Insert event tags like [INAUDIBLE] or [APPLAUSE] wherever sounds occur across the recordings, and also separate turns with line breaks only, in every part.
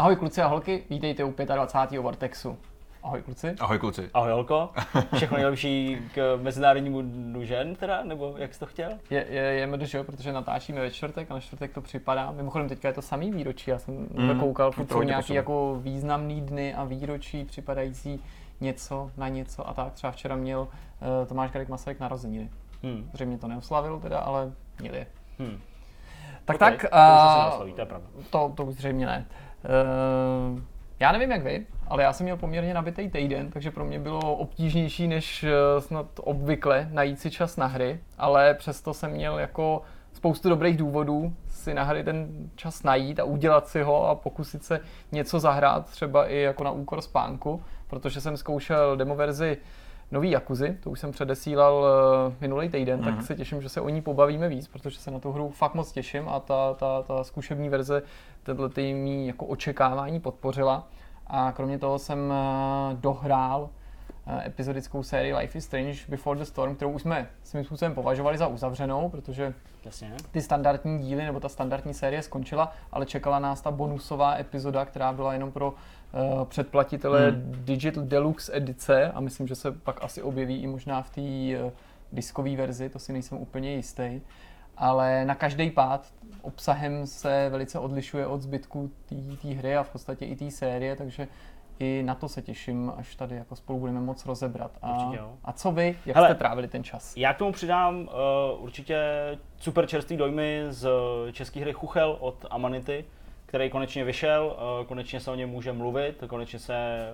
Ahoj kluci a holky, vítejte u 25. Vortexu. Ahoj kluci.
Ahoj kluci.
Ahoj Holko. Všechno nejlepší k Mezinárodnímu dnu žen teda, nebo jak jsi to chtěl?
Je, je, je MDŽ, protože natáčíme ve čtvrtek a na čtvrtek to připadá. Mimochodem teďka je to samý výročí, já jsem mm, koukal, furt jsou nějaký jako významný dny a výročí připadající něco na něco a tak. Třeba včera měl uh, Tomáš Garik Masaryk narozeniny. Hmm. Zřejmě to neoslavil teda, ale měl je. Hmm. Tak okay. tak,
uh, to,
to, to už zřejmě ne. Uh, já nevím jak vy, ale já jsem měl poměrně nabitý týden, takže pro mě bylo obtížnější než eh, snad obvykle najít si čas na hry, ale přesto jsem měl jako spoustu dobrých důvodů si na hry ten čas najít a udělat si ho a pokusit se něco zahrát, třeba i jako na úkor spánku, protože jsem zkoušel demoverzi nový Jakuzy, to už jsem předesílal uh, minulý týden, mm-hmm. tak mhm. se těším, že se o ní pobavíme víc, protože se na tu hru fakt moc těším a ta, ta, ta zkušební verze tenhle mý jako očekávání podpořila. A kromě toho jsem uh, dohrál uh, epizodickou sérii Life is Strange Before the Storm, kterou už jsme svým způsobem považovali za uzavřenou, protože Jasně. ty standardní díly nebo ta standardní série skončila, ale čekala nás ta bonusová epizoda, která byla jenom pro uh, předplatitele hmm. Digital Deluxe edice a myslím, že se pak asi objeví i možná v té uh, diskové verzi, to si nejsem úplně jistý. Ale na každý pád obsahem se velice odlišuje od zbytku té hry a v podstatě i té série, takže i na to se těším, až tady jako spolu budeme moc rozebrat. A, a co vy, jak Hele, jste trávili ten čas?
Já k tomu přidám uh, určitě super čerstvý dojmy z české hry Chuchel od Amanity, který konečně vyšel, uh, konečně se o něm může mluvit, konečně se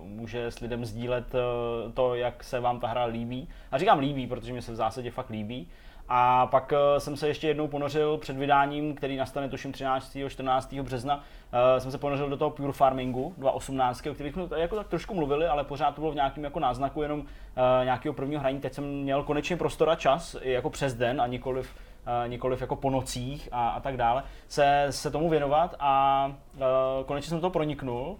uh, může s lidem sdílet uh, to, jak se vám ta hra líbí. A říkám líbí, protože mi se v zásadě fakt líbí. A pak jsem se ještě jednou ponořil před vydáním, který nastane tuším 13. 14. března, jsem se ponořil do toho Pure Farmingu 2018, o kterých jsme jako tak trošku mluvili, ale pořád to bylo v nějakém jako náznaku jenom nějakého prvního hraní. Teď jsem měl konečně prostor a čas, jako přes den a nikoliv nikoliv jako po nocích a, a tak dále, se, se tomu věnovat a uh, konečně jsem to proniknul.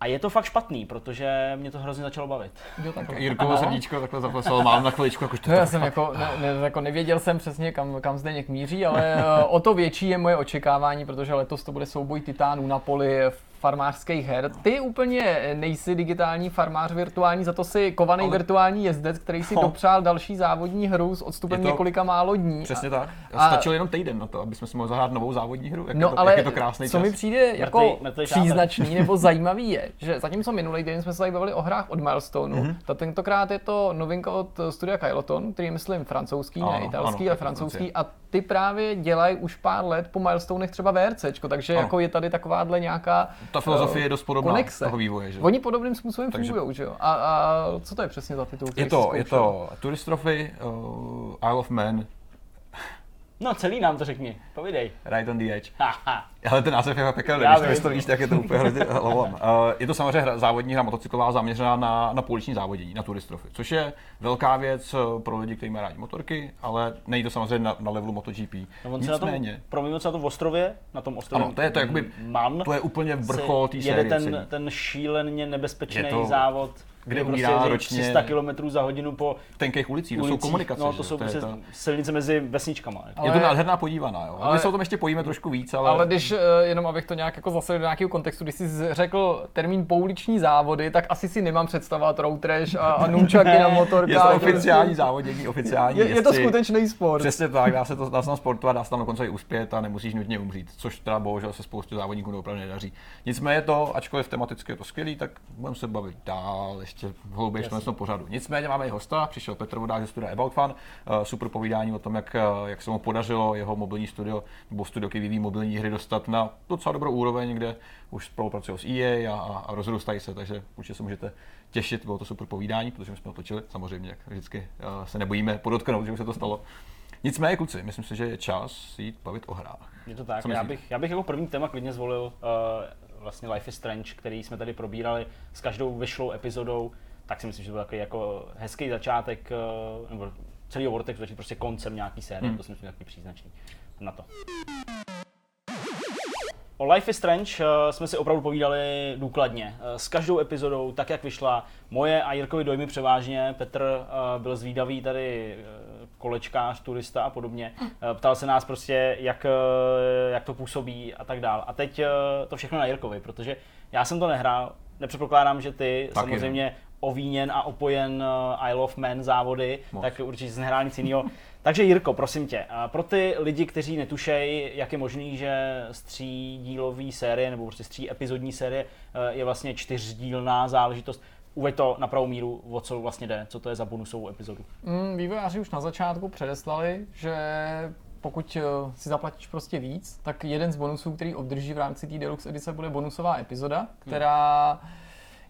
A je to fakt špatný, protože mě to hrozně začalo bavit.
Jo, tak Jirkovo srdíčko takhle zaplesalo, mám na chviličku. Jako,
to já jsem jako, ne, ne, jako nevěděl jsem přesně, kam, kam zde něk míří, ale eh, o to větší je moje očekávání, protože letos to bude souboj titánů na poli farmářských her. Ty úplně nejsi digitální farmář virtuální, za to si kovaný Ale... virtuální jezdec, který si no. dopřál další závodní hru s odstupem to... několika málo dní.
Přesně tak. A... Stačil jenom týden na to, aby jsme si mohli zahrát novou závodní hru. Jak no, je to, ale jak je to krásný
co
čas.
mi přijde jako mrtvý, mrtvý příznačný [LAUGHS] nebo zajímavý je, že zatímco minulý den jsme se tady bavili o hrách od Milestoneu, mm-hmm. tak tentokrát je to novinka od studia Kyloton, který je myslím francouzský, ano, ne italský, ano, ale francouzský. A ty právě dělají už pár let po Milestonech třeba VRCčko, takže ano. jako je tady takováhle nějaká
ta filozofie je dost podobná konexe. toho vývoje. Že?
Oni podobným způsobem Takže... fungují, že jo? A, a, co to je přesně za titul?
Je to, je to Turistrophy, uh, Isle of Man,
No celý nám to řekni, povidej.
Right on the edge. Ale ten název je pekelný, když to víš, tak je to úplně hrozně [LAUGHS] uh, Je to samozřejmě hra, závodní hra motocyklová zaměřená na, na pouliční závodění, na turistrofy, což je velká věc uh, pro lidi, kteří mají rádi motorky, ale není to samozřejmě na, na levelu MotoGP.
No on Nicméně. Na tom, se na tom ostrově, na tom ostrově
ano, to je, to jakoby, Man, to je úplně vrchol té
série. Jede ten, ten šíleně nebezpečný to, závod
kde prostě umírá prostě ročně
300 km za hodinu po
tenkých ulicích, to jsou komunikace.
No, to jsou prostě to... silnice mezi vesničkami.
Ale... Je to nádherná podívaná, jo. Ale... My se o tom ještě pojíme trošku víc, ale...
Ale když, eh, jenom abych to nějak jako zase do nějakého kontextu, když jsi řekl termín pouliční závody, tak asi si nemám představovat road trash a, a nunčaky na [LAUGHS] motorkách.
Je to oficiální závodění, oficiální
je, je, to skutečný sport.
Přesně tak, dá se to dá se tam sportovat, dá se tam dokonce i uspět a nemusíš nutně umřít, což teda bohužel se spoustu závodníků opravdu nedaří. Nicméně to, ačkoliv tematicky je to skvělý, tak budeme se bavit dál, ještě hlouběji jsme pořadu. Nicméně máme i hosta, přišel Petr Vodák ze studia About Fun, uh, super povídání o tom, jak, uh, jak se mu podařilo jeho mobilní studio, nebo studio, který vyvíjí mobilní hry, dostat na docela dobrou úroveň, kde už spolupracují s EA a, a, a rozrůstají se, takže určitě se můžete těšit, bylo to super povídání, protože my jsme to točili, samozřejmě, jak vždycky uh, se nebojíme podotknout, že už se to stalo. Nicméně, kluci, myslím si, že je čas jít bavit o hrách.
Je to tak, já bych, já bych jako první téma klidně zvolil uh, vlastně Life is Strange, který jsme tady probírali s každou vyšlou epizodou tak si myslím, že to byl takový jako hezký začátek, eh, nebo celý Vortex začít prostě koncem nějaký série, hmm. to si myslím takový příznačný na to. O Life is Strange uh, jsme si opravdu povídali důkladně. Uh, s každou epizodou, tak jak vyšla, moje a Jirkovi dojmy převážně. Petr uh, byl zvídavý tady kolečkář, turista a podobně. Eh, Ptal se nás prostě, jak, eh, jak to působí a tak dál. A teď eh, to všechno na Jirkovi, protože já jsem to nehrál, nepředpokládám, že ty
Taky ne.
samozřejmě ovíněn a opojen Isle of Man závody,
Moc.
tak určitě jsi nehrál nic jiného. [LAUGHS] Takže Jirko, prosím tě, pro ty lidi, kteří netušejí, jak je možný, že střídílový série nebo prostě stří epizodní série je vlastně čtyřdílná záležitost, uveď to na pravou míru, o co vlastně jde, co to je za bonusovou epizodu.
Mm, vývojáři už na začátku předeslali, že pokud eh, si zaplatíš prostě víc, tak jeden z bonusů, který obdrží v rámci té deluxe edice, bude bonusová epizoda, která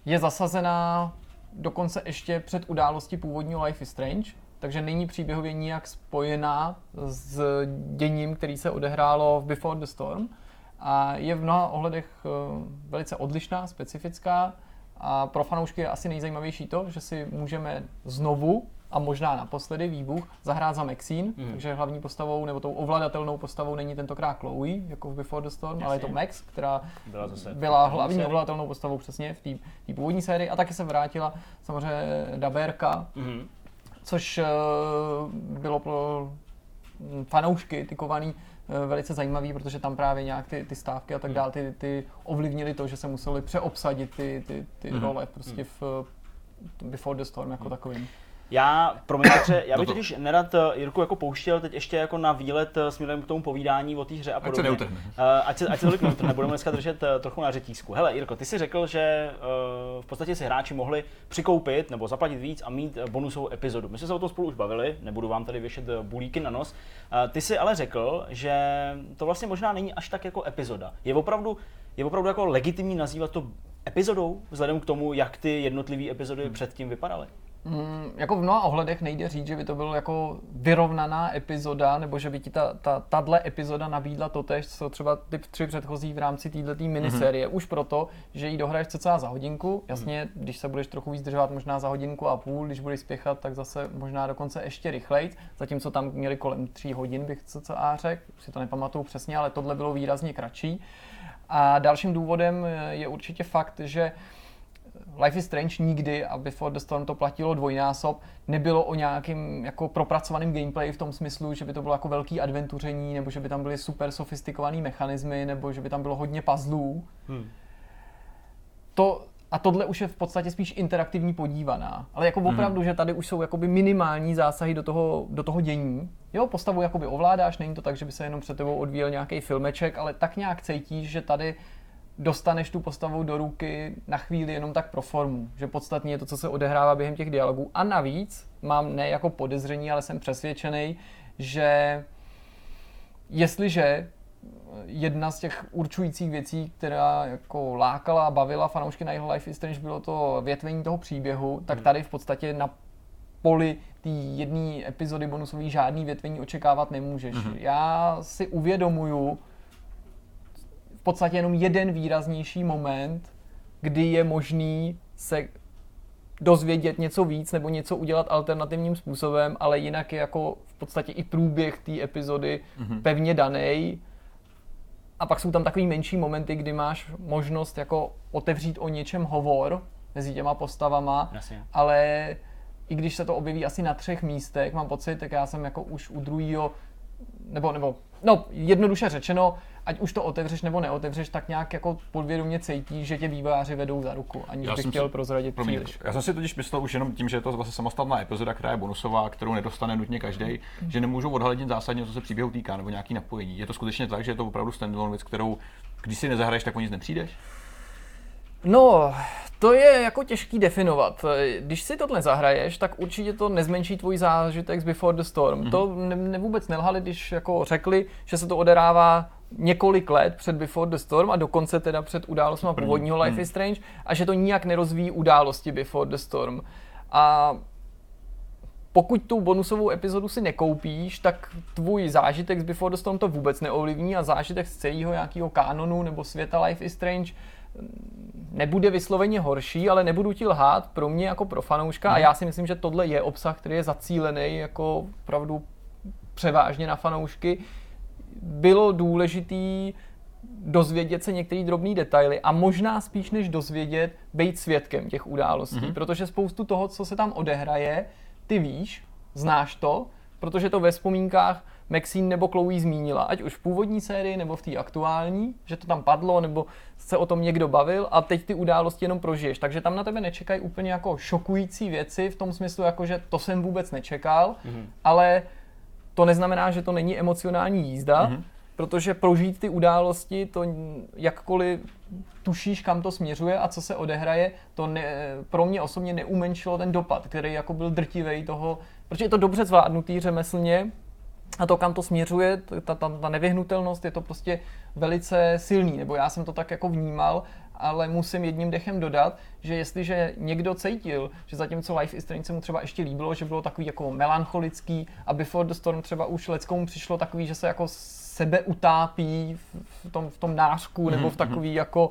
je zasazená dokonce ještě před událostí původního Life is Strange, takže není příběhově nijak spojená s děním, který se odehrálo v Before the Storm. A je v mnoha ohledech eh, velice odlišná, specifická a pro fanoušky je asi nejzajímavější to, že si můžeme znovu a možná naposledy výbuch zahrát za Maxine,
Mhm.
takže hlavní postavou nebo tou ovladatelnou postavou není tentokrát Chloe, jako v Before the Storm, ale je to
Jasně.
Max, která
Byla zase
byla hlavní
sérii.
ovladatelnou postavou přesně v té původní sérii a taky se vrátila samozřejmě Daberka,
Mhm.
což eh, bylo pro mm, fanoušky tykovaný velice zajímavý, protože tam právě nějak ty, ty stávky a tak dále, ty, ty ovlivnili to, že se museli přeobsadit ty, ty, ty
Mhm.
role prostě v eh, Before the Storm jako takovým.
Já, promiň Petře, [COUGHS] já bych
to-
totiž nerad eh, Jirku jako pouštěl teď ještě jako na výlet eh, směrem k tomu povídání o té hře a
Ať se
podobně.
neutrhne.
Eh, ať se, ať se tolik neutrhne, budeme dneska držet trochu na řetízku. Hele, Jirko, ty jsi řekl, že v podstatě si hráči mohli přikoupit nebo zaplatit víc a mít bonusovou epizodu. My jsme se o tom spolu už bavili, nebudu vám tady věšet bulíky na nos. Ty si ale řekl, že to vlastně možná není až tak jako epizoda. Je opravdu, je opravdu jako legitimní nazývat to epizodou, vzhledem k tomu, jak ty jednotlivé epizody předtím vypadaly?
Mm, jako v mnoha ohledech nejde říct, že by to bylo jako vyrovnaná epizoda, nebo že by ti ta, ta, tahle epizoda nabídla to tež, co třeba ty tři předchozí v rámci této miniserie. Mm-hmm. Už proto, že ji dohraješ cca za hodinku. Jasně, mm. když se budeš trochu víc držovat, možná za hodinku a půl, když budeš spěchat, tak zase možná dokonce ještě rychleji. Zatímco tam měli kolem tří hodin, bych cca řekl, si to nepamatuju přesně, ale tohle bylo výrazně kratší. A dalším důvodem je určitě fakt, že Life is Strange nikdy, a Before the Storm to platilo dvojnásob, nebylo o nějakým jako propracovaným gameplay v tom smyslu, že by to bylo jako velký adventuření, nebo že by tam byly super sofistikované mechanismy, nebo že by tam bylo hodně puzzlů.
Hmm.
To, a tohle už je v podstatě spíš interaktivní podívaná. Ale jako opravdu, že tady už jsou jakoby minimální zásahy do toho, do toho dění. Jo, postavu jakoby ovládáš, není to tak, že by se jenom před tebou odvíjel nějaký filmeček, ale tak nějak cítíš, že tady dostaneš tu postavu do ruky na chvíli jenom tak pro formu. Že podstatně je to, co se odehrává během těch dialogů. A navíc mám ne jako podezření, ale jsem přesvědčený, že jestliže jedna z těch určujících věcí, která jako lákala a bavila fanoušky na jeho Life is Strange, bylo to větvení toho příběhu, tak tady v podstatě na poli té jedné epizody bonusový žádný větvení očekávat nemůžeš. Mm-hmm. Já si uvědomuju podstatě jenom jeden výraznější moment, kdy je možný se dozvědět něco víc nebo něco udělat alternativním způsobem, ale jinak je jako v podstatě i průběh té epizody mm-hmm. pevně daný. A pak jsou tam takový menší momenty, kdy máš možnost jako otevřít o něčem hovor mezi těma postavama,
Jasně.
ale i když se to objeví asi na třech místech, mám pocit, tak já jsem jako už u druhého, nebo, nebo, no jednoduše řečeno, ať už to otevřeš nebo neotevřeš, tak nějak jako podvědomě cítíš, že tě vývojáři vedou za ruku, aniž
Já
bych chtěl
si-
prozradit
Promiň,
příliš.
já jsem si totiž myslel už jenom tím, že je to vlastně samostatná epizoda, která je bonusová, kterou nedostane nutně každý, že nemůžou odhalit nic zásadního, co se příběhu týká, nebo nějaký napojení. Je to skutečně tak, že je to opravdu standalone věc, kterou, když si nezahraješ, tak o nic nepřijdeš?
No, to je jako těžký definovat. Když si tohle zahraješ, tak určitě to nezmenší tvůj zážitek z Before the Storm. Mm-hmm. To ne, ne vůbec nelhali, když jako řekli, že se to odehrává několik let před Before the Storm a dokonce teda před událostmi původního Life is Strange a že to nijak nerozvíjí události Before the Storm. A pokud tu bonusovou epizodu si nekoupíš, tak tvůj zážitek z Before the Storm to vůbec neovlivní a zážitek z celého nějakého kánonu nebo světa Life is Strange nebude vysloveně horší, ale nebudu ti lhát, pro mě jako pro fanouška, a já si myslím, že tohle je obsah, který je zacílený jako opravdu převážně na fanoušky, bylo důležitý dozvědět se některé drobné detaily a možná spíš než dozvědět, být svědkem těch událostí, mm-hmm. protože spoustu toho, co se tam odehraje, ty víš, znáš to, protože to ve vzpomínkách Maxine nebo Chloe zmínila, ať už v původní sérii nebo v té aktuální, že to tam padlo, nebo se o tom někdo bavil a teď ty události jenom prožiješ. Takže tam na tebe nečekají úplně jako šokující věci v tom smyslu, jako že to jsem vůbec nečekal, mm-hmm. ale to neznamená, že to není emocionální jízda, mm-hmm. protože prožít ty události, to jakkoliv tušíš, kam to směřuje a co se odehraje, to ne, pro mě osobně neumenšilo ten dopad, který jako byl drtivý toho, protože je to dobře zvládnutý řemeslně, a to, kam to směřuje, ta, ta, ta nevyhnutelnost, je to prostě velice silný, nebo já jsem to tak jako vnímal, ale musím jedním dechem dodat, že jestliže někdo cítil, že zatímco Life is Strange se mu třeba ještě líbilo, že bylo takový jako melancholický a Before the Storm třeba už leckomu přišlo takový, že se jako sebe utápí v tom, v tom nářku nebo v mhm, takový mhm. jako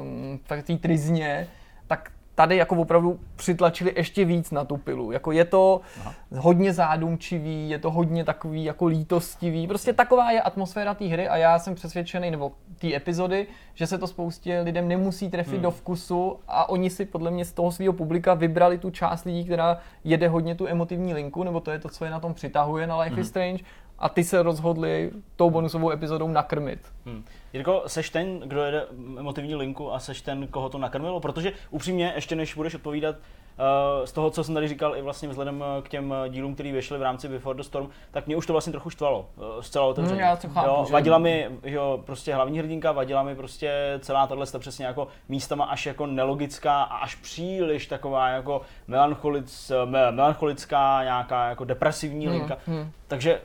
um, v trizně, tak tady jako opravdu přitlačili ještě víc na tu pilu. Jako je to Aha. hodně zádumčivý, je to hodně takový jako lítostivý. Prostě taková je atmosféra té hry a já jsem přesvědčený, nebo té epizody, že se to spoustě lidem nemusí trefit hmm. do vkusu a oni si podle mě z toho svého publika vybrali tu část lidí, která jede hodně tu emotivní linku, nebo to je to, co je na tom přitahuje na Life hmm. is Strange a ty se rozhodli tou bonusovou epizodou nakrmit. Hmm.
Jirko, seš ten, kdo jede emotivní linku a seš ten, koho to nakrmilo? Protože upřímně, ještě než budeš odpovídat, uh, z toho, co jsem tady říkal, i vlastně vzhledem k těm dílům, které vyšly v rámci Before the Storm, tak mě už to vlastně trochu štvalo, zcela otevřeně.
No, já to chápu,
jo, vadila mi jo, prostě hlavní hrdinka, vadila mi prostě celá tahle přesně jako místama až jako nelogická a až příliš taková jako melancholic, melancholická, nějaká jako depresivní hmm, linka. Hmm. Takže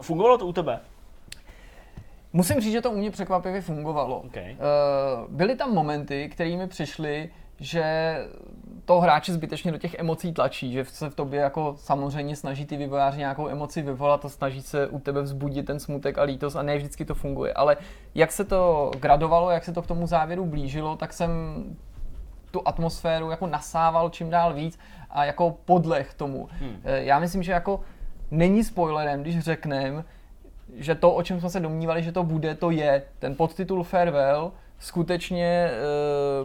fungovalo to u tebe?
Musím říct, že to u mě překvapivě fungovalo.
Okay.
Uh, byly tam momenty, které mi přišly, že to hráče zbytečně do těch emocí tlačí, že se v tobě jako samozřejmě snaží ty vývojáři nějakou emoci vyvolat a snaží se u tebe vzbudit ten smutek a lítost a ne vždycky to funguje. Ale jak se to gradovalo, jak se to k tomu závěru blížilo, tak jsem tu atmosféru jako nasával čím dál víc a jako podlech tomu. Hmm. Eh, já myslím, že jako není spoilerem, když řekneme, že to, o čem jsme se domnívali, že to bude, to je. Ten podtitul Farewell skutečně e,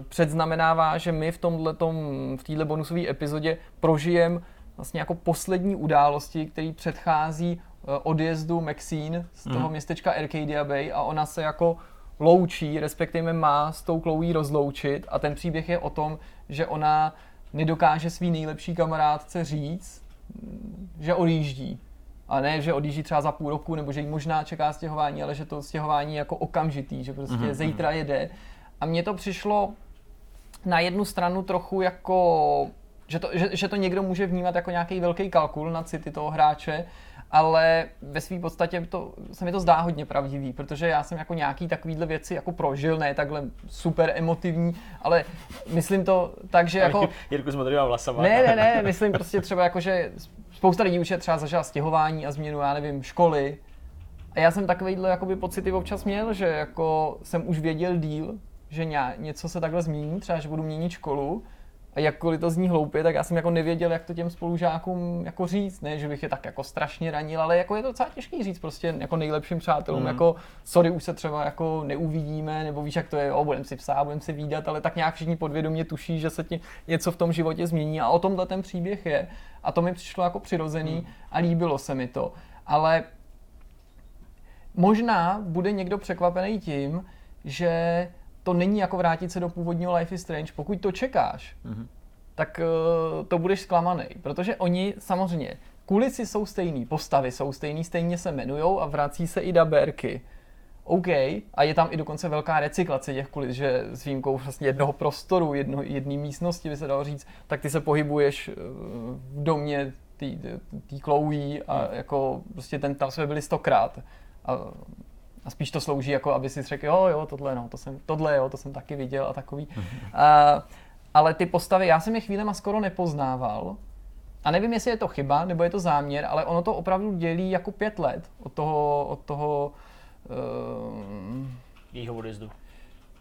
předznamenává, že my v tomhletom, v téhle bonusové epizodě prožijeme vlastně jako poslední události, který předchází e, odjezdu Maxine z toho mm. městečka Arcadia Bay a ona se jako loučí, respektive má s tou Chloe rozloučit a ten příběh je o tom, že ona nedokáže svý nejlepší kamarádce říct, že odjíždí. A ne, že odjíždí třeba za půl roku, nebo že jí možná čeká stěhování, ale že to stěhování je jako okamžitý, že prostě mm-hmm. zítra jede. A mně to přišlo na jednu stranu trochu jako, že to, že, že to někdo může vnímat jako nějaký velký kalkul na city toho hráče, ale ve své podstatě to, se mi to zdá hodně pravdivý, protože já jsem jako nějaký takovýhle věci jako prožil, ne takhle super emotivní, ale myslím to tak, že jako... [LAUGHS]
Jirku s modrýma vlasama.
Ne, ne, ne, [LAUGHS] myslím prostě třeba jako, že spousta lidí už je třeba zažila stěhování a změnu, já nevím, školy. A já jsem takovýhle jakoby pocity občas měl, že jako jsem už věděl díl, že něco se takhle změní, třeba že budu měnit školu a jakkoliv to zní hloupě, tak já jsem jako nevěděl, jak to těm spolužákům jako říct, ne, že bych je tak jako strašně ranil, ale jako je to docela těžký říct prostě jako nejlepším přátelům, mm. jako sorry, už se třeba jako neuvidíme, nebo víš, jak to je, jo, budeme si psát, budeme si výdat, ale tak nějak všichni podvědomě tuší, že se ti něco v tom životě změní a o tomhle ten příběh je. A to mi přišlo jako přirozený mm. a líbilo se mi to. Ale možná bude někdo překvapený tím, že to není jako vrátit se do původního Life is Strange. Pokud to čekáš, mm-hmm. tak uh, to budeš zklamaný, protože oni samozřejmě, kulisy jsou stejný, postavy jsou stejný, stejně se jmenujou a vrací se i daberky. OK, a je tam i dokonce velká recyklace těch kulis, že s výjimkou vlastně jednoho prostoru, jedno, jedné místnosti, by se dalo říct, tak ty se pohybuješ eh, v domě té Chloe a hmm. jako prostě ten, tam jsme byli stokrát. A a spíš to slouží jako, aby si řekl, jo, jo, tohle, no, to jsem, tohle, jo, to jsem taky viděl a takový. Uh, ale ty postavy, já jsem je chvílema skoro nepoznával. A nevím, jestli je to chyba, nebo je to záměr, ale ono to opravdu dělí jako pět let od toho, od toho uh,
jejího odjezdu.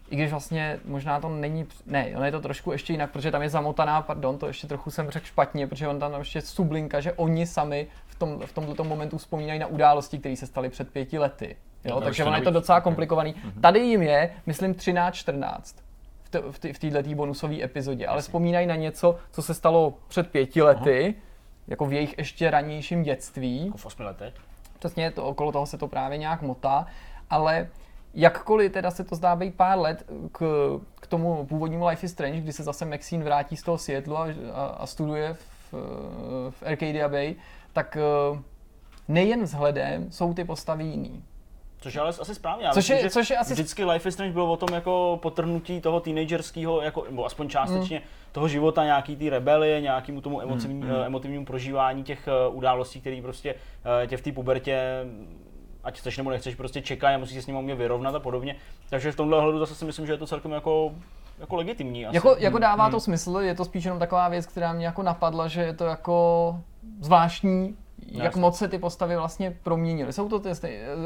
I když vlastně možná to není, ne, ono je to trošku ještě jinak, protože tam je zamotaná, pardon, to ještě trochu jsem řekl špatně, protože on tam ještě sublinka, že oni sami v, tom, v tomto momentu vzpomínají na události, které se staly před pěti lety. Jo, takže ono je to docela komplikovaný. Mm-hmm. Tady jim je, myslím, 13-14 v této bonusové epizodě, ale vzpomínají na něco, co se stalo před pěti lety, Aha. jako v jejich ještě ranějším dětství.
Jako v osmi letech.
Přesně, to, okolo toho se to právě nějak motá, ale jakkoliv teda se to zdá být pár let k, k tomu původnímu Life is Strange, kdy se zase Maxine vrátí z toho Seattle a, a, a studuje v, v Arcadia Bay, tak eh, nejen vzhledem jsou ty postavy jiný.
Což je ale asi správně. Já
Což
myslím,
je- což je asi-
Vždycky Life is Strange bylo o tom jako potrhnutí toho teenagerského, jako, nebo aspoň částečně toho života, nějaký ty rebelie, nějakému tomu emotivní,
mm.
eh, emotivnímu prožívání těch eh, událostí, které prostě eh, tě v té pubertě ať chceš nebo nechceš, prostě čekají a musí se s nimi umět vyrovnat a podobně. Takže v tomhle ohledu zase si myslím, že je to celkem jako, jako legitimní. Asi.
Jako, jako dává to smysl, je to spíš jenom taková věc, která mě jako napadla, že je to jako zvláštní, jak
Jasně.
moc se ty postavy vlastně proměnily. Jsou to ty,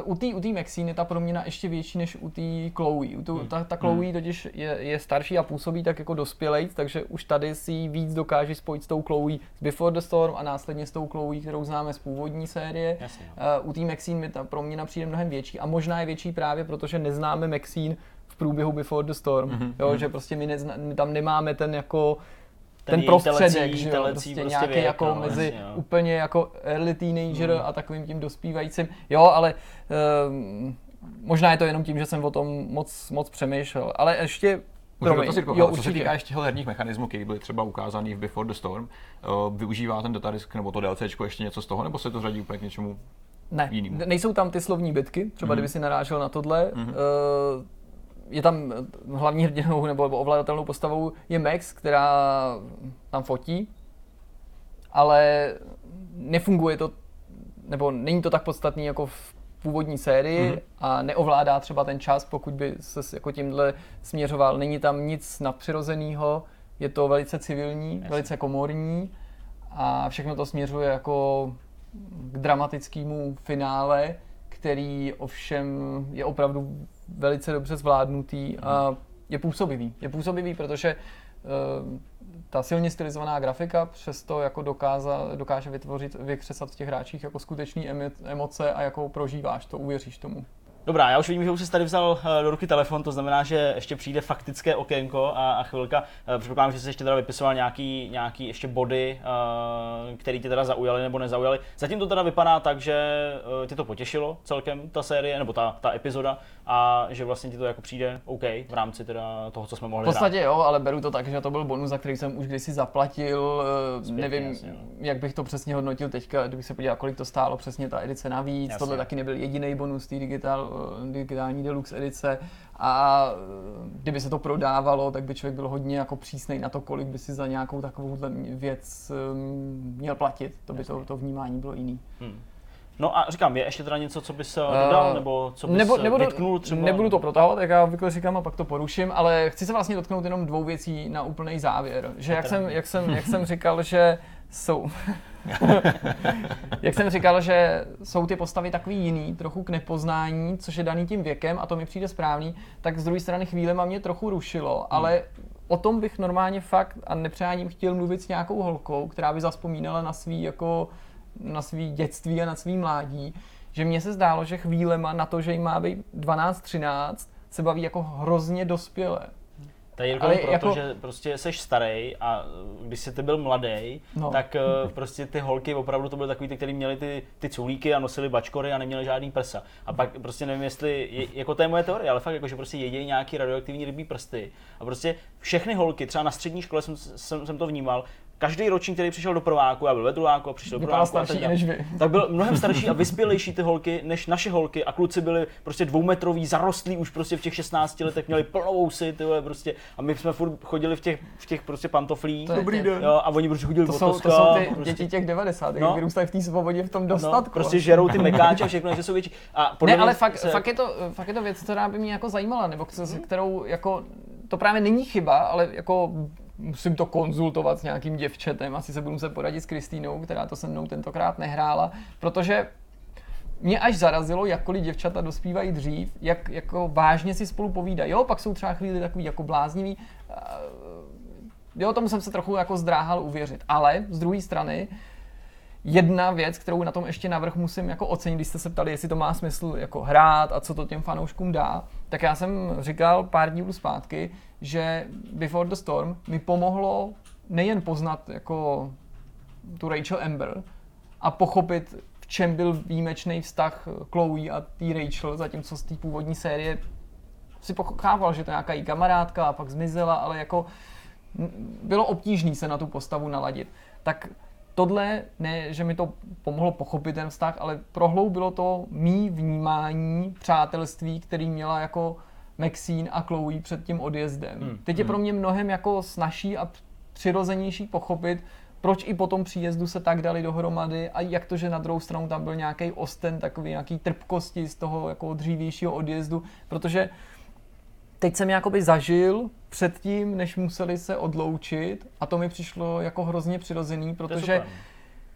u té u Maxine je ta proměna ještě větší než u té Chloe. U tu, ta, ta Chloe totiž je, je, starší a působí tak jako dospělej, takže už tady si víc dokáže spojit s tou Chloe z Before the Storm a následně s tou Chloe, kterou známe z původní série.
Jasně, no.
Uh, u té Maxine mi ta proměna přijde mnohem větší a možná je větší právě protože neznáme Maxine v průběhu Before the Storm.
Mhm,
Jo,
mhm.
že prostě my, nezna, my tam nemáme ten jako
Ten
ten, prostředek,
telecí-
že jo,
telecí
prostě,
prostě
nějaký
věk,
jako
no,
mezi
jasně, no.
úplně jako early teenager
Hmm.
a takovým tím dospívajícím. Jo, ale um, možná je to jenom tím, že jsem o tom moc, moc přemýšlel, ale ještě promiň,
to si
jo,
co se
určitě.
týká ještě těchto herních mechanismů, které byly třeba ukázaný v Before the Storm, uh, využívá ten datadisk nebo to DLCčko ještě něco z toho, nebo se to řadí úplně k něčemu
Ne,
jinému.
ne- nejsou tam ty slovní bitky, třeba
Mhm.
kdyby si narážel na tohle.
Mhm.
Uh, je tam eh, hlavní hrdinou nebo ovladatelnou postavou je Max, která tam fotí, ale nefunguje to, nebo není to tak podstatný jako v původní sérii
Mhm.
a neovládá třeba ten čas, pokud by se jako tímhle směřoval. Není tam nic nadpřirozeného, je to velice civilní,
Jasně.
velice komorní a všechno to směřuje jako k dramatickému finále, který ovšem je opravdu velice dobře zvládnutý a je působivý. Je působivý, protože eh, ta silně stylizovaná grafika přesto jako dokáza, dokáže vytvořit, vykřesat v těch hráčích jako skutečný emi- emoce a jako prožíváš to, uvěříš tomu.
Dobrá, já už vidím, že už jsi tady vzal eh, do ruky telefon, to znamená, že ještě přijde faktické okénko a, a chvilka. Eh, Předpokládám, že jsi ještě teda vypisoval nějaký, nějaký ještě body, eh, které tě teda zaujaly nebo nezaujaly. Zatím to teda vypadá tak, že tě to potěšilo celkem ta série, nebo ta, ta epizoda a že vlastně ti to jako přijde OK v rámci teda toho, co jsme
V
mohli
podstatě jo, ale beru to tak, že to byl bonus, za který jsem už kdysi zaplatil.
Zpětně,
Nevím,
jasně, no.
jak bych to přesně hodnotil teďka, kdybych se podíval, kolik to stálo přesně ta edice navíc.
Jasně.
Tohle taky nebyl jediný bonus té digital, digitální deluxe edice. A eh, kdyby se to prodávalo, tak by člověk byl hodně jako přísnej na to, kolik by si za nějakou takovou věc eh, měl platit. To by to, to vnímání bylo jiný.
Hmm. No a říkám, je ještě teda něco, co bys eh, dodal,
Eh,
nebo co bys
nebo,
eh,
nebudu,
vytknul třeba?
nebudu to protahovat, jak já obvykle říkám, a pak to poruším, ale chci se vlastně dotknout jenom dvou věcí na úplný závěr. Že jak jsem, jak, jsem, jak jsem [LAUGHS] říkal, že jsou... [LAUGHS] jak jsem říkal, že jsou ty postavy takový jiný, trochu k nepoznání, což je daný tím věkem a to mi přijde správný, tak z druhé strany chvíle mě trochu rušilo, ale o tom bych normálně fakt a nepřáním chtěl mluvit s nějakou holkou, která by zaspomínala na svý jako na svý dětství a na svý mládí, že mně se zdálo, že chvílema na to, že jim má být 12-13, se baví jako hrozně dospělé.
To je
Ale
jenom proto,
jako-
že prostě jsi starý a uh, když jsi ty byl mladý,
No.
tak uh, prostě ty holky opravdu to byly takový, ty, který měli ty, ty culíky a nosili bačkory a neměli žádný prsa. A pak prostě nevím, jestli, je, jako to je moje teorie, ale fakt jako, že prostě jedějí nějaký radioaktivní rybí prsty. A prostě všechny holky, třeba na střední škole jsem, jsem, jsem to vnímal, každý ročník, který přišel do prváku, já byl ve druháku a přišel do prváku
starší
tak dále,
než vy.
tak byl mnohem starší a [LAUGHS] vyspělejší ty holky než naše holky a kluci byli prostě dvoumetrový, zarostlí už prostě v těch 16 letech, měli plnou vousy, ty vole, prostě a my jsme furt chodili v těch, v těch prostě pantoflích.
To je Dobrý
den.
Jo, a oni prostě chodili
To jsou, to jsou ty
prostě,
děti těch 90.
No.
No. vyrůstají v té svobodě v tom
no,
dostatku.
prostě žerou ty [LAUGHS] mekáče a všechno, že jsou větší. A
Ne, ale fakt,
se-
fakt, je to, fakt je to věc, která by mě jako zajímala, nebo se, kterou jako, to právě není chyba, ale jako musím to konzultovat s nějakým děvčetem, asi se budu muset poradit s Kristýnou, která to se mnou tentokrát nehrála, protože mě až zarazilo, jakkoliv děvčata dospívají dřív, jak jako vážně si spolu povídají. Jo, pak jsou třeba chvíli takový jako bláznivý. a, Jo, tomu jsem se trochu jako zdráhal uvěřit. Ale z druhé strany, jedna věc, kterou na tom ještě navrh musím jako ocenit, když jste se ptali, jestli to má smysl jako hrát a co to těm fanouškům dá, tak já jsem říkal pár dílů zpátky, že Before the Storm mi pomohlo nejen poznat jako tu Rachel Amber a pochopit, v čem byl výjimečný vztah Chloe a té Rachel, zatímco z té původní série si pochával, že to je nějaká její kamarádka a pak zmizela, ale jako bylo obtížné se na tu postavu naladit. Tak tohle ne, že mi to pomohlo pochopit ten vztah, ale prohloubilo to mý vnímání přátelství, který měla jako Maxine a Chloe před tím odjezdem. Hmm. Teď je pro mě mnohem jako snažší a přirozenější pochopit, proč i po tom příjezdu se tak dali dohromady a jak to, že na druhou stranu tam byl nějaký osten, takový nějaký trpkosti z toho jako dřívějšího odjezdu, protože teď jsem jakoby zažil předtím, než museli se odloučit a to mi přišlo jako hrozně přirozený, protože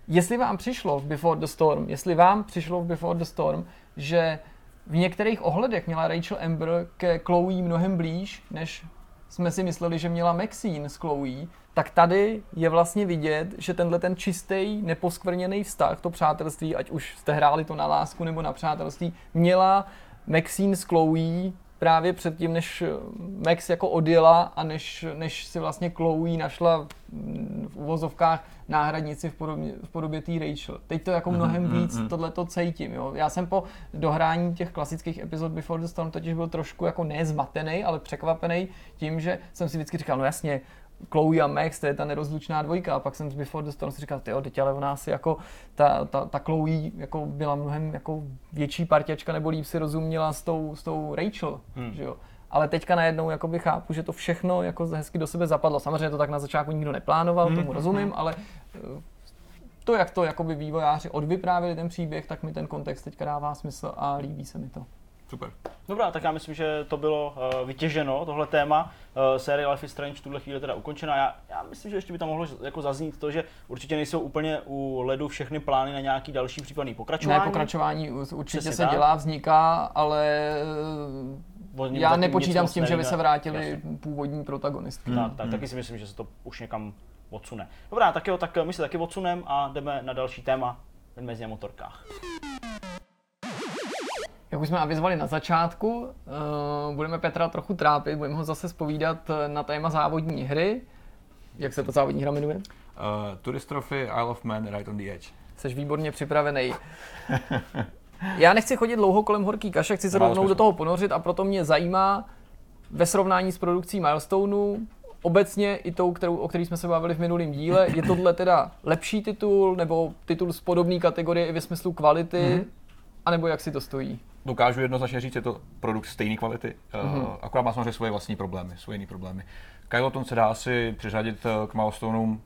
jestli vám přišlo v Before the Storm, jestli vám přišlo v Before the Storm, že v některých ohledech měla Rachel Amber ke Chloe mnohem blíž, než jsme si mysleli, že měla Maxine s Chloe, tak tady je vlastně vidět, že tenhle ten čistý, neposkvrněný vztah, to přátelství, ať už jste hráli to na lásku nebo na přátelství, měla Maxine s Chloe právě předtím, než Max jako odjela a než, než si vlastně Chloe našla v uvozovkách náhradnici v podobě, v podobě té Rachel. Teď to jako mhm, mnohem mm, víc mm, tohle to cítím. Jo. Já jsem po dohrání těch klasických epizod Before the Storm totiž byl trošku jako nezmatený, ale překvapený tím, že jsem si vždycky říkal, no jasně, Chloe a Max, to je ta nerozlučná dvojka. A pak jsem z Before the Storm si říkal, jo, teď ale u nás jako ta, ta, ta Chloe jako byla mnohem jako větší parťačka, nebo líp si rozuměla s tou, s tou Rachel, hmm. že jo. Ale teďka najednou jakoby chápu, že to všechno jako hezky do sebe zapadlo. Samozřejmě to tak na začátku nikdo neplánoval, hmm. tomu rozumím, ale eh, to, jak to jakoby vývojáři odvyprávili ten příběh, tak mi ten kontext teďka dává smysl a líbí se mi to.
Super.
Dobrá, tak já myslím, že to bylo uh, vytěženo, tohle téma. Uh, série Life is Strange v tuhle chvíli teda ukončena. Já, já myslím, že ještě by tam mohlo jako zaznít to, že určitě nejsou úplně u ledu všechny plány na nějaký další případný pokračování.
Ne, pokračování určitě Přesně se tak. dělá, vzniká, ale já nepočítám s tím, že by se vrátili jasně. původní protagonistky.
Hmm. Tak, tak, hmm. taky si myslím, že se to už někam odsune. Dobrá, tak jo, tak my se taky odsunem a jdeme na další téma mezi motorkách.
Jak už jsme avizovali na začátku, uh, budeme Petra trochu trápit, budeme ho zase spovídat eh, na téma závodní hry. Jak se to závodní hra jmenuje? Uh,
Tourist Trophy Isle of Man Right on the Edge.
Jsi výborně připravený. Já nechci chodit dlouho kolem horký kaše, chci se rovnou do toho ponořit a proto mě zajímá ve srovnání s produkcí Milestoneu, obecně i tou, kterou, o který jsme se bavili v minulém díle, je tohle teda lepší titul nebo titul z podobné kategorie i ve smyslu kvality, mm-hmm. Anebo jak si to stojí?
dokážu jednoznačně říct, je to produkt stejné kvality, mm-hmm. akorát má samozřejmě svoje vlastní problémy, svoje jiné problémy. Kyloton se dá si přiřadit eh, k milestoneům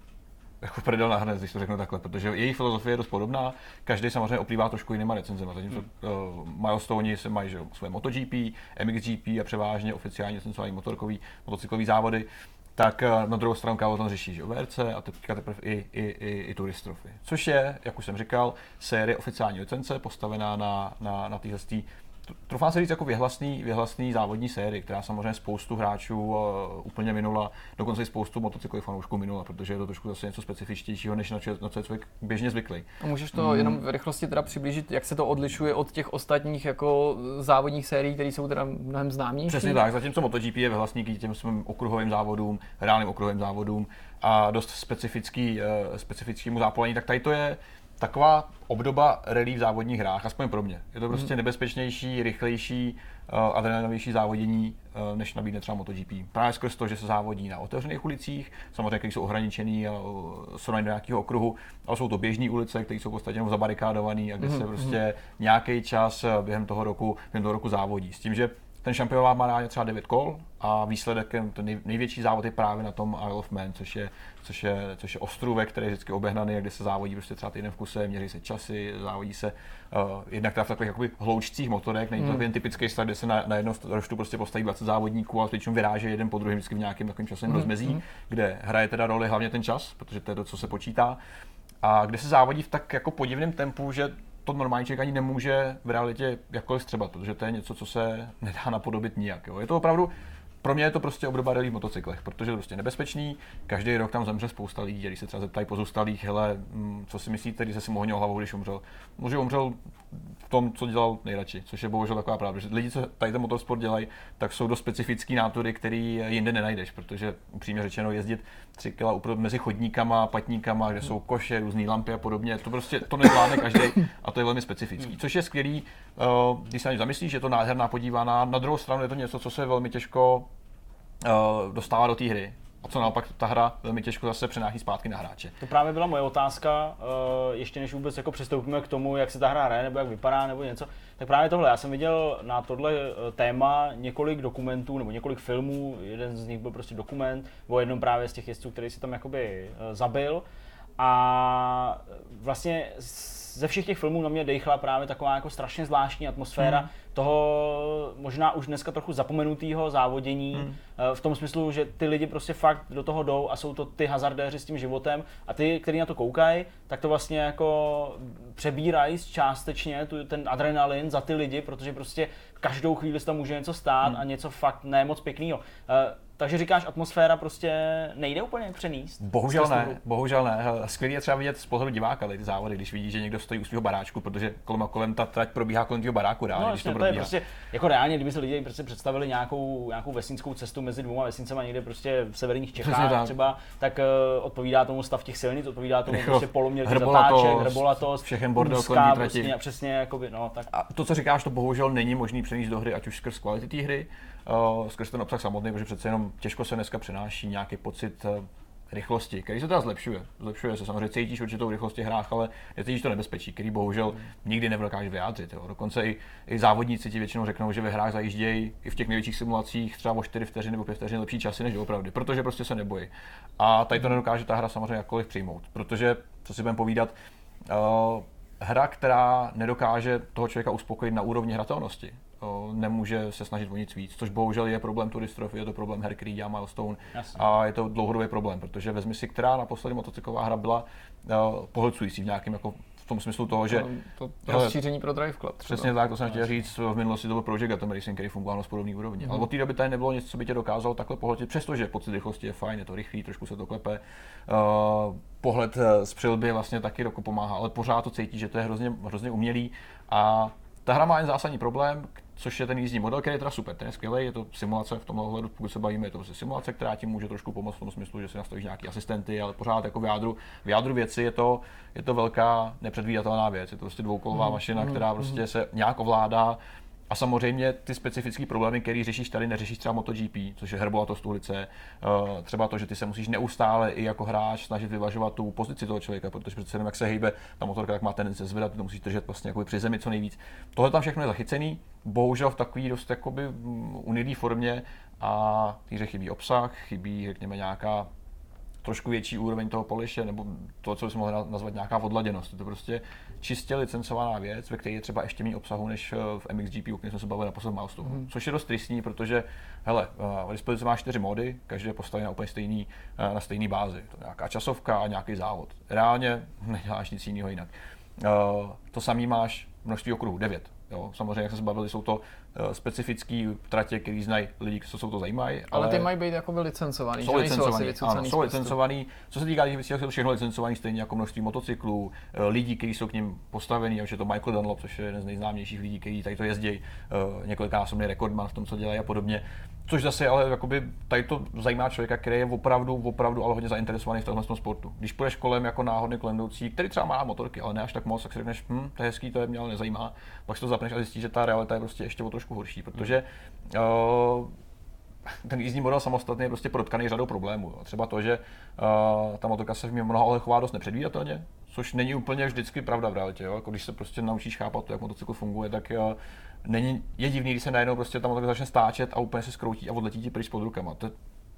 jako prdel na hned, když to řeknu takhle, protože její filozofie je dost podobná, každý samozřejmě oplývá trošku jinýma recenzema, zatímco mm. uh, milestone se mají že, své MotoGP, MXGP a převážně oficiálně licencovaný motorkový, motocyklový závody, tak eh, na druhou stranu Kávo řeší že VRC a teďka teprve i, i, i, i turistrofy. Což je, jak už jsem říkal, série oficiální licence postavená na, na, na téhle Trofám se říct jako věhlasný, věhlasný závodní série, která samozřejmě spoustu hráčů uh, úplně minula, dokonce i spoustu motocyklových fanoušků minula, protože je to trošku zase něco specifičtějšího, než na, na co je člověk běžně zvyklý.
A můžeš to hmm. jenom v rychlosti teda přiblížit, jak se to odlišuje od těch ostatních jako závodních sérií, které jsou teda mnohem známější?
Přesně tak, zatímco MotoGP je věhlasný k těm svým okruhovým závodům, reálným okruhovým závodům a dost specifický, uh, specifickému zápolení, tak tady to je taková obdoba rally v závodních hrách, aspoň pro mě. Je to prostě mm. nebezpečnější, rychlejší, uh, adrenalinovější závodění, uh, než nabídne třeba MotoGP. Právě skrz to, že se závodí na otevřených ulicích, samozřejmě, které jsou ohraničený a uh, jsou do nějakého okruhu, ale jsou to běžné ulice, které jsou v podstatě jenom zabarikádované a kde mm. se prostě nějaký čas během toho roku, během toho roku závodí. S tím, že ten šampionát má ráně třeba 9 kol a výsledek, ten největší závod je právě na tom Isle of Man, což je, což je, což je ostrůvek, který je vždycky obehnaný, kde se závodí prostě třeba týden v kuse, měří se časy, závodí se uh, jednak v takových jakoby hloučcích motorech, není to hmm. jen typický start, kde se na, na jedno roštu prostě postaví 20 závodníků a většinou vyráží jeden po druhém vždycky v nějakém takovém časovém hmm. rozmezí, hmm. kde hraje teda roli hlavně ten čas, protože to je to, co se počítá. A kde se závodí v tak jako podivném tempu, že to normální člověk ani nemůže v realitě jakkoliv střebat, protože to je něco, co se nedá napodobit nijak. Jo. Je to opravdu pro mě je to prostě obdoba rally v motocyklech, protože je to prostě nebezpečný. Každý rok tam zemře spousta lidí, když se třeba zeptají pozůstalých, hele, mm, co si myslíte, když se si mohl hlavu, když umřel. Může umřel tom, co dělal nejradši, což je bohužel taková pravda. Že lidi, co tady ten motorsport dělají, tak jsou dost specifický nátory, který jinde nenajdeš, protože upřímně řečeno jezdit tři kila mezi chodníkama, patníkama, kde jsou koše, různé lampy a podobně, to prostě to nezvládne každý a to je velmi specifický. Což je skvělý, uh, když se na zamyslíš, je to nádherná podívaná. Na druhou stranu je to něco, co se velmi těžko uh, dostává do té hry a co naopak ta hra velmi těžko zase přenáší zpátky na hráče.
To právě byla moje otázka, eh, ještě než vůbec jako přistoupíme k tomu, jak se ta hra hraje, nebo jak vypadá, nebo něco. Tak právě tohle, já jsem viděl na tohle eh, téma několik dokumentů, nebo několik filmů, jeden z nich byl prostě dokument o jednom právě z těch jezdců, který si tam jakoby eh, zabil. A vlastně ze všech těch filmů na mě dechla právě taková jako strašně zvláštní atmosféra hmm. toho možná už dneska trochu zapomenutého závodění, hmm. v tom smyslu, že ty lidi prostě fakt do toho jdou a jsou to ty hazardéři s tím životem a ty, kteří na to koukají, tak to vlastně jako přebírají částečně tu, ten adrenalin za ty lidi, protože prostě každou chvíli se tam může něco stát hmm. a něco fakt ne moc pěkného. Takže říkáš, atmosféra prostě nejde úplně přenést?
Bohužel ne, bohužel ne. Skvělý je třeba vidět z pohledu diváka ty závody, když vidí, že někdo stojí u svého baráčku, protože kolem a kolem ta trať probíhá kolem toho baráku reálně, no, když to,
to je prostě, jako reálně, kdyby se lidi prostě představili nějakou, nějakou vesnickou cestu mezi dvěma vesnicemi někde prostě v severních Čechách tak. třeba, tak uh, odpovídá tomu stav těch silnic, odpovídá tomu Rychlo, prostě poloměr zatáček, hrbolatos,
všechen bordel kolem
prostě, přesně, jakoby, no, tak.
A to, co říkáš, to bohužel není možný přenést do hry, ať už skrz kvality té hry, skrz ten obsah samotný, protože přece jenom těžko se dneska přenáší nějaký pocit uh, rychlosti, který se teda zlepšuje. Zlepšuje se samozřejmě, cítíš určitou rychlosti hrách, ale cítíš to nebezpečí, který bohužel nikdy nedokáže vyjádřit. Jo. Dokonce i, i, závodníci ti většinou řeknou, že ve hrách zajíždějí i v těch největších simulacích třeba o 4 vteřiny nebo 5 vteřin lepší časy než opravdu, protože prostě se nebojí. A tady to nedokáže ta hra samozřejmě jakkoliv přijmout, protože, co si budeme povídat, uh, hra, která nedokáže toho člověka uspokojit na úrovni hratelnosti, nemůže se snažit o nic víc, což bohužel je problém Turistrofy, je to problém her, který dělá Milestone Jasně. a je to dlouhodobý problém, protože vezmi si, která naposledy motocyklová hra byla pohlcující v nějakém jako tom smyslu toho, že...
To, to rozšíření pro Drive Club.
Třeba. Přesně tak, to jsem chtěl říct, v minulosti to byl Project Atom Racing, který fungoval na podobné úrovni. Mm. Ale od té doby tady nebylo nic, co by tě dokázalo takhle pohltit, přestože pocit rychlosti je fajn, je to rychlý, trošku se to klepe. Uh, pohled eh, z přilby vlastně taky roku pomáhá, ale pořád to cítí, že to je hrozně, hrozně umělý a ta hra má jen zásadní problém, což je ten jízdní model, který je teda super, ten je skvělý, je to simulace v tomhle ohledu, pokud se bavíme, je to prostě simulace, která ti může trošku pomoct v tom smyslu, že si nastavíš nějaký asistenty, ale pořád jako v jádru, v jádru věci je to, je to velká nepředvídatelná věc, je to prostě dvoukolová mm, mašina, mm, která prostě mm. se nějak ovládá, a samozřejmě ty specifické problémy, které řešíš tady, neřešíš třeba MotoGP, což je herbolatost ulice, eh, třeba to, že ty se musíš neustále i jako hráč snažit vyvažovat tu pozici toho člověka, protože přece jenom jak se hýbe ta motorka, tak má tendenci zvedat, ty to musíš držet vlastně jako při zemi co nejvíc. Tohle tam všechno je zachycený, bohužel v takové dost jakoby mm, unilý formě a týře chybí obsah, chybí řekněme nějaká trošku větší úroveň toho poliše, nebo to, co bychom mohli nazvat nějaká odladěnost. To prostě čistě licencovaná věc, ve které je třeba ještě méně obsahu než eh, v MXGP, o kterém jsme se bavili na posledním milestone. Mm. Což je dost tristní, protože hele, eh, v dispozici má čtyři mody, každý je postavený na úplně stejný, eh, na stejný bázi. To je nějaká časovka a nějaký závod. Reálně [LAUGHS] neděláš nic jiného jinak. To samý máš množství okruhů, 9. Jo, samozřejmě, jak jsme se bavili, jsou to uh, specifické tratě, které znají lidi, co se to zajímají.
Ale, ale ty mají být jako licencovaný,
jsou licencovaný, ano, jsou licencovaný. Co se týká těch věcí, jsou všechno licencovaný, stejně jako množství motocyklů, uh, lidí, kteří jsou k ním postavení, už je to Michael Dunlop, což je jeden z nejznámějších lidí, kteří tady to jezdí, uh, několikanásobný rekordman v tom, co dělají a podobně. Což zase ale jakoby, tady to zajímá člověka, který je opravdu, opravdu ale hodně zainteresovaný v tomhle sportu. Když půjdeš kolem jako náhodný kolem který třeba má motorky, ale ne až tak moc, tak si řekneš, hm, to je hezký, to je mě ale nezajímá. Pak si to zapneš a zjistíš, že ta realita je prostě ještě o trošku horší, protože uh, ten jízdní model samostatný je prostě protkaný řadou problémů. Jo. Třeba to, že uh, ta motorka se v mnoha ohledech chová dost nepředvídatelně, což není úplně vždycky pravda v realitě. Jo. Jako když se prostě naučíš chápat to, jak motocykl funguje, tak uh, není, je divný, když se najednou prostě ta motorka začne stáčet a úplně se skroutí a odletí ti pryč pod rukama. To,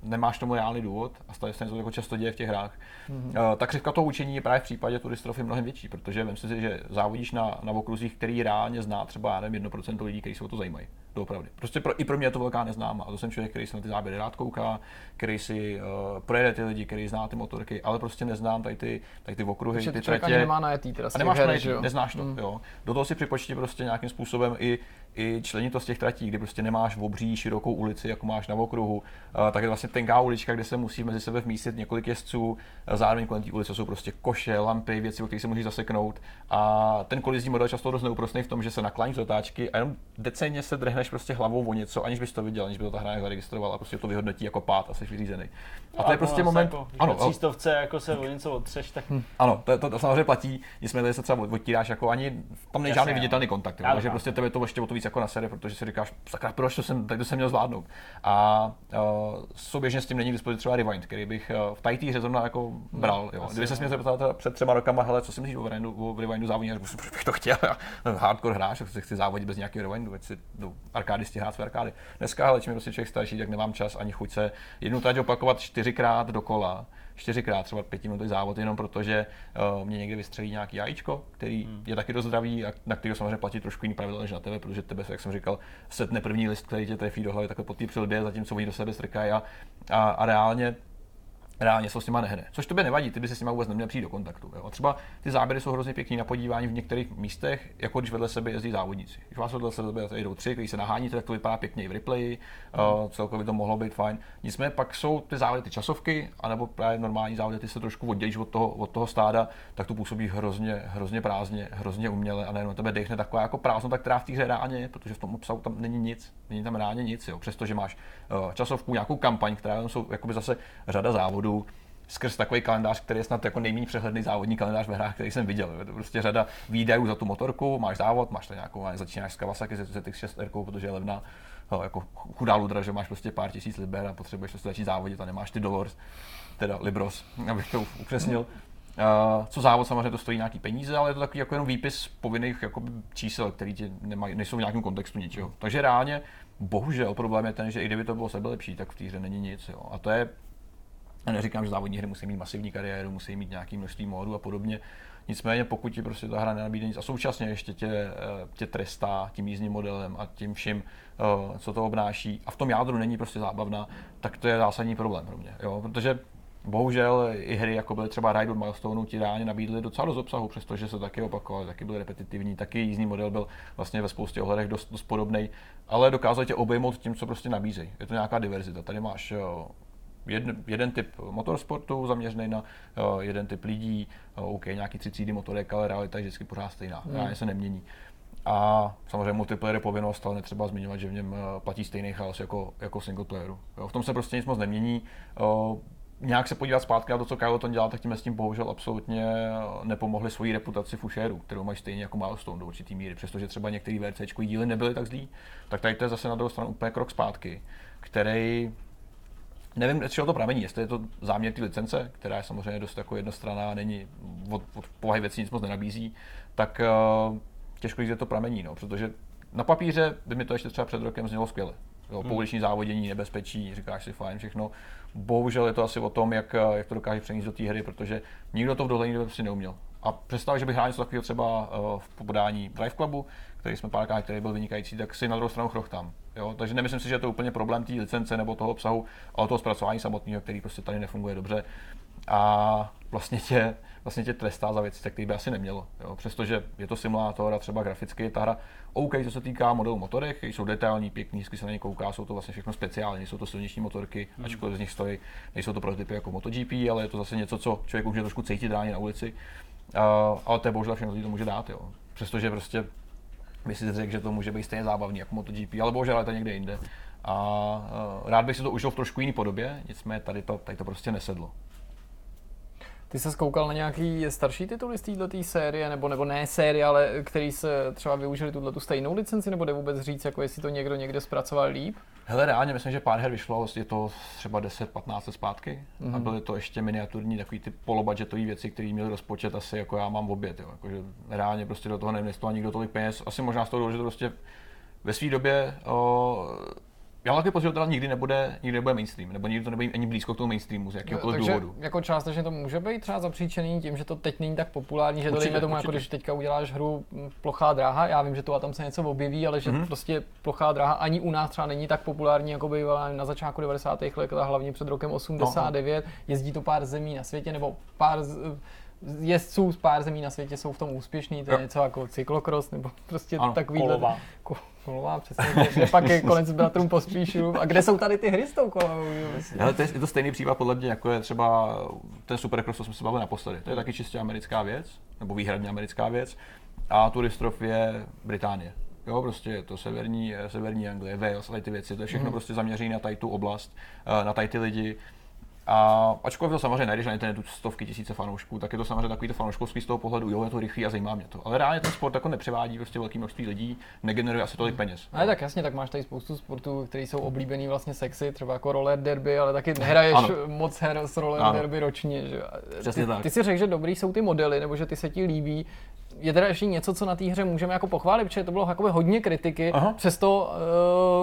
nemáš tomu reálný důvod a stále se něco jako často děje v těch hrách. Mm-hmm. Uh, ta křivka toho učení je právě v případě turistrofy mnohem větší, protože vím si, že závodíš na, na okruzích, který reálně zná třeba, já nevím, 1% lidí, kteří se o to zajímají. Doopravdy. Prostě pro, i pro mě je to velká neznáma. A to jsem člověk, který se na ty záběry rád kouká, který si uh, projede ty lidi, který zná ty motorky, ale prostě neznám tady ty, tady ty okruhy,
Takže
ty tratě.
nemá najetý teda
a nemáš her, najetý, neznáš to. Mm. Jo. Do toho si připočti prostě nějakým způsobem i i členitost těch tratí, kdy prostě nemáš v obří širokou ulici, jako máš na okruhu, eh, tak je vlastně tenká ulička, kde se musí mezi sebe vmístit několik jezdců, eh, zároveň kolem té ulice jsou prostě koše, lampy, věci, o kterých se můžeš zaseknout. A ten kolizní model je často dost neúprostný v tom, že se naklání z otáčky a jenom decenně se drhneš prostě hlavou o něco, aniž bys to viděl, aniž by to ta hra zaregistrovala a prostě to vyhodnotí jako pád a jsi vyřízený. A to je prostě moment.
Jako, ano, na třístovce jako se o něco otřeš, tak... Hm.
Ano, to, to, to, samozřejmě platí, nicméně se třeba jako ani, tam není žádný viditelný kontakt, takže prostě tebe to ještě o to víc jako na sere, protože si říkáš, sakra, proč to jsem, tak to jsem měl zvládnout. A uh, souběžně s tím není k dispozici třeba Rewind, který bych uh, v hře zrovna jako bral. Jo. Kdyby se mě zeptal před třema rokama, hele, co si myslíš o Rewindu, o Rewindu závodní, [LAUGHS] bych to chtěl, já hardcore hráč, tak si chci závodit bez nějakého Rewindu, ať si do arkádisti hrát své arkády. Dneska, ale čím je prostě člověk starší, tak nemám čas ani chuť se jednu trať opakovat čtyřikrát dokola čtyřikrát třeba pětiminutový závod, jenom protože uh, mě někde vystřelí nějaký jajíčko, který hmm. je taky dost zdravý a na který samozřejmě platí trošku jiný pravidla než na tebe, protože tebe, jak jsem říkal, setne první list, který tě trefí do hlavy takhle po té přilbě, zatímco oni do sebe strkají a, a, a reálně reálně se s nima nehne. Což tobě nevadí, ty by se s nima vůbec neměl přijít do kontaktu. Jo. A třeba ty záběry jsou hrozně pěkný na podívání v některých místech, jako když vedle sebe jezdí závodníci. Když vás vedle sebe jedou tři, když se naháníte, tak to vypadá pěkně i v replayi, mm. uh, celkově to mohlo být fajn. Nicméně pak jsou ty závody, ty časovky, anebo právě normální závody, ty se trošku oddělíš od toho, od toho stáda, tak to působí hrozně, hrozně prázdně, hrozně uměle a nejenom tebe dechne taková jako prázdnota, která v té hře reálně je, protože v tom obsahu tam není nic, není tam reálně nic, jo. přestože máš časovku, nějakou kampaň, která jsou jakoby zase řada závodů, skrz takový kalendář, který je snad jako nejméně přehledný závodní kalendář ve hrách, který jsem viděl. Je to prostě řada výdajů za tu motorku, máš závod, máš to nějakou, začínáš s Kawasaki ZX6 R, protože je levná, no, jako chudá ludra, že máš prostě pár tisíc liber a potřebuješ prostě začít závodit a nemáš ty dollars, teda libros, [LAUGHS] abych to upřesnil. Uh, co závod samozřejmě to stojí nějaký peníze, ale je to takový jako jenom výpis povinných jako čísel, nemají, nejsou v nějakém kontextu ničeho. Takže reálně, bohužel, problém je ten, že i kdyby to bylo sebe lepší, tak v té hře není nic. Jo. A to je já neříkám, že závodní hry musí mít masivní kariéru, musí mít nějaký množství módů a podobně. Nicméně, pokud ti prostě ta hra nenabídne nic a současně ještě tě, eh, tě trestá tím jízdním modelem a tím vším, eh, co to obnáší, a v tom jádru není prostě zábavná, tak to je zásadní problém pro mě. Jo? Protože bohužel i hry, jako byly třeba Ride od Milestone, ti reálně nabídly docela dost obsahu, přestože se taky opakovaly, taky byly repetitivní, taky jízdní model byl vlastně ve spoustě ohledech dost, dost podobný, ale dokázali tě obejmout tím, co prostě nabízejí. Je to nějaká diverzita. Tady máš jeden, jeden typ motorsportu zaměřený na uh, jeden typ lidí, uh, OK, nějaký tři třídy motorek, ale realita je vždycky pořád stejná, hmm. se nemění. A samozřejmě multiplayer je povinnost, ale netřeba zmiňovat, že v něm uh, platí stejný chaos jako, jako single playeru. Jo, v tom se prostě nic moc nemění. Uh, nějak se podívat zpátky na to, co Kyloton dělal, tak tím s tím bohužel absolutně nepomohli svoji reputaci Fusheru, kterou mají stejně jako Milestone do určitý míry. Přestože třeba některé VRC díly nebyly tak zlí, tak tady to je zase na druhou stranu úplně krok zpátky, který Nevím, z čeho to pramení, jestli je to záměr té licence, která je samozřejmě dost jako jednostranná, není od, od povahy věcí nic moc nenabízí, tak uh, těžko říct, že to pramení, no, protože na papíře by mi to ještě třeba před rokem znělo skvěle. Jo, hmm. pouliční závodění, nebezpečí, říkáš si fajn, všechno. Bohužel je to asi o tom, jak, jak to dokáže přenést do té hry, protože nikdo to v dohlední době prostě neuměl. A představ, že bych hrál něco takového třeba uh, v podání Drive Clubu, který jsme párkrát, který byl vynikající, tak si na druhou stranu chrochtám. Jo? Takže nemyslím si, že je to úplně problém té licence nebo toho obsahu, ale toho zpracování samotného, který prostě tady nefunguje dobře. A vlastně tě, vlastně tě trestá za věci, které by asi nemělo. Jo? Přestože je to simulátor a třeba graficky ta hra OK, co se týká modelu motorek, jsou detailní, pěkný, hezky se na ně kouká, jsou to vlastně všechno speciální, jsou to silniční motorky, hmm. ačkoliv z nich stojí, nejsou to prototypy jako MotoGP, ale je to zase něco, co člověk může trošku cítit ráně na ulici. Uh, ale to je bohužel všechno, to může dát. Jo? Přestože prostě by si řekl, že to může být stejně zábavný jako MotoGP, ale bohužel je to někde jinde. A uh, rád bych si to užil v trošku jiný podobě, nicméně tady to, tady to prostě nesedlo.
Ty se koukal na nějaký starší tituly z této série, nebo, nebo ne série, ale který se třeba využili tuhle tu stejnou licenci, nebo jde vůbec říct, jako jestli to někdo někde zpracoval líp?
Hele, reálně myslím, že pár her vyšlo, je to třeba 10-15 let zpátky mm-hmm. a mhm. byly to ještě miniaturní takový ty polobudgetové věci, které měly rozpočet asi jako já mám v oběd. Jo. Jakože reálně prostě do toho neinvestoval nikdo tolik peněz. Asi možná z toho, že to prostě ve své době o, já mám takový pocit, že to nikdy nebude, nikdy nebude mainstream, nebo nikdy to nebude ani blízko k tomu mainstreamu z jakéhokoliv
Takže
důvodu.
jako částečně to může být třeba zapříčený tím, že to teď není tak populární, že to určitě, dejme tomu, jako určitě. jako když teďka uděláš hru plochá dráha, já vím, že tu a tam se něco objeví, ale že mm-hmm. prostě plochá dráha ani u nás třeba není tak populární, jako bývala na začátku 90. let, a hlavně před rokem 89. No. Jezdí to pár zemí na světě, nebo pár z, jezdců z pár zemí na světě jsou v tom úspěšní, to je něco jako cyklokros, nebo prostě
ano,
takový.
Kolová.
Kolová, přesně. Kde pak je konec bratrům pospíšu. A kde jsou tady ty hry s tou kolovou?
Ale to je, je, to stejný případ podle mě, jako je třeba ten Supercross, co jsme se bavili naposledy. To je taky čistě americká věc, nebo výhradně americká věc. A Turistrof je Británie. Jo, prostě to severní, severní Anglie, Wales a ty věci, to je všechno mm. prostě zaměřené na tady tu oblast, eh, na tady ty lidi. A ačkoliv to samozřejmě najdeš na internetu stovky tisíce fanoušků, tak je to samozřejmě takový to fanouškovský z toho pohledu, jo, je to rychlý a zajímá mě to. Ale reálně ten sport jako nepřevádí prostě velký množství lidí, negeneruje asi tolik peněz.
Ale tak jasně, tak máš tady spoustu sportů, které jsou oblíbený vlastně sexy, třeba jako roller derby, ale taky nehraješ ano. moc her s roller ano. derby ročně. Že?
Přesně
ty,
tak.
ty si řekl, že dobrý jsou ty modely, nebo že ty se ti líbí, je teda ještě něco, co na té hře můžeme jako pochválit, protože to bylo jakoby hodně kritiky. Aha. Přesto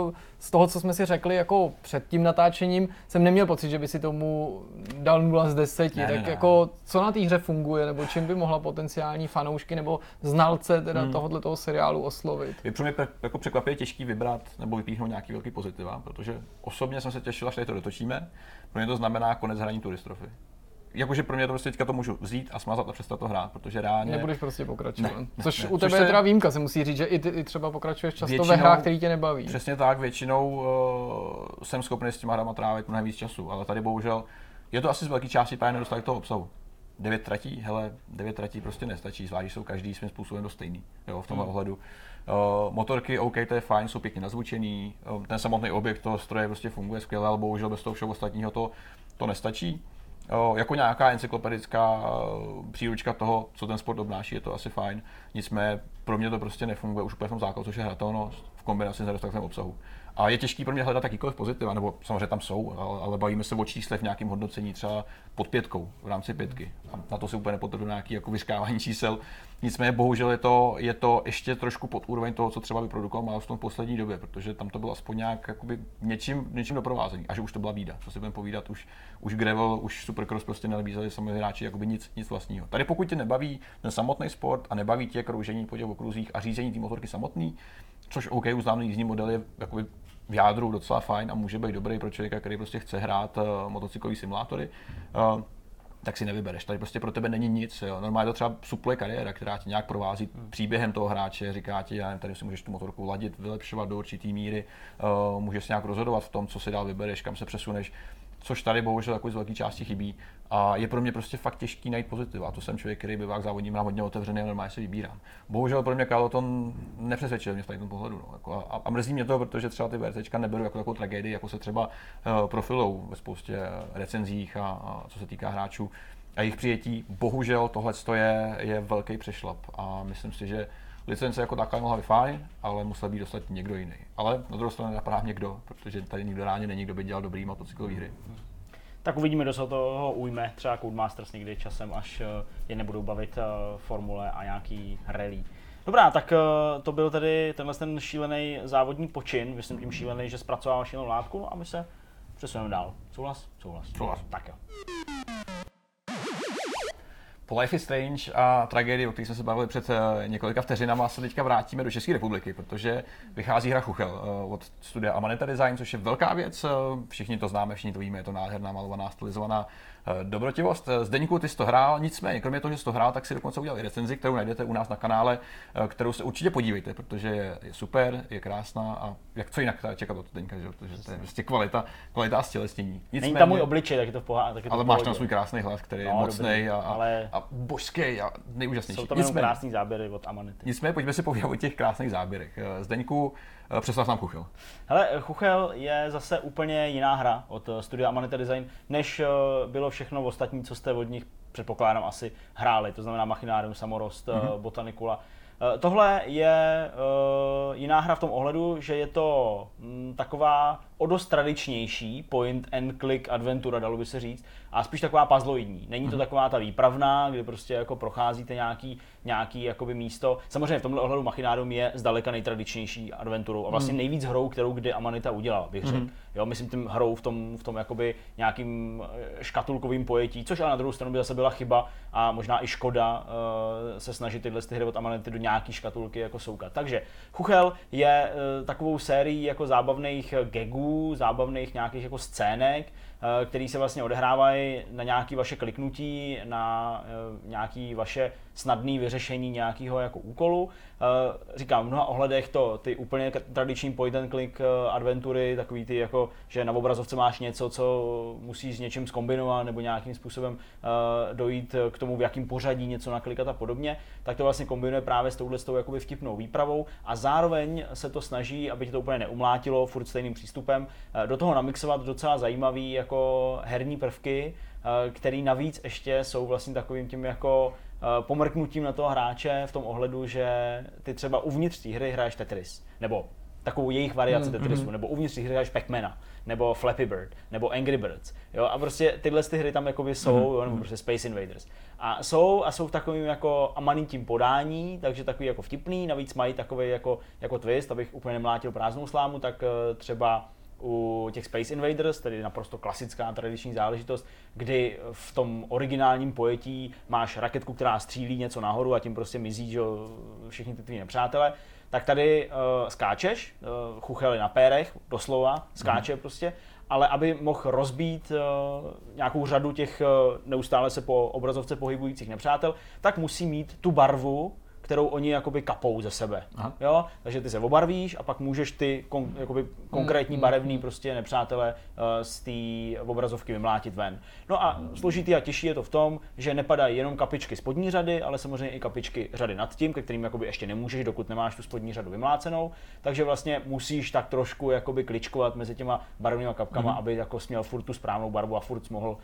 uh, z toho, co jsme si řekli jako před tím natáčením, jsem neměl pocit, že by si tomu dal 0 z 10. Ne, tak ne, jako co na té hře funguje, nebo čím by mohla potenciální fanoušky nebo znalce teda hmm. tohohle toho seriálu oslovit?
Je pro mě jako překvapivě těžký vybrat nebo vypíchnout nějaký velký pozitiva, protože osobně jsem se těšil, až tady to dotočíme. Pro mě to znamená konec hraní turistrofy jakože pro mě to prostě teďka to můžu vzít a smazat a přestat to hrát, protože reálně...
Nebudeš prostě pokračovat. Ne, ne, Což ne. u tebe Což je teda výjimka, se musí říct, že i ty i třeba pokračuješ často většinou, ve hrách, který tě nebaví.
Přesně tak, většinou uh, jsem schopný s těma hrama trávit mnohem víc času, ale tady bohužel je to asi z velké části právě nedostatek toho obsahu. Devět tratí, hele, devět tratí prostě nestačí, zvlášť jsou každý svým způsobem dost stejný, jo, v tomhle hmm. ohledu. Uh, motorky, OK, to je fajn, jsou pěkně nazvučený, uh, ten samotný objekt toho stroje prostě funguje skvěle, ale bohužel bez toho všeho ostatního to, to nestačí jako nějaká encyklopedická eh, příručka toho, co ten sport obnáší, je to asi fajn. Nicméně pro mě to prostě nefunguje už úplně v tom základu, což je hratelnost v kombinaci s nedostatkem obsahu. A je těžký pro mě hledat jakýkoliv pozitiva, nebo samozřejmě tam jsou, ale, bavíme se o číslech v nějakém hodnocení třeba pod pětkou, v rámci pětky. A na to si úplně nepotrdu nějaký jako vyškávání čísel. Nicméně bohužel je to, je to ještě trošku pod úroveň toho, co třeba vyprodukoval Milestone v poslední době, protože tam to bylo aspoň nějak jakoby něčím, něčím doprovázení. A že už to byla bída, co si budeme povídat, už, už gravel, už supercross prostě nenabízeli sami hráči jakoby nic, nic vlastního. Tady pokud tě nebaví ten samotný sport a nebaví tě kroužení po těch okruzích a řízení té motorky samotný, což OK, uznámý jízdní model je jakoby v jádru docela fajn a může být dobrý pro člověka, který prostě chce hrát uh, motocyklový simulátory. Uh, tak si nevybereš. Tady prostě pro tebe není nic. Jo. Normálně to třeba suple kariéra, která tě nějak provází příběhem toho hráče, říká ti, já nevím, tady si můžeš tu motorku ladit, vylepšovat do určitý míry, uh, můžeš si nějak rozhodovat v tom, co si dál vybereš, kam se přesuneš což tady bohužel takový z velké části chybí. A je pro mě prostě fakt těžký najít pozitiva. A to jsem člověk, který bývá k závodním mám hodně otevřený a normálně se vybírám. Bohužel pro mě Carlton nepřesvědčil mě v tom pohledu. No. Jako a, a, mrzí mě to, protože třeba ty VRCčka neberu jako takovou tragédii, jako se třeba uh, profilou ve spoustě recenzích a, a co se týká hráčů a jejich přijetí. Bohužel tohle je, je velký přešlap a myslím si, že licence jako taková mohla být fajn, ale musel být dostat někdo jiný. Ale na druhou stranu napadá někdo, protože tady nikdo ráně není, kdo by dělal dobrý motocyklové hry.
Tak uvidíme, kdo se toho ujme, třeba Codemasters někdy časem, až eh, je nebudou bavit eh, formule a nějaký rally. Dobrá, tak eh, to byl tedy tenhle ten šílený závodní počin, myslím tím šílený, že zpracovával šílenou látku, no a my se přesuneme dál. Souhlas? Souhlas.
Souhlas.
Tak jo
po Life is Strange a tragédii, o které jsme se bavili před eh, několika vteřinama, se teďka vrátíme do České republiky, protože vychází hra Chuchel eh, od studia Amanita Design, což je velká věc. Eh, všichni to známe, všichni to víme, je to nádherná malovaná, stylizovaná dobrotivost. Eh, Zdeňku, ty jsi to hrál, nicméně, kromě toho, že jsi to hrál, tak si dokonce udělal i recenzi, kterou najdete u nás na kanále, eh, kterou se určitě podívejte, protože je, je super, je krásná a jak co jinak čekat od Zdeňka, že? protože to je prostě kvalita, kvalita a stělesnění.
Není tam můj obličej, tak je to v pohádce.
Ale máš tam svůj krásný hlas, který no, je mocný a, a, ale... a božský a nejúžasnější.
Jsou tam krásný záběry od Amanity.
Nicméně pojďme si povídat o těch krásných záběrech. Zdeňku, Eh, představ nám Chuchel.
Hele, Chuchel je zase úplně jiná hra od eh, studia Amanita Design, než eh, bylo všechno ostatní, co jste od nich předpokládám asi hráli, to znamená Machinarium, Samorost, mm-hmm. Botanicula. Tohle je jiná hra v tom ohledu, že je to mm, taková o dost tradičnější point and click adventura, dalo by se říct, a spíš taková puzzloidní. Není to mm-hmm. taková ta výpravná, kde prostě jako procházíte nějaký, nějaký jakoby místo. Samozřejmě v tomhle ohledu Machinarium je zdaleka nejtradičnější adventurou a vlastně mm. nejvíc hrou, kterou kdy Amanita udělala, bych řekl. Mm. Jo, myslím tím hrou v tom, v tom jakoby nějakým eh, škatulkovým pojetí, což ale na druhou stranu by zase byla chyba a možná i škoda uh, se snažit tyhle ty hry od Amanity do nějaký škatulky jako soukat. Takže Chuchel je uh, takovou sérií jako zábavných zábavných nějakých jako scének, který se vlastně odehrávají na nějaké vaše kliknutí, na uh, nějaké vaše snadné vyřešení nějakého jako úkolu. Eh, říkám, v mnoha ohledech to ty úplně tradiční point and click eh, adventury, takový ty jako, že na obrazovce máš něco, co musíš s něčím zkombinovat nebo nějakým způsobem eh, dojít k tomu, v jakým pořadí něco naklikat a podobně, tak to vlastně kombinuje právě s touhle s tou jakoby vtipnou výpravou a zároveň se to snaží, aby tě to úplně neumlátilo furt stejným přístupem, do toho namixovat docela zajímavý jako herní prvky, který navíc ještě jsou vlastně takovým tím jako Eh, pomrknutím na toho hráče v tom ohledu, že ty třeba uvnitř té hry hraješ Tetris, nebo takovou jejich variaci mm, Tetrisu, mm. nebo uvnitř té hry hraješ Pac-Mana, nebo Flappy Bird, nebo Angry Birds. Jo? A prostě tyhle ty hry tam jakoby jsou, mm. jo? nebo prostě Space Invaders. A jsou a jsou v takovým jako amanitím podání, takže takový jako vtipný, navíc mají takový jako, jako twist, abych úplně nemlátil prázdnou slámu, tak eh, třeba u těch Space Invaders, tedy naprosto klasická tradiční záležitost, kdy v tom originálním pojetí máš raketku, která střílí něco nahoru a tím prostě mizí že, všichni ty tví nepřátelé, tak tady uh, skáčeš, uh, chuchely na pérech, doslova, skáče mm. prostě, ale aby mohl rozbít uh, nějakou řadu těch uh, neustále se po obrazovce pohybujících nepřátel, tak musí mít tu barvu, kterou oni jakoby kapou ze sebe. Aha. Jo? Takže ty se obarvíš a pak můžeš ty kon, jakoby konkrétní mm, barevný mm. prostě nepřátele uh, z té obrazovky vymlátit ven. No a složitý a těžší je to v tom, že nepadají jenom kapičky spodní řady, ale samozřejmě i kapičky řady nad tím, ke kterým jakoby ještě nemůžeš, dokud nemáš tu spodní řadu vymlácenou. Takže vlastně musíš tak trošku jakoby kličkovat mezi těma barevnými kapkama, mm. aby jako směl furt tu správnou barvu a furt mohl uh,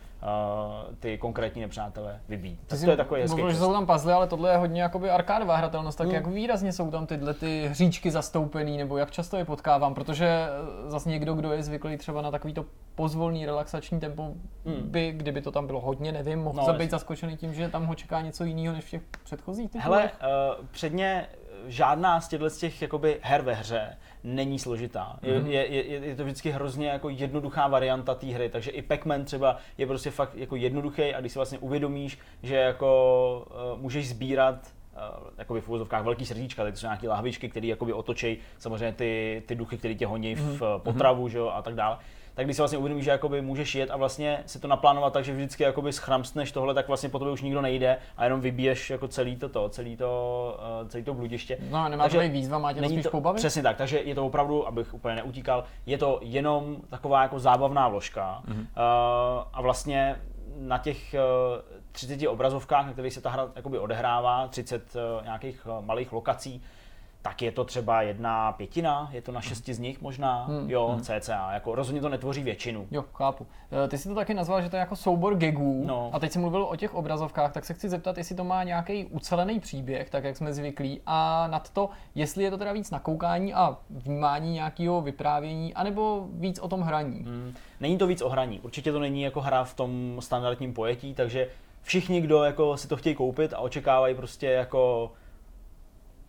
ty konkrétní nepřátelé vybít.
Tak to je takový hezký. Mluvil, že jsou tam puzzle, ale tohle je hodně jakoby arkádová hratelnost, tak hmm. jak výrazně jsou tam tyhle ty hříčky zastoupený, nebo jak často je potkávám, protože eh, zase někdo, kdo je zvyklý třeba na takovýto pozvolný relaxační tempo, hmm. by, kdyby to tam bylo hodně, nevím, mohl no, být zaskočený tím, že tam ho čeká něco jiného než v těch předchozích
typech. Hele, uh, předně žádná z těchto z těch jakoby her ve hře není složitá. Je, mm-hmm. je, je, je to vždycky hrozně jako jednoduchá varianta té hry, takže i Pac-Man třeba je prostě fakt jako jednoduchý a když si vlastně uvědomíš, že jako uh, můžeš sbírat uh, jakoby v uvozovkách velký srdíčka, tak to jsou nějaké lahvičky, které jakoby otočí samozřejmě ty, ty duchy, které tě honí v mm-hmm. potravu že jo, a tak dále. Tak když si vlastně uvědomíš, že jakoby můžeš jet a vlastně si to naplánovat tak, že vždycky jakoby schramstneš tohle, tak vlastně po tobě už nikdo nejde a jenom vybiješ jako celý to, to celý to, uh, celý to bludiště.
No, nemá takže to výzva, má tě to spíš pobavit?
Přesně tak, takže je to opravdu, abych úplně neutíkal, je to jenom taková jako zábavná vložka mm-hmm. uh, a vlastně na těch 30 eh, obrazovkách, na kterých se ta hra jakoby odehrává, 30 eh, nějakých eh, malých lokací, tak je to třeba jedna pětina, je to na šesti z nich možná, hmm. jo, hmm. cca, jako rozhodně to netvoří většinu.
Jo, chápu. Ty si to taky nazval, že to je jako soubor gagů no. a teď jsi mluvil o těch obrazovkách, tak se chci zeptat, jestli to má nějaký ucelený příběh, tak jak jsme zvyklí, a nad to, jestli je to teda víc na koukání a vnímání nějakého vyprávění, anebo víc o tom hraní. Hmm.
Není to víc o hraní, určitě to není jako hra v tom standardním pojetí, takže všichni, kdo jako si to chtějí koupit a očekávají prostě jako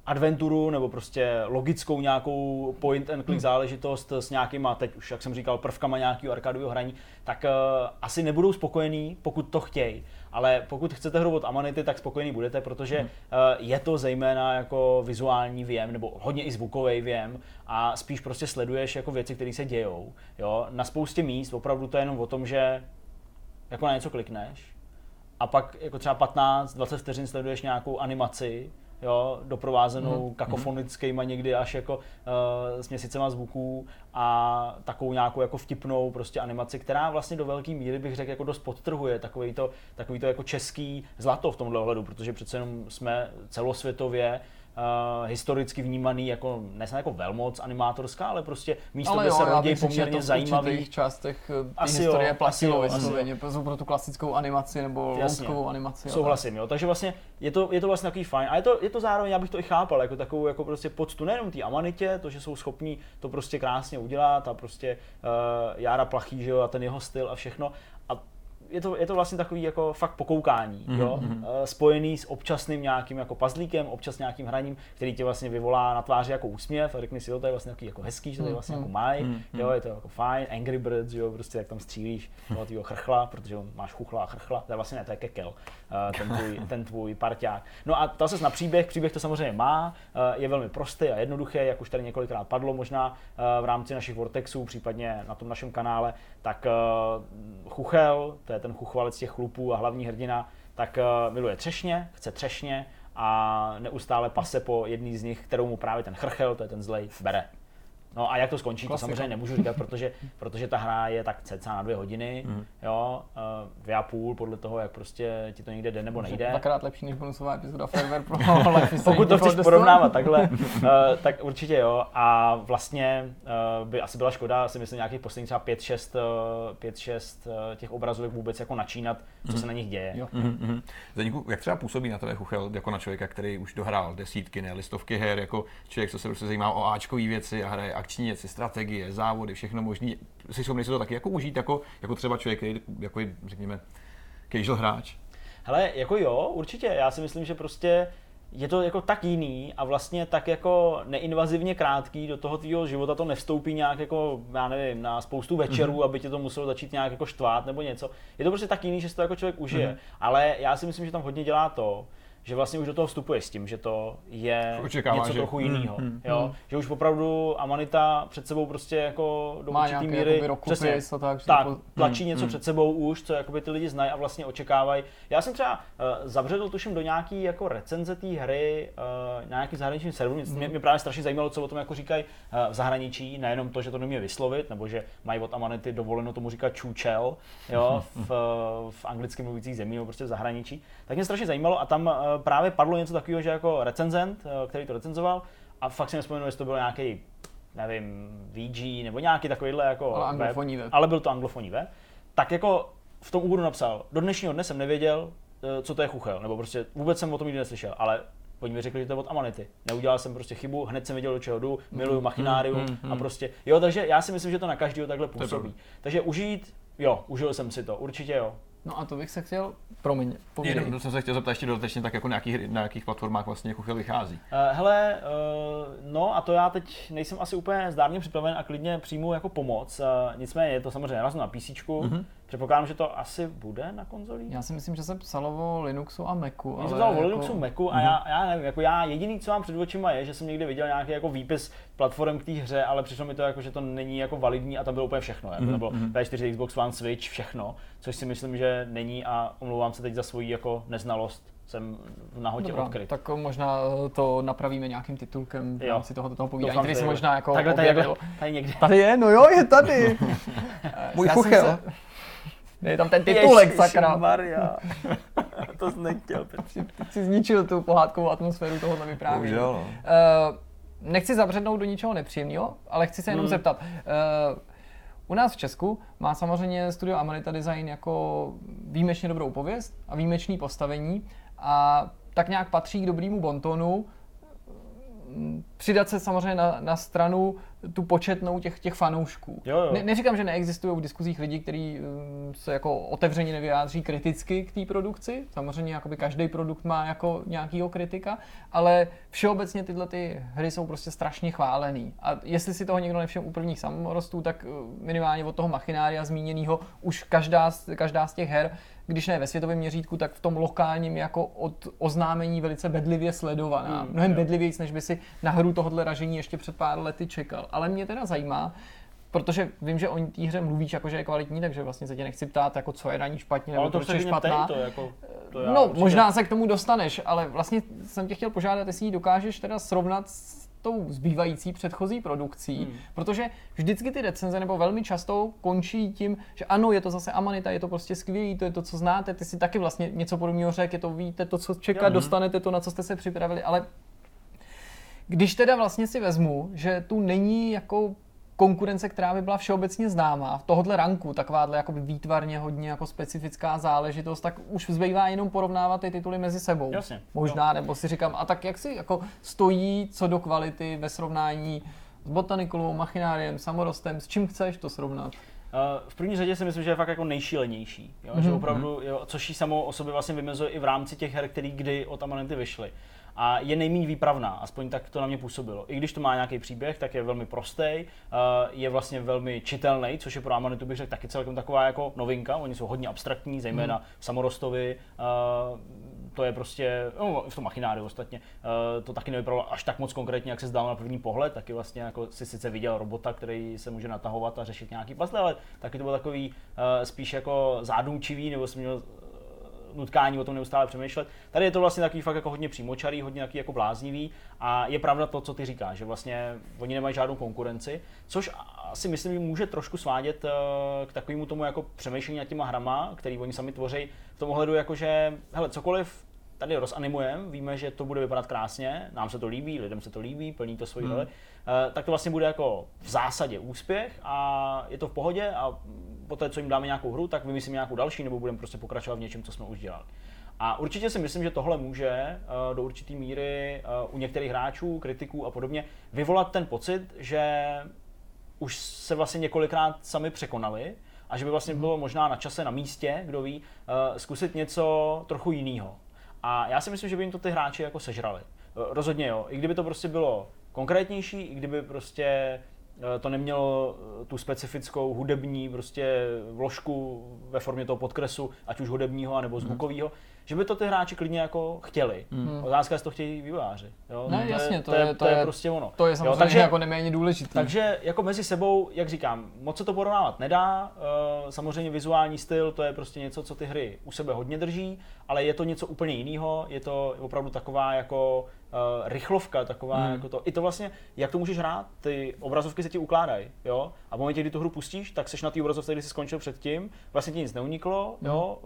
adventuru nebo prostě logickou nějakou point and click hmm. záležitost s nějakýma, teď už jak jsem říkal, prvkama nějakého arkádového hraní, tak uh, asi nebudou spokojení, pokud to chtějí. Ale pokud chcete hru od Amanity, tak spokojení budete, protože hmm. uh, je to zejména jako vizuální věm, nebo hodně i zvukový věm a spíš prostě sleduješ jako věci, které se dějou. Jo? Na spoustě míst opravdu to je jenom o tom, že jako na něco klikneš a pak jako třeba 15-20 vteřin sleduješ nějakou animaci, jo, doprovázenou mm. kakofonickýma někdy až jako uh, s měsícema zvuků a takovou nějakou jako vtipnou prostě animaci, která vlastně do velké míry bych řekl jako dost podtrhuje takový to, takový to jako český zlato v tomhle ohledu, protože přece jenom jsme celosvětově uh, historicky vnímaný jako, ne jako velmoc animátorská, ale prostě místo, ale kde jo, se rodí poměrně zajímavý.
V částech eh, asi historie jo, platilo vysloveně pro tu klasickou animaci nebo loutkovou animaci.
Souhlasím, jo. Takže vlastně je to, je to vlastně takový fajn. A je to, je to zároveň, já bych to i chápal, jako takovou jako prostě poctu nejenom té amanitě, to, že jsou schopní to prostě krásně udělat a prostě uh, Jára Plachý, že jo, a ten jeho styl a všechno. Je to, je to vlastně takový jako fakt pokoukání, mm-hmm. jo? Eh, spojený s občasným nějakým jako pazlíkem, občas nějakým hraním, který tě vlastně vyvolá na tváři jako úsměv a řekni si, jo, to je vlastně takový jako hezký, že to je vlastně jako maj,
Mhm.
jo, je to jako fajn, Angry Birds, jo, prostě jak tam střílíš [LAUGHS] toho tvýho chrchla, protože on máš chuchla a chrchla, to je vlastně ne, to je kekel, ten tvůj, ten tvůj parťák. No a to se na příběh, příběh to samozřejmě má, eh, je velmi prostý a jednoduchý, jak už tady několikrát padlo možná eh, v rámci našich Vortexů, případně na tom našem kanále, tak eh, Chuchel, to je ten chuchvalec těch chlupů a hlavní hrdina, tak eh, miluje třešně, chce třešně a neustále pase po jedný z nich, kterou mu právě ten chrchel, to je ten zlej, bere. No a jak to skončí,
Klasika.
to samozřejmě nemůžu říkat, protože, protože ta hra je tak cca na dvě hodiny,
Mhm.
jo, eh, dvě a půl podle toho, jak prostě ti to někde jde nebo nejde.
Dvakrát lepší než bonusová epizoda Fairware pro [LAUGHS] Life [LAUGHS]
Pokud to chceš porovnávat takhle, uh, [LAUGHS] tak určitě jo. A vlastně uh, by asi byla škoda, si myslím, nějakých posledních třeba 5-6 uh, 5-6 uh, těch obrazovek vůbec jako načínat, co se na nich děje.
Jo.
Mhm, mhm. Zdeňku, jak třeba působí na tebe Chuchel jako na člověka, který už dohrál desítky, ne listovky her, jako člověk, co se prostě zajímá o Ačkové věci a hraje akční věci, strategie, závody, všechno možné. Jsi schopný si to taky jako užít, jako, jako třeba člověk, který, jako je, řekněme, casual hráč.
Hele, jako jo, určitě. Já si myslím, že prostě je to jako tak jiný a vlastně tak jako neinvazivně krátký do toho tvýho života to nevstoupí nějak jako, já nevím, na spoustu večerů, mm-hmm. aby tě to muselo začít nějak jako štvát nebo něco. Je to prostě tak jiný, že si to jako člověk užije. Mm-hmm. Ale já si myslím, že tam hodně dělá to, že vlastně už do toho vstupuje s tím, že to je
Očekává,
něco
že-
trochu jiného.
Mm, mm,
jo? Že už opravdu Amanita před sebou prostě jako do
Má
určitý míry
rokopis a tak, že
tak
to-
tlačí
Mm,
něco
mm.
před sebou už, co jakoby ty lidi znají a vlastně očekávají. Já jsem třeba uh, zabředl tuším do nějaký jako recenze té hry uh, na nějaký zahraniční serveru. Mě, mě, mě právě strašně zajímalo, co o tom jako říkají uh, v zahraničí, nejenom to, že to neumí vyslovit, nebo že mají od Amanity dovoleno tomu říkat čůčel, jo, [LAUGHS] v, v anglicky mluvících zemích nebo prostě v zahraničí. Tak mě strašně zajímalo a tam uh, právě padlo něco takového, že jako recenzent, uh, který to recenzoval, a fakt si nespomenu, jestli to byl nějaký nevím, VG nebo nějaký takovýhle jako
Ale
web,
anglofonní web.
ale byl to anglofonní web, tak jako v tom úvodu napsal, do dnešního dne jsem nevěděl, eh, co to je chuchel, nebo prostě vůbec jsem o tom nikdy neslyšel, ale oni mi řekli, že to je od Amanity. Neudělal jsem prostě chybu, hned jsem věděl, do čeho jdu, miluju machinárium
mm, mm.
a prostě, jo, takže já si myslím, že to na každého takhle působí. Takže užít, jo, užil jsem si to, určitě jo.
No a to bych se chtěl, promiň, povídej.
Jenom jsem se chtěl zeptat ještě dodatečně, tak jako na jakých, na jakých platformách vlastně Chuchel vychází.
Uh, hele, uh, no a to já teď nejsem asi úplně zdárně připraven a klidně přijmu jako pomoc. Uh, nicméně je to samozřejmě narazno na PC. Mm-hmm. Předpokládám, že to asi bude na konzolích.
Já si myslím, že se psalo o Linuxu a Macu. Ale
se psalo o
jako-
Linuxu, Macu a já, já nevím, jako já jediný, co mám před očima je, že jsem někdy viděl nějaký jako výpis platform k té hře, ale přišlo mi to jako, že to není jako validní a tam bylo úplně všechno. Jako, to bylo P4, Xbox One, Switch, všechno, což si myslím, že není a omlouvám se teď za svoji jako neznalost. Jsem v nahotě
Dobrá,
odkryt.
tak možná to napravíme nějakým titulkem v rámci tohoto toho povídání,
Doufám,
který si možná jako
Takhle tady,
objevil. [LAUGHS]
tady někde.
Tady je, no jo, je tady. [LAUGHS]
Můj
Já jsem se- Je tam ten titulek, sakra.
Maria. [LAUGHS] to jsi nechtěl, Petře.
Teď si zničil tu pohádkovou atmosféru tohohle vyprávění.
Bohužel, no.
Uh, nechci zabřednout do ničeho nepříjemného, ale chci se jenom
Hmm.
zeptat. Uh, u nás v Česku má samozřejmě studio Amanita Design jako výjimečně dobrou pověst a výjimečný postavení a tak nějak patří k dobrému bontonu přidat se samozřejmě na, na stranu tu početnou těch, těch fanoušků.
Jo, jo.
Ne, neříkám, že neexistují v diskuzích lidi, kteří um, se jako otevřeně nevyjádří kriticky k té produkci. Samozřejmě jakoby každý produkt má jako nějakýho kritika, ale všeobecně tyhle ty hry jsou prostě strašně chválený. A jestli si toho někdo nevšiml u prvních samorostů, tak uh, minimálně od toho machinária zmíněného už každá, každá z těch her když ne ve světovém měřítku, tak v tom lokálním jako od oznámení velice bedlivě sledovaná.
Mm,
Mnohem
jo.
bedlivějc, než by si na hru tohohle ražení ještě před pár lety čekal. Ale mě teda zajímá, protože vím, že o té hře mluvíš jako, že je kvalitní, takže vlastně se tě nechci ptát, jako co je na ní špatně, nebo proč je špatná.
to jako, to já
no,
určitě-
možná se k tomu dostaneš, ale vlastně jsem tě chtěl požádat, jestli ji dokážeš teda srovnat s tou zbývající předchozí produkcí,
Hmm.
protože vždycky ty recenze nebo velmi často končí tím, že ano, je to zase Amanita, je to prostě skvělý, to je to, co znáte, ty si taky vlastně něco podobného řekl, je to víte, to, co
Jo.
dostanete to, na co jste se připravili, ale když teda vlastně si vezmu, že tu není jako konkurence, která by byla všeobecně známá v tohohle ranku, takováhle jako výtvarně hodně jako specifická záležitost, tak už zbývá jenom porovnávat ty tituly mezi sebou.
Jasně,
Možná, nebo si říkám, a tak jak si jako stojí co do kvality ve srovnání s Botanikulou, Machináriem, Samorostem, s čím chceš to srovnat?
v první řadě si myslím, že je fakt jako nejšílenější, jo? Mm-hmm. že
Mhm.
opravdu, jo, což ji samo o sobě vlastně vymezuje i v rámci těch her, který kdy od Amanity vyšly. A je nejméně výpravná, aspoň tak to na mě působilo. I když to má nějaký příběh, tak je velmi prostý, je vlastně velmi čitelný, což je pro Amanitu bych řekl taky celkem taková jako novinka. Oni jsou hodně abstraktní, zejména v Samorostovi. Uh, to je prostě, no, v tom machináriu ostatně, uh, to taky nevypadalo až tak moc konkrétně, jak se zdálo na první pohled, taky vlastně jako si sice viděl robota, který se může natahovat a řešit nějaký puzzle, ale taky to bylo takový spíš jako zádumčivý, nebo jsem měl nutkání o tom neustále přemýšlet. Tady je to vlastně takový fakt jako hodně přímočarý, hodně takový jako bláznivý a je pravda to, co ty říkáš, že vlastně oni nemají žádnou konkurenci, což si myslím, že může trošku svádět uh, k takovému tomu jako přemýšlení nad těma hrama, který oni sami tvoří v tom ohledu, jako že hele, cokoliv tady rozanimujeme, víme, že to bude vypadat krásně, nám se to líbí, lidem se to líbí, plní to svoji
Hmm.
roli, eh, tak to vlastně bude jako v zásadě úspěch a je to v pohodě a poté, co jim dáme nějakou hru, tak vymyslíme nějakou další nebo budeme prostě pokračovat v něčem, co jsme už dělali. A určitě si myslím, že tohle může eh, do určité míry eh, u některých hráčů, kritiků a podobně vyvolat ten pocit, že už se vlastně několikrát sami překonali a že by vlastně bylo možná na čase, na místě, kdo ví, eh, zkusit něco trochu jiného. A já si myslím, že by jim to ty hráči jako sežrali. Rozhodně jo. I kdyby to prostě bylo konkrétnější, i kdyby prostě to nemělo eh, tu specifickou hudební prostě vložku ve formě toho podkresu, ať už hudebního nebo zvukového, že by to ty hráči klidně jako chtěli. Otázka je, jestli to chtějí vývojáři. Jo?
Ne,
to
jasně,
je,
to
to, je, to,
to
je, prostě ono.
To je
Jo,
samozřejmě
takže,
jako neméně důležitý.
takže jako mezi sebou, jak říkám, moc se to porovnávat nedá. Eh, Samozřejmě vizuální styl, to je prostě něco, co ty hry u sebe hodně drží, ale je to něco úplně jiného. Je to opravdu taková jako uh, rychlovka, taková
Hmm.
jako to. I to vlastně, jak to můžeš hrát, ty obrazovky se ti ukládají, jo? A v momentě, kdy tu hru pustíš, tak seš na té obrazovce, kdy jsi skončil předtím, vlastně ti nic neuniklo,
Hmm.
jo?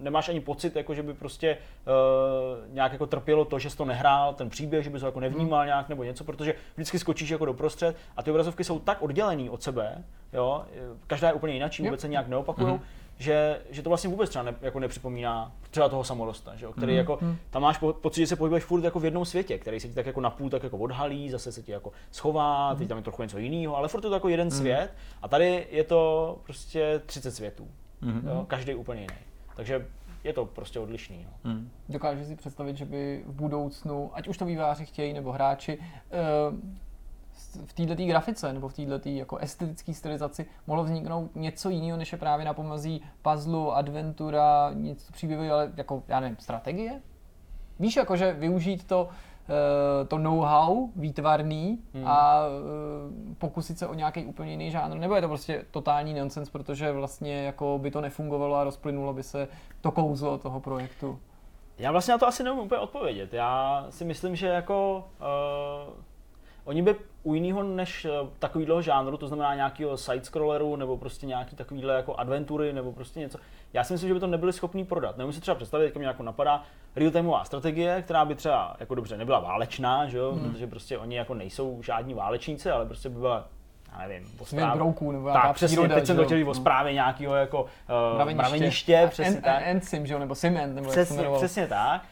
Nemáš ani pocit, jako že by prostě uh, nějak jako trpělo to, že jsi to nehrál, ten příběh, že bys ho jako nevnímal
Hmm.
nějak nebo něco, protože vždycky skočíš jako doprostřed a ty obrazovky jsou tak oddělený od sebe, jo, každá je úplně jinak,
Jo.
vůbec se nějak neopakují,
Mhm.
že, že to vlastně vůbec třeba ne, jako nepřipomíná třeba toho samorosta, že jo, který
Mhm.
jako, tam máš po, pocit, že se pohybuješ furt jako v jednom světě, který se ti tak jako napůl tak jako odhalí, zase se ti jako schová,
Mhm.
teď tam je trochu něco jiného, ale furt je to jako jeden svět a tady je to prostě 30 světů,
Mhm.
jo, každý úplně jiný. Takže je to prostě odlišný. No.
Hmm.
Dokážu si představit, že by v budoucnu, ať už to výváři chtějí nebo hráči, eh, v této grafice nebo v této jako estetické stylizaci mohlo vzniknout něco jiného, než je právě na pomazí puzzle, adventura, něco příběhu, ale jako, já nevím, strategie? Víš, jakože využít to, to know-how výtvarný
Hmm.
a eh, pokusit se o nějaký úplně jiný žánr, nebo je to prostě totální nonsens, protože vlastně jako by to nefungovalo a rozplynulo by se to kouzlo toho projektu.
Já vlastně na to asi nevím úplně odpovědět. Já si myslím, že jako uh, oni by u jiného než uh, takovýhle žánru, to znamená nějakého side-scrolleru nebo prostě nějaký takovýhle jako adventury nebo prostě něco, já si myslím, že by to nebyli schopní prodat. Nevím si třeba představit, jak mě jako napadá real-timeová strategie, která by třeba jako dobře nebyla válečná, že jo?
Hmm.
protože prostě oni jako nejsou žádní válečníci, ale prostě by byla já nevím, o
Svět
správ-
brouků nebo
tak, přesně,
příroda,
teď jsem říct o
No.
zprávě nějakého jako uh,
Mraveniště.
mraveniště, přesně tak.
Ensim, že jo, nebo Cement, nebo jak se
Přesně,
jmenovalo.
přesně tak.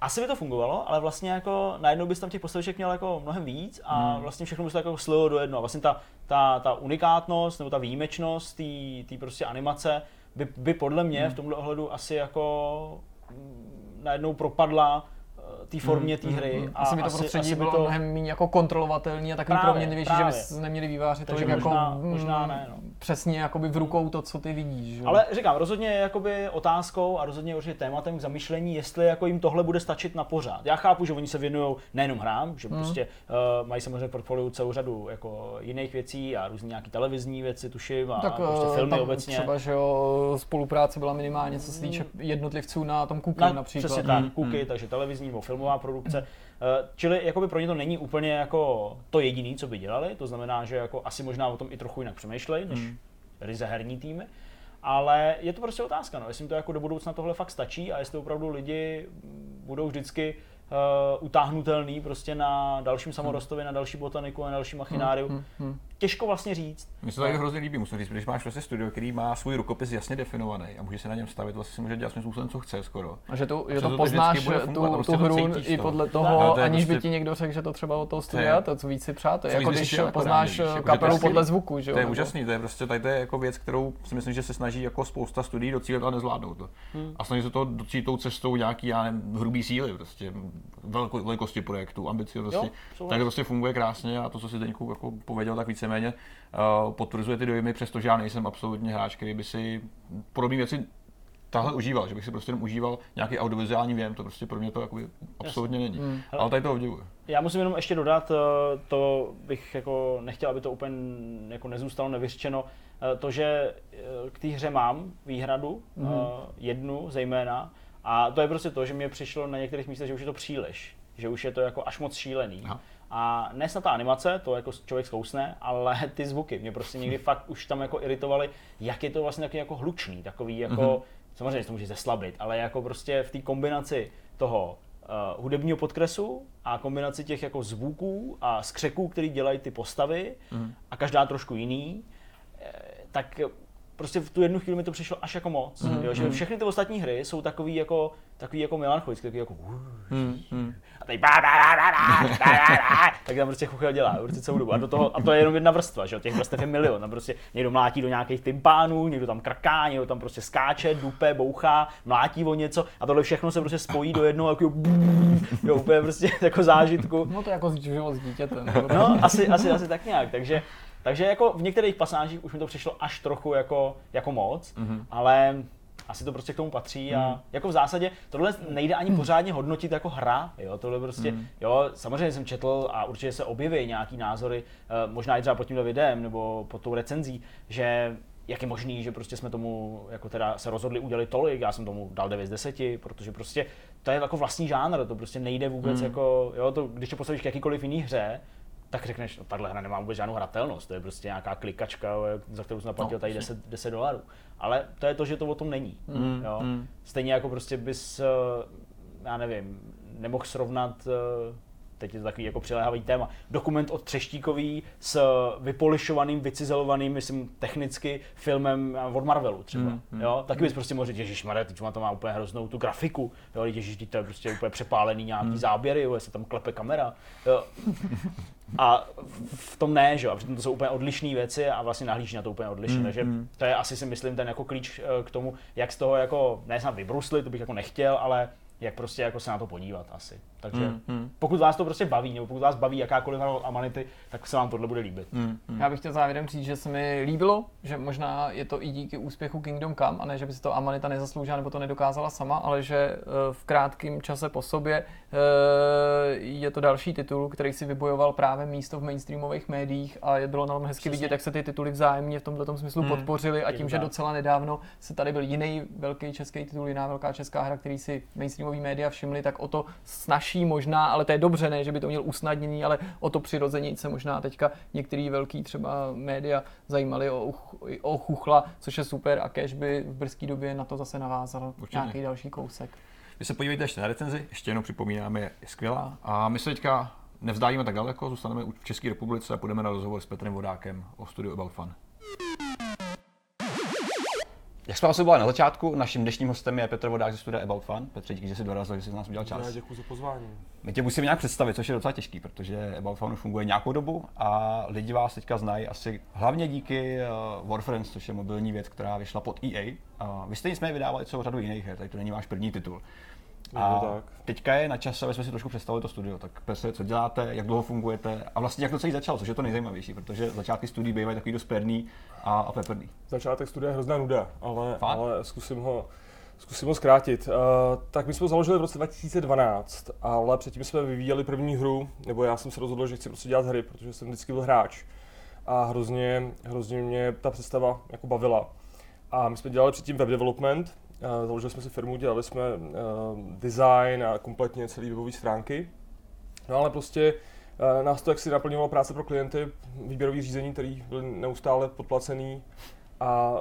Asi by to fungovalo, ale vlastně jako najednou bys tam těch postaviček měl jako mnohem víc a
Hmm.
vlastně všechno by se to jako slilo do jednoho. A Vlastně ta, ta, ta unikátnost nebo ta výjimečnost té prostě animace by, by podle mě
Hmm.
v tomhle ohledu asi jako mm, najednou propadla eh, té formě té hry.
Hmm, Asi by to prostředí bylo
to-
mnohem méně jako kontrolovatelný a takový proměnlivější, že bys neměli výváři tolik
možná-
jako mm,
možná ne, no.
Přesně jakoby v rukou to, co ty vidíš. Že?
Ale říkám, rozhodně je jakoby otázkou a rozhodně je určitě tématem k zamýšlení, jestli jako jim tohle bude stačit na pořád. Já chápu, že oni se věnují nejenom hrám, že
Hmm.
prostě uh, mají samozřejmě v portfoliu celou řadu jako jiných věcí a různé nějaké televizní věci, tuším, a,
tak
a prostě
eh,
filmy
tam
obecně.
třeba, že jo, spolupráce byla minimálně, co se týče jednotlivců na tom Cookie
Na,
například.
Přesně tak, Cookie, takže televizní nebo filmová produkce. Eh, Čili jakoby pro ně to není úplně jako to jediné, co by dělali, to znamená, že jako asi možná o tom i trochu jinak přemýšlejí, než ryze herní týmy. Ale je to prostě otázka, no, jestli jim to jako do budoucna tohle fakt stačí a jestli opravdu lidi budou vždycky uh, utáhnutelný prostě na dalším samorostovi, na další botaniku, na další machináriu.
Hmm, hmm.
Těžko vlastně říct.
Mně se to tady hrozně líbí, musím říct, když máš vlastně studio, který má svůj rukopis jasně definovaný a může se na něm stavit, vlastně si může dělat svým způsobem, co chce skoro.
A že, tu, že
že
to
to
poznáš
vždycky bude fungovat,
tu,
prostě
tu
to
hru
cítíš
i
to.
podle
Ale
toho,
to
aniž by
prostě-
ti někdo řekl, že to třeba od toho studia, to co víc si přát. To je jako když
jako
poznáš
to
kapelu podle zvuku, že jo?
To je úžasný, to je prostě tady to je jako věc, kterou si myslím, že se snaží jako spousta studií docílit a nezvládnou to.
Hmm.
A snaží se to docílit tou cestou nějaký, já nevím, hrubý síly, prostě velikosti projektu, ambicioznosti.
Jo, souhlas.
Tak to prostě funguje krásně a to, co si Zdeňku jako pověděl, tak víceméně uh, potvrzuje ty dojmy, přestože já nejsem absolutně hráč, který by si podobné věci tahle užíval, že bych si prostě jenom užíval nějaký audiovizuální věm, to prostě pro mě to jakoby absolutně není.
Hmm.
Ale tady to obdivuju.
Já musím jenom ještě dodat, eh, to bych jako nechtěl, aby to úplně jako nezůstalo nevyřčeno, eh, to, že k té hře mám výhradu,
Mhm.
mm. jednu zejména, a to je prostě to, že mě přišlo na některých místech, že už je to příliš, že už je to jako až moc šílený.
Aha.
A ne snad ta animace, to jako člověk zkousne, ale [LAUGHS] ty zvuky mě prostě někdy fakt už tam jako iritovaly, jak je to vlastně taky jako hlučný, takový jako,
Mhm.
mm-hmm. samozřejmě to může zeslabit, ale jako prostě v té kombinaci toho uh, hudebního podkresu a kombinaci těch jako zvuků a skřeků, který dělají ty postavy
Mhm.
a každá trošku jiný, eh, tak prostě v tu jednu chvíli mi to přišlo až jako moc.
Mhm,
Mm, jo, že všechny ty ostatní hry jsou takový jako, takový jako melancholické, takový jako
Hmm, hmm.
a tady bá, bá, bá, bá, bá, bá, bá, tak tam prostě chuchel dělá prostě celou dobu. A, do toho, a to je jenom jedna vrstva, že jo, těch vrstev je milion. Tam prostě někdo mlátí do nějakých tympánů, někdo tam krká, někdo tam prostě skáče, dupe, bouchá, mlátí o něco a tohle všechno se prostě spojí do jednoho jako [LAUGHS] jo, úplně prostě jako zážitku.
No to jako život s dítětem.
No, asi, asi, asi tak nějak, takže takže jako v některých pasážích už mi to přišlo až trochu jako, jako moc, mm-hmm. ale asi to prostě k tomu patří a
Mhm.
jako v zásadě tohle nejde ani pořádně hodnotit jako hra, jo, tohle prostě,
Mhm.
jo, samozřejmě jsem četl a určitě se objeví nějaký názory, eh, možná i třeba pod tímhle videem nebo pod tou recenzí, že jak je možný, že prostě jsme tomu jako teda se rozhodli udělat tolik, já jsem tomu dal 9 z 10, protože prostě to je jako vlastní žánr, to prostě nejde vůbec
Hmm.
jako, jo, to, když to postavíš k jakýkoliv jiný hře, tak řekneš, no tahle hra nemá vůbec žádnou hratelnost, to je prostě nějaká klikačka, za kterou jsem zaplatil
No,
tady
přesně.
10, 10 dolarů. Ale to je to, že to o tom není.
Mm,
jo?
mm.
Stejně jako prostě bys, eh, já nevím, nemohl srovnat, eh, teď je to takový jako přiléhavý téma, dokument od Třeštíkový s vypolišovaným, vycizelovaným, myslím, technicky filmem od Marvelu třeba.
Mm, mm.
Jo? Taky bys prostě mohl říct, Ježíš Maria, teď to má úplně hroznou tu grafiku. Jo? Ježíš, to je prostě úplně přepálený nějaký
Mm.
záběry, jo? se tam klepe kamera. Jo? [LAUGHS] A v tom ne, že jo? A přitom to jsou úplně odlišné věci a vlastně nahlíží na to úplně odlišně.
Mm,
Takže
mm.
to je asi si myslím ten jako klíč eh, k tomu, jak z toho jako, ne snad vybruslit, to bych jako nechtěl, ale jak prostě jako se na to podívat asi. Takže
Mm, mm.
pokud vás to prostě baví, nebo pokud vás baví jakákoliv Amanity, tak se vám tohle bude líbit.
Mm, mm.
Já bych chtěl závěrem říct, že se mi líbilo, že možná je to i díky úspěchu Kingdom Come, a ne, že by si to Amanita nezasloužila nebo to nedokázala sama, ale že eh, v krátkém čase po sobě eh, je to další titul, který si vybojoval právě místo v mainstreamových médiích a je bylo na tom hezky
Přesně.
vidět, jak se ty tituly vzájemně v tomto smyslu
Hmm,
podpořily a tím, že docela nedávno se tady byl jiný velký český titul, jiná velká česká hra, který si mainstreamový média všimli, tak o to snaží možná, ale to je dobře, ne, že by to měl usnadnění, ale o to přirozeně se možná teďka některý velký třeba média zajímali o, o chuchla, což je super a Cash by v brzké době na to zase navázal
Určitě.
nějaký další kousek.
Vy se podívejte ještě na recenzi, ještě jenom připomínáme, je skvělá. A my se teďka nevzdálíme tak daleko, zůstaneme v České republice a půjdeme na rozhovor s Petrem Vodákem o studiu About Fun. Jak jsme byla na začátku, naším dnešním hostem je Petr Vodák ze studia About Fun. Petře, díky, že jsi dorazil, že jsi z nás udělal
Já
čas.
děkuji za pozvání.
My tě musíme nějak představit, což je docela těžký, protože About Fun už funguje nějakou dobu a lidi vás teďka znají asi hlavně díky uh, Warframes, což je mobilní věc, která vyšla pod EA. Uh, vy jste nicméně vydávali celou řadu jiných her, tady to není váš první titul. A
tak.
teďka je na čase, aby jsme si trošku představili to studio. Tak Petře, co děláte, jak dlouho fungujete a vlastně jak to celý začalo, což je to nejzajímavější, protože začátky studií bývají takový dost perný a, a peprný.
Začátek studia je hrozná nuda, ale,
Fakt?
ale zkusím ho Zkusím ho zkrátit. Uh, tak my jsme ho založili v roce 2012, ale předtím jsme vyvíjeli první hru, nebo já jsem se rozhodl, že chci prostě dělat hry, protože jsem vždycky byl hráč. A hrozně, hrozně mě ta představa jako bavila. A my jsme dělali předtím web development, založili jsme si firmu, dělali jsme uh, design a kompletně celé webové stránky. No ale prostě uh, nás to jaksi naplňovalo práce pro klienty, výběrový řízení, který byl neustále podplacený A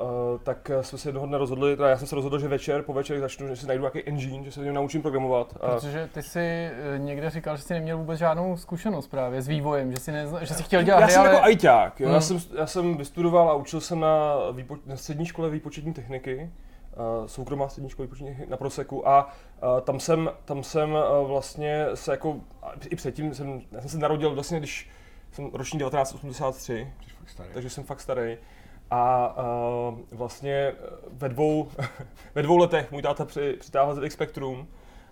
tak jsme se jednoho dne rozhodli, teda já jsem se rozhodl, že večer, po večer začnu, že si najdu nějaký engine, že se něm naučím programovat.
Protože ty si eh, někde říkal, že jsi neměl vůbec žádnou zkušenost právě s vývojem, že jsi, nezna, že jsi chtěl dělat
já
hry,
jsem
ale...
jako ajťák, jo. Já,
Hmm.
jsem, já jsem vystudoval a učil jsem na, výpo, na střední škole výpočetní techniky, soukromá střední škola na Proseku a uh, tam jsem, tam jsem uh, vlastně se jako, i předtím jsem, já jsem se narodil vlastně, když jsem ročník 1983, takže jsem fakt starý. A uh, vlastně eh, ve dvou, [LAUGHS] ve dvou letech můj táta při, přitáhl ZX Spectrum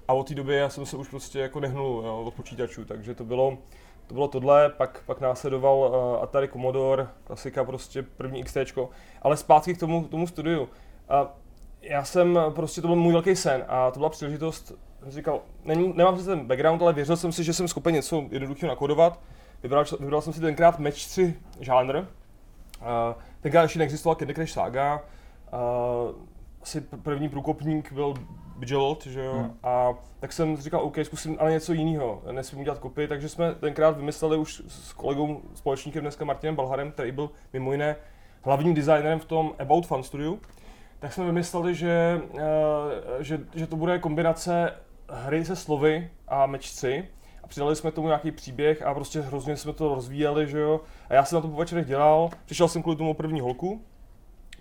a od té doby já jsem se už prostě jako nehnul jo, od počítačů, takže to bylo, to bylo tohle, pak, pak následoval uh, Atari Commodore, klasika prostě první XT, ale zpátky k tomu, k tomu studiu. A já jsem prostě, to byl můj velký sen a to byla příležitost, říkal, nem, nemám si ten background, ale věřil jsem si, že jsem schopen něco jednoduchého nakodovat. Vybral, vybral jsem si tenkrát Match 3 žánr, uh, tenkrát ještě neexistoval Candy Crush Saga, uh, asi pr- první průkopník byl Bejeweled, že jo,
Hmm.
a tak jsem říkal, OK, zkusím ale něco jiného, nesmím udělat kopy, takže jsme tenkrát vymysleli už s kolegou, společníkem dneska Martinem Balharem, který byl mimo jiné hlavním designerem v tom About Fun Studiu, tak jsme vymysleli, že, uh, že, že to bude kombinace hry se slovy a 3 a přidali jsme tomu nějaký příběh a prostě hrozně jsme to rozvíjeli, že jo. A já jsem na to po večerech dělal, přišel jsem kvůli tomu první holku,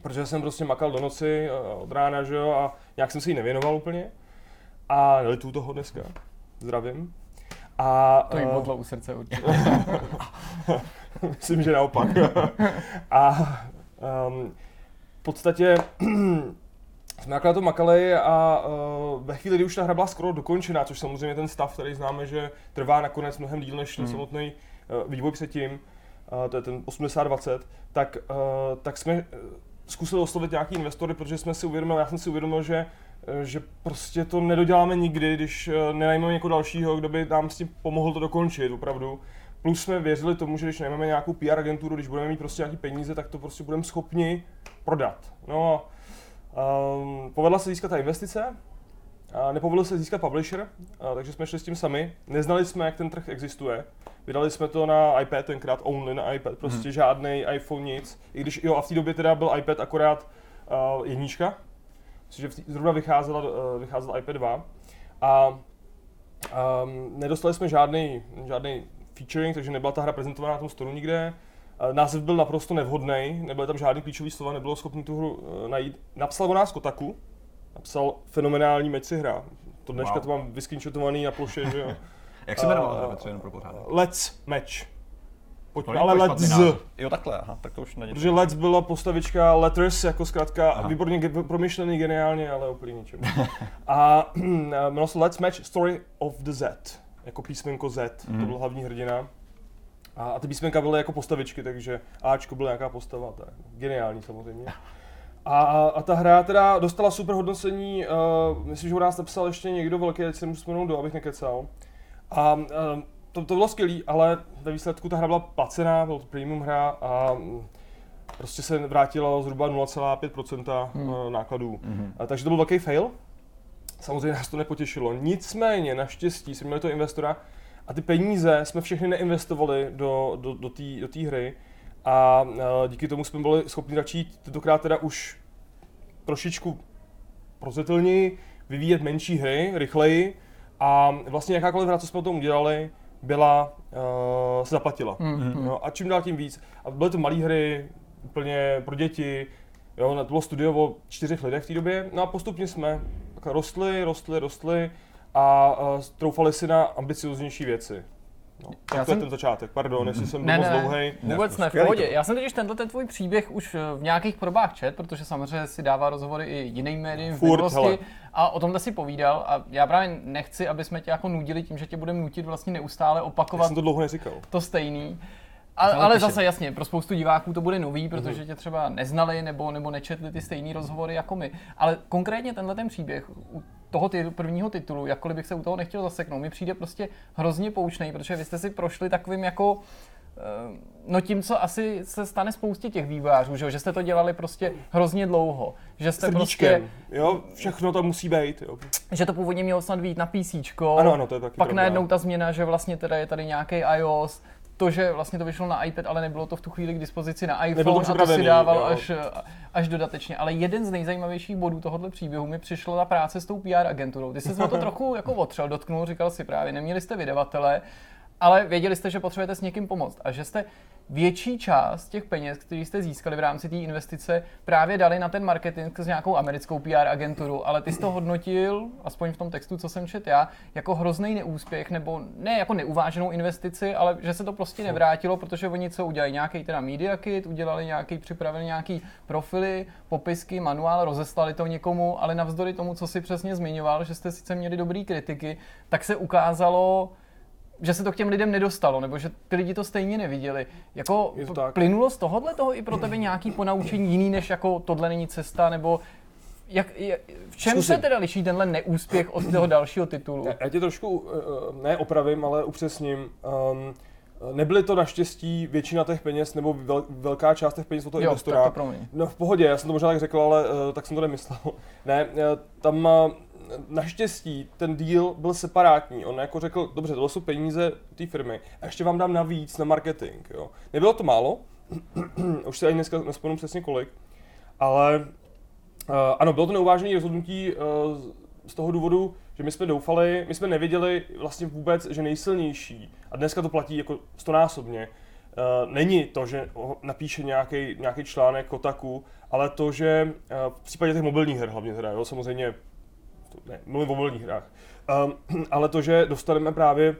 protože jsem prostě makal do noci eh, od rána, že jo, a nějak jsem si ji nevěnoval úplně. A nelitu toho dneska. Zdravím. A,
To jí
eh,
bodlo u srdce určitě. [LAUGHS]
Myslím, že naopak. [LAUGHS] a um, v podstatě [CLEARS THROAT] jsme takhle na to makali a uh, ve chvíli, kdy už ta hra byla skoro dokončená, což samozřejmě ten stav, který známe, že trvá nakonec mnohem díl než ten
Hmm.
samotný uh, vývoj předtím, uh, to je ten 80-20, tak, uh, tak jsme zkusili oslovit nějaký investory, protože jsme si uvědomili, já jsem si uvědomil, že že prostě to nedoděláme nikdy, když nenajmeme někoho dalšího, kdo by nám s tím pomohl to dokončit, opravdu. Plus jsme věřili tomu, že když najmeme nějakou PR agenturu, když budeme mít prostě nějaký peníze, tak to prostě budeme schopni prodat. No um, povedla se získat ta investice, a nepovedlo se získat publisher, a, takže jsme šli s tím sami. Neznali jsme, jak ten trh existuje. Vydali jsme to na iPad, tenkrát only na iPad, prostě hmm. žádný iPhone, nic. I když jo, a v té době teda byl iPad akorát uh, jednička, protože v tý- zrovna vycházela, uh, vycházel iPad 2. A um, nedostali jsme žádný, žádný featuring, takže nebyla ta hra prezentovaná na tom stolu nikde. Název byl naprosto nevhodný, nebyly tam žádný klíčový slova, nebylo schopný tu hru uh, najít. Napsal o nás Kotaku, napsal fenomenální meč si hra. To dneška
Wow.
to mám vyskinčetovaný na ploše, že jo. [LAUGHS]
Jak se jmenoval
A-
ten Petře, jenom pro pořádek?
Let's Match. Pojďme,
To není
ale Let's.
název. Jo, takhle, aha, tak to už není.
Protože Let's byla postavička Letters jako zkrátka
Aha.
výborně ge- promyšlený geniálně, ale úplně ničemu. [LAUGHS] A [CLEARS THROAT] jmenovalo se Let's Match Story of the Z, jako písmenko Z,
Mhm.
to byl hlavní hrdina. A, a ty písmenka byly jako postavičky, takže Ačko byla nějaká postava, tak geniální samozřejmě. A, a ta hra teda dostala super hodnocení, uh, myslím, že u nás napsal ještě někdo velký, teď se můžu vzpomenout do, abych nekecal. A uh, to, to bylo skvělý, ale ve výsledku ta hra byla placená, byla to premium hra a mm, prostě se vrátilo zhruba 0,5% hmm. nákladů.
Mhm.
A, takže to byl velký fail. Samozřejmě nás to nepotěšilo. Nicméně, naštěstí, jsme měli toho investora a ty peníze jsme všechny neinvestovali do, do, do té do té hry. A, a díky tomu jsme byli schopni začít tentokrát teda už trošičku prozřetelněji vyvíjet menší hry, rychleji. A vlastně jakákoliv hra, co jsme o tom udělali, byla, uh, se zaplatila.
Mm.
No, a čím dál tím víc. A byly to malé hry, úplně pro děti. Jo, to bylo studio o čtyřech lidech v té době. No a postupně jsme rostli, rostli, rostli a troufali si na ambicioznější věci. No, tak
Já
to je
jsem-
ten začátek, pardon, jestli jsem byl
Ne,
moc
ne.
dlouhej.
Vůbec
Ne,
v pohodě.
to.
Já jsem totiž tenhle ten tvůj příběh už eh, v nějakých probách čet, protože samozřejmě si dává rozhovory i jiným médiím v minulosti a o tomhle si povídal a já právě nechci, aby jsme tě jako nudili tím, že tě budeme nutit vlastně neustále
Já
opakovat
jsem to dlouho neříkal.
to stejný. A,
To
ale
napíšem.
zase jasně, pro spoustu diváků to bude nový,
Mhm.
protože tě třeba neznali nebo, nebo nečetli ty stejný rozhovory jako my. Ale konkrétně tenhle ten příběh u toho ty, prvního titulu, jakkoliv bych se u toho nechtěl zaseknout, mi přijde prostě hrozně poučný, protože vy jste si prošli takovým jako eh, No tím, co asi se stane spoustě těch vývojářů, že, jste to dělali prostě hrozně dlouho. Že jste
Srdíčkem,
prostě,
jo, všechno tam musí být, jo.
že to původně mělo snad být na PC.
Ano, ano, to je taky
Pak
pravda.
najednou ta změna, že vlastně teda je tady nějaký iOS, to, že vlastně to vyšlo na iPad, ale nebylo to v tu chvíli k dispozici na
Nebylo to
iPhone a to si dával
jo.
až, až dodatečně. Ale jeden z nejzajímavějších bodů tohohle příběhu mi přišlo ta práce s tou PR agenturou. Ty jsi to [LAUGHS] trochu jako otřel, dotknul, říkal si právě, neměli jste vydavatele, ale věděli jste, že potřebujete s někým pomoct a že jste větší část těch peněz, které jste získali v rámci té investice, právě dali na ten marketing s nějakou americkou PR agenturu, ale ty jsi to hodnotil, aspoň v tom textu, co jsem četl já, jako hrozný neúspěch, nebo ne jako neuváženou investici, ale že se to prostě nevrátilo, protože oni co udělají, nějaký teda media kit, udělali nějaký, připravili nějaký profily, popisky, manuál, rozeslali to někomu, ale navzdory tomu, co si přesně zmiňoval, že jste sice měli dobrý kritiky, tak se ukázalo, že se to k těm lidem nedostalo, nebo že ty lidi to stejně neviděli. Jako
to tak.
plynulo z tohohle toho i pro tebe nějaký ponaučení jiný, než jako tohle není cesta, nebo jak, je, v čem
Zkusím.
se teda liší tenhle neúspěch od toho dalšího titulu?
Já, já tě trošku eh, ne opravím, ale upřesním. Um, nebyly to naštěstí většina těch peněz, nebo vel, velká část těch peněz od toho
Jo,
investora.
tak to promiň.
No v pohodě, já jsem to možná tak řekl, ale uh, tak jsem to nemyslel. [LAUGHS] ne, tam uh, naštěstí ten deal byl separátní. On jako řekl, dobře, tohle jsou peníze té firmy a ještě vám dám navíc na marketing. Jo. Nebylo to málo, [CLEARS THROAT] už si ani dneska nespomenu přesně kolik, ale uh, ano, bylo to neuvážené rozhodnutí uh, z toho důvodu, že my jsme doufali, my jsme nevěděli vlastně vůbec, že nejsilnější, a dneska to platí jako stonásobně, Uh, není to, že napíše nějaký, článek Kotaku, ale to, že uh, v případě těch mobilních her hlavně teda, jo, samozřejmě, to, ne, mluvím o mobilních hrách, um, [CLEARS THROAT] ale to, že dostaneme právě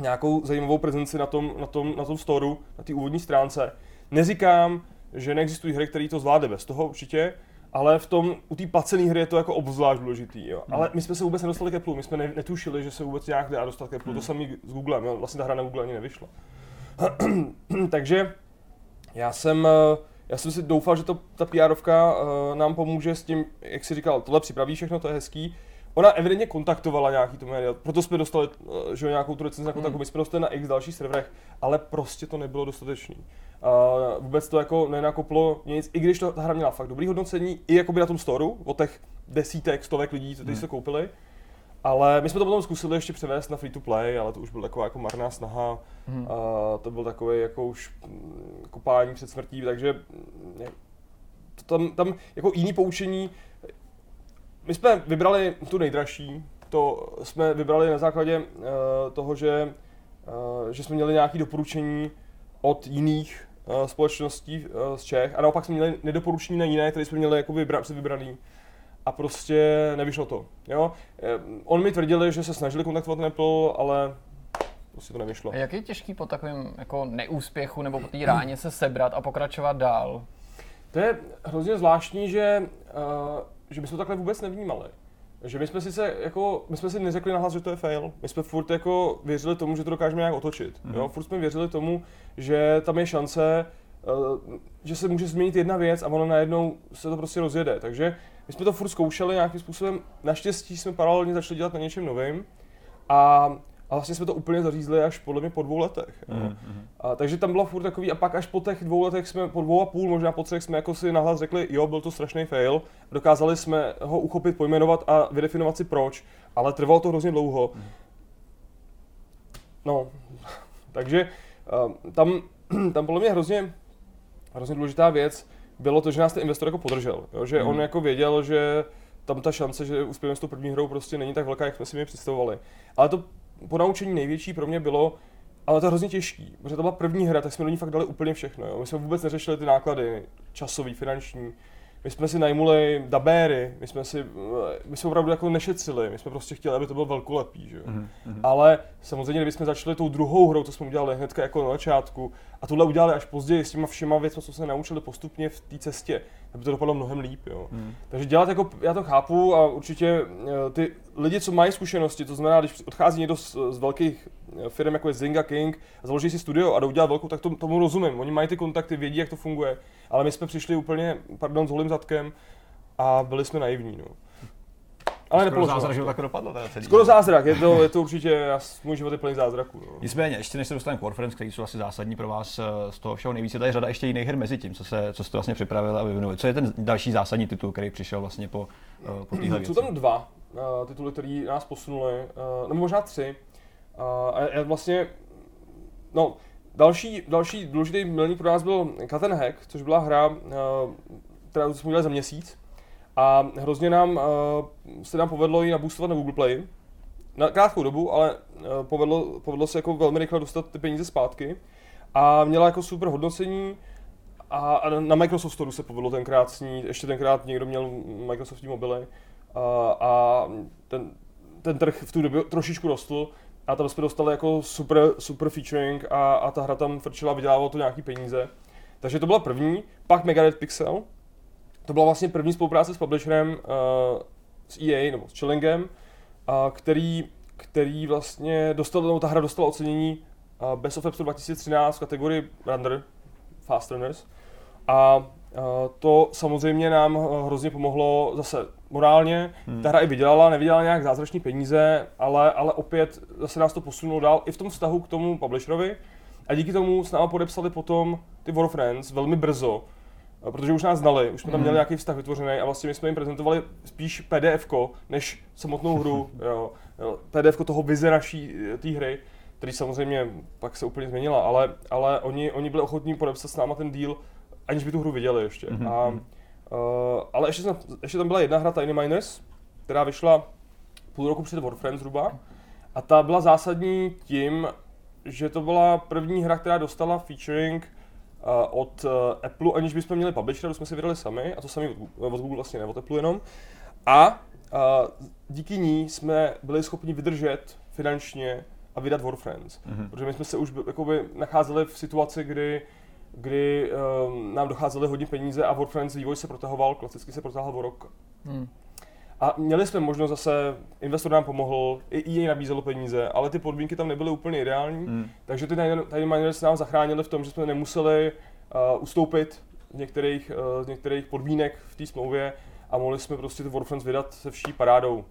nějakou zajímavou prezenci na tom, na tom, na tom storu, na té úvodní stránce. Neříkám, že neexistují hry, které to zvládly bez toho určitě, ale v tom, u té placené hry je to jako obzvlášť důležitý. Jo. Ale my jsme se vůbec nedostali ke Apple, my jsme ne, netušili, že se vůbec nějak dá dostat ke Apple, to samý s Googlem, jo. vlastně ta hra na Google ani nevyšla. [CLEARS THROAT] Takže já jsem, eh, já jsem si doufal, že to, ta PRovka eh, nám pomůže s tím, jak si říkal, tohle připraví všechno, to je hezký. Ona evidentně kontaktovala nějaký to média, proto jsme dostali eh, že jo, nějakou tu recenzi na kontaktu, my jsme dostali na x dalších serverech, ale prostě to nebylo dostatečný. Uh, vůbec to jako nenakoplo nic, i když to, ta hra měla fakt dobrý hodnocení, i jakoby na tom storu, od těch desítek, stovek lidí, kteří
Hmm.
se koupili. Ale my jsme to potom zkusili ještě převést na free to play, ale to už byla taková jako marná snaha.
Hmm.
A to byl takový jako už mm, kopání před smrtí, takže mm, to tam, tam jako jiný poučení. My jsme vybrali tu nejdražší, to jsme vybrali na základě uh, toho, že, uh, že jsme měli nějaké doporučení od jiných uh, společností uh, z Čech a naopak jsme měli nedoporučení na jiné, které jsme měli jako vybra- si vybraný a prostě nevyšlo to. Jo? On mi tvrdili, že se snažili kontaktovat Apple, ale prostě to nevyšlo.
A jak je těžký po takovém jako neúspěchu nebo po té ráně se sebrat a pokračovat dál?
To je hrozně zvláštní, že, uh, že my jsme to takhle vůbec nevnímali. Že my jsme sice jako, my jsme si neřekli nahlas, že to je fail. My jsme furt jako věřili tomu, že to dokážeme nějak otočit. Mm-hmm. Jo? Furt jsme věřili tomu, že tam je šance, uh, že se může změnit jedna věc a ono najednou se to prostě rozjede. Takže my jsme to furt zkoušeli nějakým způsobem. Naštěstí jsme paralelně začali dělat na něčem novým. A, a vlastně jsme to úplně zařízli až podle mě po dvou letech. jo.
Mhm.
A, takže tam bylo furt takový, a pak až po těch dvou letech jsme, po dvou a půl, možná po třech, jsme jako si nahlas řekli, jo, byl to strašný fail. Dokázali jsme ho uchopit, pojmenovat a vydefinovat si proč, ale trvalo to hrozně dlouho. No, [LAUGHS] takže uh, tam, [CLEARS THROAT] tam podle mě hrozně, hrozně důležitá věc bylo to, že nás ten investor jako podržel. Jo? Že on jako věděl, že tam ta šance, že uspějeme s tou první hrou prostě není tak velká, jak jsme si mi představovali. Ale to ponaučení největší pro mě bylo, ale to je hrozně těžký, protože to byla první hra, tak jsme do ní fakt dali úplně všechno. Jo? My jsme vůbec neřešili ty náklady, časový, finanční. My jsme si najmuli dabéry, my jsme si, my jsme opravdu jako nešetřili, my jsme prostě chtěli, aby to bylo velkolepý, že jo.
Mhm.
Ale samozřejmě, kdybychom začali tou druhou hrou, to jsme udělali hnedka jako na začátku, a tohle udělali až později s těma všema věcmi, co jsme naučili postupně v té cestě, tak by to dopadlo mnohem líp, jo.
Mhm.
Takže dělat jako, já to chápu a určitě eh, ty lidi, co mají zkušenosti, to znamená, když odchází někdo z, z velkých firm, jako je Zynga King, a založí si studio a jdou dělat velkou, tak to, tomu rozumím. Oni mají ty kontakty, vědí, jak to funguje, ale my jsme přišli úplně, pardon, s holým zadkem a byli jsme naivní, no. Ale
Skoro zázrak, že to tak dopadlo teda celý.
Skoro zázrak, je to, je to určitě, já, můj život je plný zázraků. No.
Nicméně, ještě než se dostaneme k Warframes, který jsou asi zásadní pro vás eh, z toho všeho nejvíce, tady je řada ještě jiných her mezi tím, co, se, co jste vlastně připravili a vyvinuli. Co je ten další zásadní titul, který přišel vlastně po, eh, po téhle věci?
Jsou tam dva uh, tituly, které nás posunuly, uh, nebo možná tři. Uh, a já vlastně, no, další, další důležitý milník pro nás byl Cut Hack, což byla hra, uh, kterou jsme udělali za měsíc. A hrozně nám uh, se nám povedlo ji naboostovat na Google Play. Na krátkou dobu, ale uh, povedlo, povedlo se jako velmi rychle dostat ty peníze zpátky. A měla jako super hodnocení. A, a na Microsoft Store se povedlo tenkrát snít, ještě tenkrát někdo měl Microsoftní mobily. A, a ten, ten trh v tu dobu trošičku rostl a tam jsme dostali jako super, super featuring a, a ta hra tam frčila a vydělávalo to nějaký peníze. Takže to byla první, pak Megadeth Pixel, to byla vlastně první spolupráce s publisherem uh, s EA nebo s Chillingem, uh, který, který vlastně dostal, no, ta hra dostala ocenění uh, Best of Apps 2013 v kategorii Render, Fast Runners. A uh, to samozřejmě nám hrozně pomohlo zase morálně. Hmm. Ta hra i vydělala, nevydělala nějak zázračný peníze, ale, ale opět zase nás to posunulo dál i v tom vztahu k tomu publisherovi. A díky tomu s náma podepsali potom ty War Friends velmi brzo, protože už nás znali, už jsme tam měli hmm. nějaký vztah vytvořený a vlastně my jsme jim prezentovali spíš PDF než samotnou hru. [LAUGHS] jo. PDF toho vize naší eh, té hry, který samozřejmě pak se úplně změnila, ale, ale oni, oni byli ochotní podepsat s náma ten deal, aniž by tu hru viděli ještě. Mm-hmm. A, uh, ale ještě, jsem, ještě tam byla jedna hra Tiny Miners, která vyšla půl roku před Warframe zhruba. A ta byla zásadní tím, že to byla první hra, která dostala featuring uh, od uh, Apple, aniž bychom měli publisher, jsme si vydali sami, a to sami od, od Google vlastně, ne od Apple jenom. A uh, díky ní jsme byli schopni vydržet finančně a vydat Warfriends. Mm-hmm. Protože my jsme se už jakoby, nacházeli v situaci, kdy kdy um, nám docházely hodně peníze a Warfriends vývoj se protahoval, klasicky se protahoval o rok. Hmm. A měli jsme možnost zase, investor nám pomohl, i EA nabízelo peníze, ale ty podmínky tam nebyly úplně ideální, hmm. takže ty Tiny Miners nám zachránili v tom, že jsme nemuseli uh, ustoupit z některých, uh, z některých podmínek v té smlouvě a mohli jsme prostě ty Warfriends vydat se vší parádou.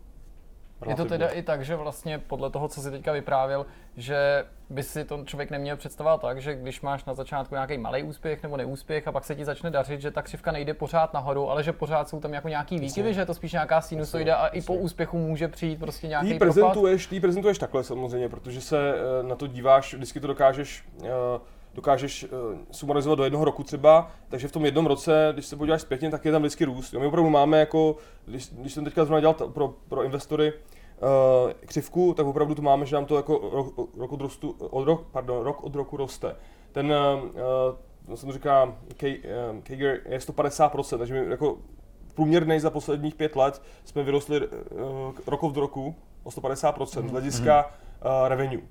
Je to teda i tak, že vlastně podle toho, co si teďka vyprávěl, že by si to člověk neměl představovat tak, že když máš na začátku nějaký malý úspěch nebo neúspěch a pak se ti začne dařit, že ta křivka nejde pořád nahoru, ale že pořád jsou tam jako nějaký výkyvy, že je to spíš nějaká sinusoida a i po úspěchu může přijít prostě nějaký
ty prezentuješ, ty prezentuješ takhle samozřejmě, protože se eh, na to díváš, vždycky to dokážeš eh, dokážeš uh, sumarizovat do jednoho roku třeba, takže v tom jednom roce, když se podíváš zpětně, tak je tam vždycky růst. Jo, my opravdu máme jako, když, když jsem teďka zrovna dělal pro, pro investory uh, křivku, tak opravdu tu máme, že nám to jako rok, rok od, rostu, od, rok, pardon, rok od roku roste. Ten, uh, jsem říká, Kager je 150%, takže my jako průměrný za posledních pět let jsme vyrostli uh, rok od roku o 150% mm-hmm. z hlediska uh, revenue.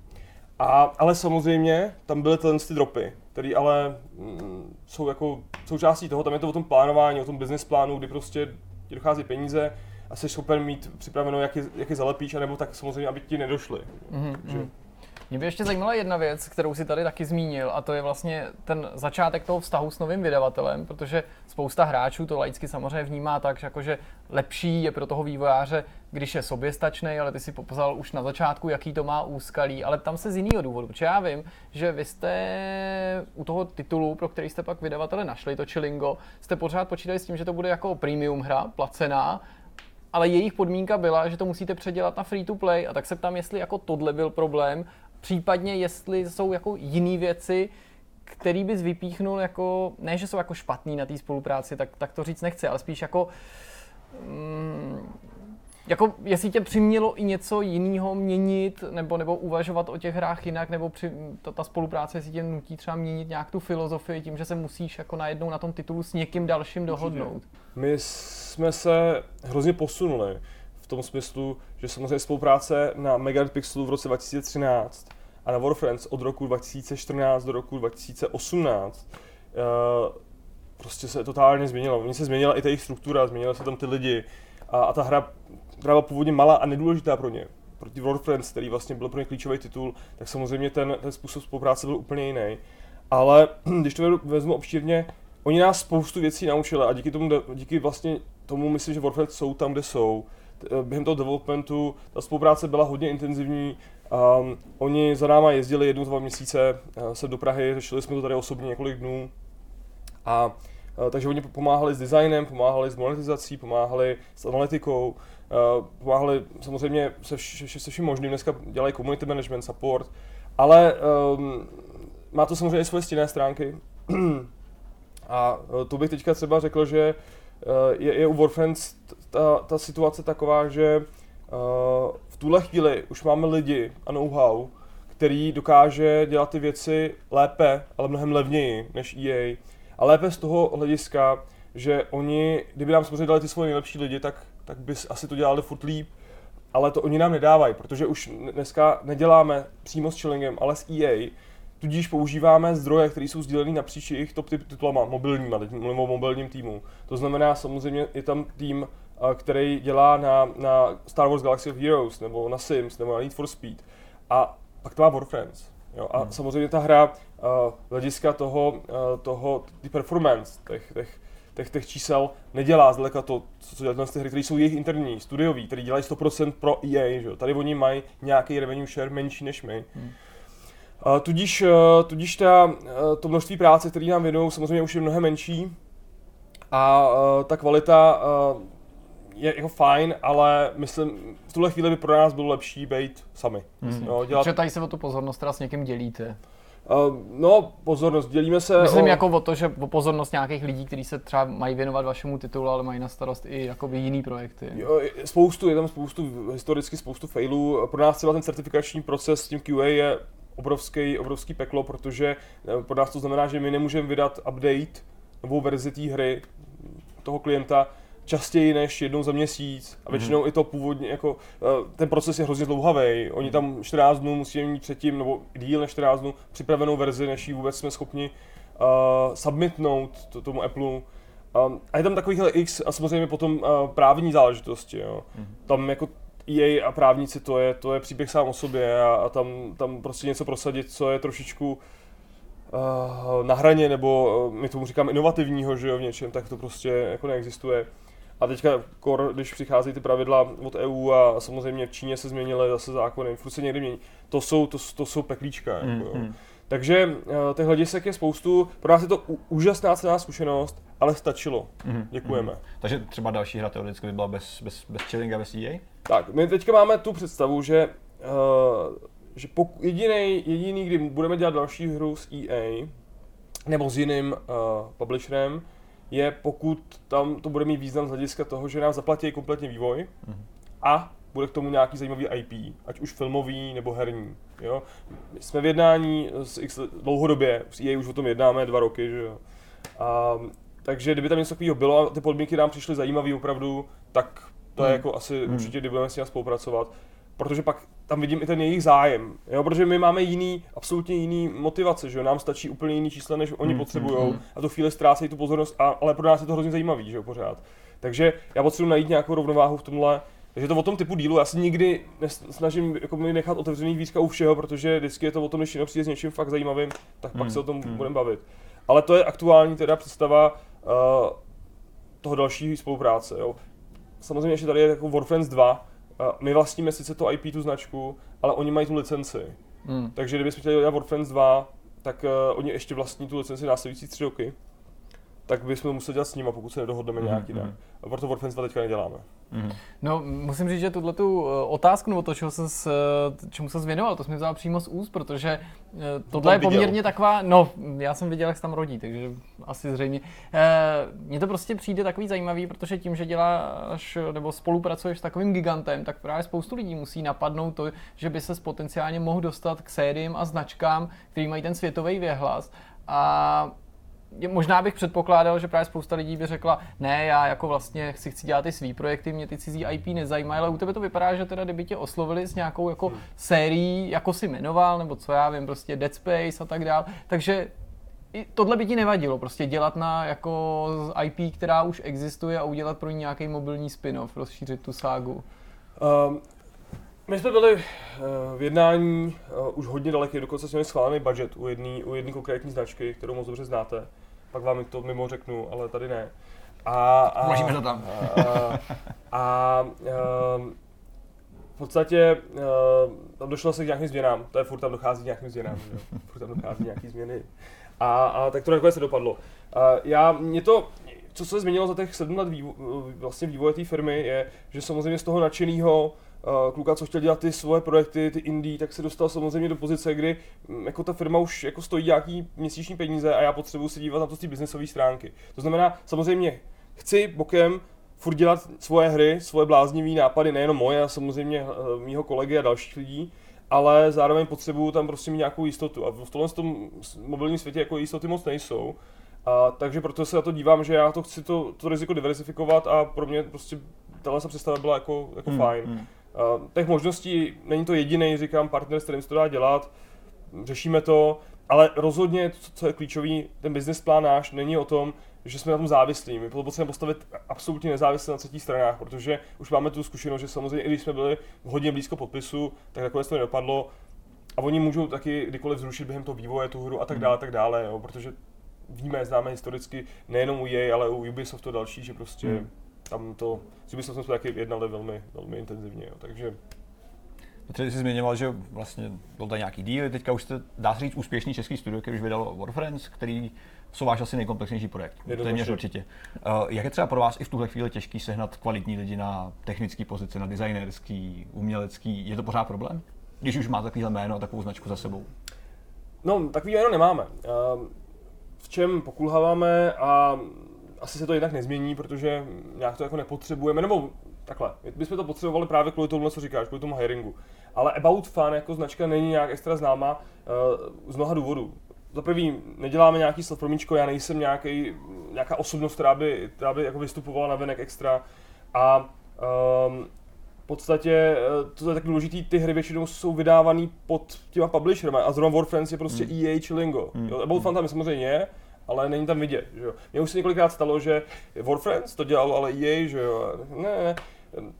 A, ale samozřejmě tam byly tyhle ty dropy, které ale mm, jsou jako součástí toho, tam je to o tom plánování, o tom business plánu, kdy prostě ti dochází peníze a jsi schopen mít připraveno, jak je, jak je zalepíš, anebo tak samozřejmě, aby ti nedošly. Mm-hmm.
že... Mhm. Mě by ještě zajímala jedna věc, kterou si tady taky zmínil, a to je vlastně ten začátek toho vztahu s novým vydavatelem, protože spousta hráčů to laicky samozřejmě vnímá tak, že jakože lepší je pro toho vývojáře, když je soběstačný, ale ty si popsal už na začátku, jaký to má úskalí, ale tam se z jiného důvodu, protože já vím, že vy jste u toho titulu, pro který jste pak vydavatele našli, to Chilingo, jste pořád počítali s tím, že to bude jako premium hra, placená, ale jejich podmínka byla, že to musíte předělat na free to play a tak se ptám, jestli jako tohle byl problém, případně jestli jsou jako jiné věci, který bys vypíchnul jako, ne, že jsou jako špatný na té spolupráci, tak, tak to říct nechci, ale spíš jako, mm, jako jestli tě přimělo i něco jiného měnit, nebo, nebo uvažovat o těch hrách jinak, nebo při, ta, ta spolupráce, jestli tě nutí třeba měnit nějak tu filozofii tím, že se musíš jako najednou na tom titulu s někým dalším dohodnout.
My jsme se hrozně posunuli v tom smyslu, že samozřejmě spolupráce na Megapixelu v roce 2013 a na Warfriends od roku 2014 do roku 2018 uh, eh, prostě se totálně změnilo. Mně se změnila i ta jejich struktura, změnila se tam ty lidi a, a ta hra, která byla původně malá a nedůležitá pro ně, proti Warfriends, který vlastně byl pro ně klíčový titul, tak samozřejmě ten, ten způsob spolupráce byl úplně jiný. Ale [CLEARS THROAT] když to vezmu obšírně, oni nás spoustu věcí naučili a díky tomu, díky vlastně tomu myslím, že Warfriends jsou tam, kde jsou. Během toho developmentu ta spolupráce byla hodně intenzivní, Um, oni za náma jezdili jednu, dva měsíce uh, se do Prahy, řešili jsme to tady osobně několik dnů. A uh, takže oni pomáhali s designem, pomáhali s monetizací, pomáhali s analytikou, pomáhali samozřejmě se, vš- se vším možným. Dneska dělají community management, support, ale um, má to samozřejmě svoje stinné stránky. [CLEARS THROAT] A eh, to bych teďka třeba řekl, že eh, je, je u Warfriends ta, ta situace taková, že v tuhle chvíli už máme lidi a know-how, který dokáže dělat ty věci lépe, ale mnohem levněji než EA. A lépe z toho hlediska, že oni, kdyby nám samozřejmě dali ty svoje nejlepší lidi, tak, tak by asi to dělali furt líp, ale to oni nám nedávají, protože už dneska neděláme přímo s Chillingem, ale s EA, tudíž používáme zdroje, které jsou sdílené napříč jejich top titulama, mobilníma, teď mluvím o mobilním týmu. To znamená, samozřejmě je tam tým, který dělá na, na Star Wars Galaxy of Heroes, nebo na Sims, nebo na Need for Speed. A pak to má Warframes. Jo? A hmm. samozřejmě ta hra uh, hlediska toho, uh, toho ty performance, těch, těch, těch, těch čísel nedělá zdaleka to, co dělají ty hry, které jsou jejich interní, studiový, které dělají 100% pro EA. Že? Tady oni mají nějaký revenue share menší než my. Hmm. Uh, tudíž, uh, tudíž ta, uh, to množství práce, které nám věnují, samozřejmě už je mnohem menší a uh, ta kvalita je jako fajn, ale myslím, v tuhle chvíli by pro nás bylo lepší být sami.
Hmm. Jo, dělat... Protože tady se o tu pozornost teda s někým dělíte.
Uh, no, pozornost, dělíme se
Myslím o... jako o to, že o pozornost nějakých lidí, kteří se třeba mají věnovat vašemu titulu, ale mají na starost i jakoby jiný projekty.
Jo, spoustu, je tam spoustu, historicky spoustu failů. Pro nás třeba ten certifikační proces s tím QA je obrovský, obrovský peklo, protože eh, pro nás to znamená, že my nemůžeme vydat update, novou verzi té hry toho klienta, častěji než jednou za měsíc a většinou mm-hmm. i to původně, jako eh, ten proces je hrozně dlouhavý. Oni tam 14 dnů musí mít předtím, nebo díl než 14 dnů, připravenou verzi, než ji vůbec jsme schopni uh, submitnout to, tomu Apple. Um, a je tam takovýchhle X a samozřejmě potom uh, právní záležitosti. Jo. Mm-hmm. Tam jako EA a právníci, to je, to je příběh sám o sobě a, a tam, tam prostě něco prosadit, co je trošičku uh, na hraně, nebo uh, my tomu říkáme inovativního, že jo, v něčem, tak to prostě jako neexistuje. A teďka, kor, když přicházejí ty pravidla od EU a samozřejmě v Číně se změnily zase zákony, furt se někdy mění, to jsou, to, to jsou peklíčka. Mm, jako, mm. Takže uh, těch hledisek je spoustu, pro nás je to úžasná cená zkušenost, ale stačilo. Mm, Děkujeme. Mm.
Takže třeba další hra teoreticky by byla bez, bez, bez chillinga, bez EA?
Tak, my teďka máme tu představu, že, uh, že pok- jediný, jediný, kdy budeme dělat další hru s EA, nebo s jiným uh, publisherem, je pokud tam to bude mít význam z hlediska toho, že nám zaplatí kompletně vývoj mm-hmm. a bude k tomu nějaký zajímavý IP, ať už filmový nebo herní. Jo? My jsme v jednání s X dlouhodobě, s EA už o tom jednáme dva roky, že jo. A, takže kdyby tam něco takového bylo a ty podmínky nám přišly zajímavé opravdu, tak to je hmm. jako asi hmm. určitě, kdy budeme s ním spolupracovat. Protože pak tam vidím i ten jejich zájem, jo, protože my máme jiný, absolutně jiný motivace, že jo, nám stačí úplně jiný čísla, než oni hmm, potřebují hmm, a tu chvíli ztrácejí tu pozornost, a, ale pro nás je to hrozně zajímavý, že jo, pořád. Takže já potřebuji najít nějakou rovnováhu v tomhle, takže to o tom typu dílu, já si nikdy snažím jako nechat otevřený výzka u všeho, protože vždycky je to o tom, když přijde s něčím fakt zajímavým, tak pak hmm, se o tom hmm. budeme bavit. Ale to je aktuální teda představa uh, toho další spolupráce. Jo. Samozřejmě ještě tady je jako Warframes 2, my vlastníme sice to IP, tu značku, ale oni mají tu licenci. Hmm. Takže kdybychom chtěli dělat Warframes 2, tak uh, oni ještě vlastní tu licenci následující tři roky. Tak bychom to museli dělat s nimi, pokud se nedohodneme mm-hmm. nějak jinak. A proto Warframes 2 teďka neděláme.
Mm-hmm. No, musím říct, že tuhle tu eh, otázku nebo to, čemu se, eh, čemu se zvěnoval, to jsem vzal přímo z úst, protože tohle je poměrně viděl. taková, no, já jsem viděl, jak se tam rodí, takže asi zřejmě. Mně to prostě přijde takový zajímavý, protože tím, že děláš nebo spolupracuješ s takovým gigantem, tak právě spoustu lidí musí napadnout to, že by se potenciálně mohl dostat k sériím a značkám, který mají ten světový věhlas. A možná bych předpokládal, že právě spousta lidí by řekla, ne, já jako vlastně si chci dělat ty svý projekty, mě ty cizí IP nezajímají, ale u tebe to vypadá, že teda kdyby tě oslovili s nějakou jako hmm. sérií, jako si jmenoval, nebo co já vím, prostě Dead Space a tak dál, takže i tohle by ti nevadilo, prostě dělat na jako IP, která už existuje a udělat pro ní nějaký mobilní spin-off, rozšířit tu ságu. Um,
my jsme byli uh, v jednání uh, už hodně daleký, dokonce jsme měli schválený budget u jedné u jedný konkrétní značky, kterou moc dobře znáte. Pak vám to mimo řeknu, ale tady ne.
A, a, Možíme to tam.
A, a, a uh, v podstatě tam došlo se k nějakým změnám. To je furt tam dochází k nějakým změnám. Že? Furt tam dochází nějaký změny. A, a tak to nakonec se dopadlo. Uh, já, mě to, co se změnilo za těch sedm let vývo, vlastně vývoje té firmy, je, že samozřejmě z toho nadšeného kluka, co chtěl dělat ty svoje projekty, ty indie, tak se dostal samozřejmě do pozice, kdy mm, jako ta firma už jako stojí nějaký měsíční peníze a já potřebuji se dívat na to z té biznesové stránky. To znamená, samozřejmě chci bokem furt dělat svoje hry, svoje bláznivý nápady, nejenom moje, a samozřejmě uh, mýho kolegy a dalších lidí, ale zároveň potřebuju tam prostě mít nějakou jistotu. A v tomhle tom mobilním světě jako jistoty moc nejsou. A, takže proto se na to dívám, že já to chci to, to riziko diversifikovat a pro mě prostě tahle představa byla jako, jako hmm, fajn. Hmm. A, těch možností není to jediný, říkám, partner, s kterým se to dá dělat, řešíme to, ale rozhodně, co je klíčový, ten business plán náš není o tom, že jsme na tom závislí. My potřebujeme postavit absolutně nezávisle na třetích stranách, protože už máme tu zkušenost, že samozřejmě, i když jsme byli hodně blízko podpisu, tak nakonec to nedopadlo. A oni můžou taky kdykoliv zrušit během toho vývoje tu hru a tak dále, tak dále, jo, protože víme, známe historicky nejenom u EA, ale u Ubisoftu další, že prostě hmm. Tam to, s Ubisoftem jsme taky jednali velmi, velmi intenzivně, jo, takže
Petře, jsi zmiňoval, že vlastně byl tady nějaký díl, teďka už jste, dá se říct, úspěšný český studio, který už vydal Warfriends, který jsou váš asi nejkomplexnější projekt. Téměř určitě. Uh, jak je třeba pro vás i v tuhle chvíli těžký sehnat kvalitní lidi na technické pozici, na designerský, umělecký? Je to pořád problém? Když už má takovýhle jméno, takovou značku za sebou?
No, takový jméno nemáme. Uh, v čem pokulháváme a asi se to jednak nezmění, protože nějak to jako nepotřebujeme, nebo takhle, my bychom to potřebovali právě kvůli tomu, co říkáš, kvůli tomu hiringu. Ale About Fun jako značka není nějak extra známa uh, z mnoha důvodů za prvý neděláme nějaký self já nejsem nějaký, nějaká osobnost, která by, která by jako vystupovala na venek extra a um, v podstatě, eh, to je taky důležitý, ty hry většinou jsou vydávané pod těma publisherama a zrovna Warfriends je prostě mm. EA či Lingo. Mm. Jo, About Fun tam samozřejmě je, ale není tam vidět. Že jo. Mně už se několikrát stalo, že Warfriends to dělalo, ale EA, že jo. Ne, ne,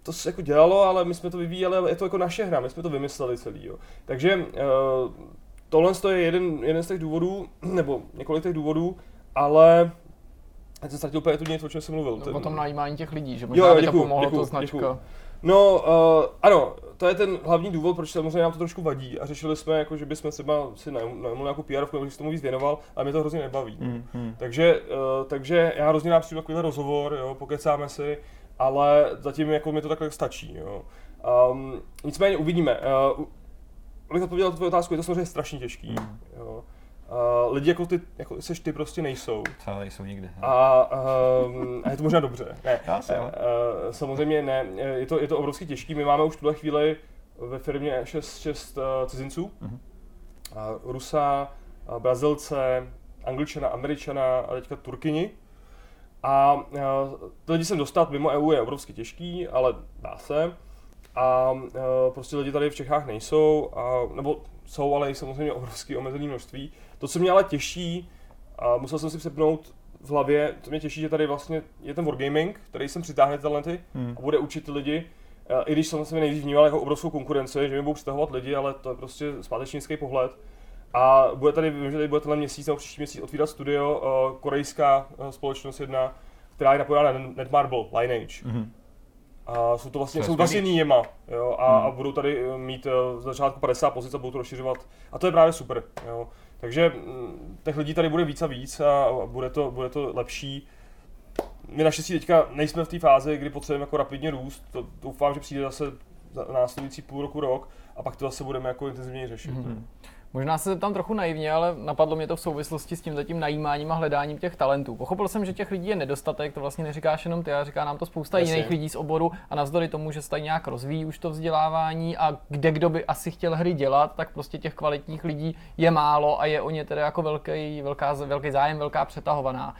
to se jako dělalo, ale my jsme to vyvíjeli, je to jako naše hra, my jsme to vymysleli celý. Jo. Takže uh, tohle je jeden, jeden z těch důvodů, [CLEARS THROAT] nebo několik těch důvodů, ale já jsem ztratil úplně tu něco, o čem jsem mluvil.
Ten... O tom najímání těch lidí, že možná jo, děkuju, by to pomohlo děkuju, to značka. Děkuju.
No, uh, ano, to je ten hlavní důvod, proč samozřejmě nám to trošku vadí a řešili jsme, jako, že bychom třeba si najmuli nějakou PR, nebo se tomu víc věnoval, ale mě to hrozně nebaví. Mm, mm. Takže, uh, takže já hrozně rád přijdu takovýhle rozhovor, jo, pokecáme si, ale zatím jako mi to takhle stačí. Jo. Um, nicméně uvidíme. Uh, abych odpověděl na tvou otázku, je to samozřejmě strašně těžký. Mm. Jo. Uh, lidi jako ty, jako seš ty prostě nejsou.
Co nejsou nikdy.
A, um, a je to možná dobře. Ne.
Já si, uh,
samozřejmě ne, je to, je to obrovsky těžký. My máme už v tuhle chvíli ve firmě 6, 6 uh, cizinců. Mm-hmm. Uh, Rusa, uh, Brazilce, Angličana, Američana a teďka Turkyni. A uh, ty lidi sem dostat mimo EU je obrovsky těžký, ale dá se a uh, prostě lidi tady v Čechách nejsou, a, nebo jsou, ale samozřejmě obrovský omezený množství. To, co mě ale těší, a musel jsem si přepnout v hlavě, to mě těší, že tady vlastně je ten Wargaming, který jsem přitáhne talenty hmm. a bude učit lidi, uh, i když jsem se nejdřív vnímal jako obrovskou konkurenci, že mi budou přitahovat lidi, ale to je prostě zpátečnický pohled. A bude tady, vím, že tady bude tenhle měsíc nebo příští měsíc otvírat studio, uh, korejská uh, společnost jedna, která je napojená na Netmarble, Lineage. Hmm a jsou to vlastně, to jsou vlastně níjema, jo, a, hmm. a, budou tady mít uh, z začátku 50 pozic a budou to rozšiřovat. A to je právě super, jo. Takže mm, těch lidí tady bude víc a víc a, bude, to, bude to lepší. My naštěstí teďka nejsme v té fázi, kdy potřebujeme jako rapidně růst. To, doufám, že přijde zase následující půl roku, rok a pak to zase budeme jako intenzivně řešit. Hmm.
Možná se zeptám trochu naivně, ale napadlo mě to v souvislosti s tím zatím najímáním a hledáním těch talentů. Pochopil jsem, že těch lidí je nedostatek, to vlastně neříkáš jenom ty, ale říká nám to spousta Jasně. jiných lidí z oboru a navzdory tomu, že se tady nějak rozvíjí už to vzdělávání a kde kdo by asi chtěl hry dělat, tak prostě těch kvalitních lidí je málo a je o ně tedy jako velký, velká, velký zájem, velká přetahovaná.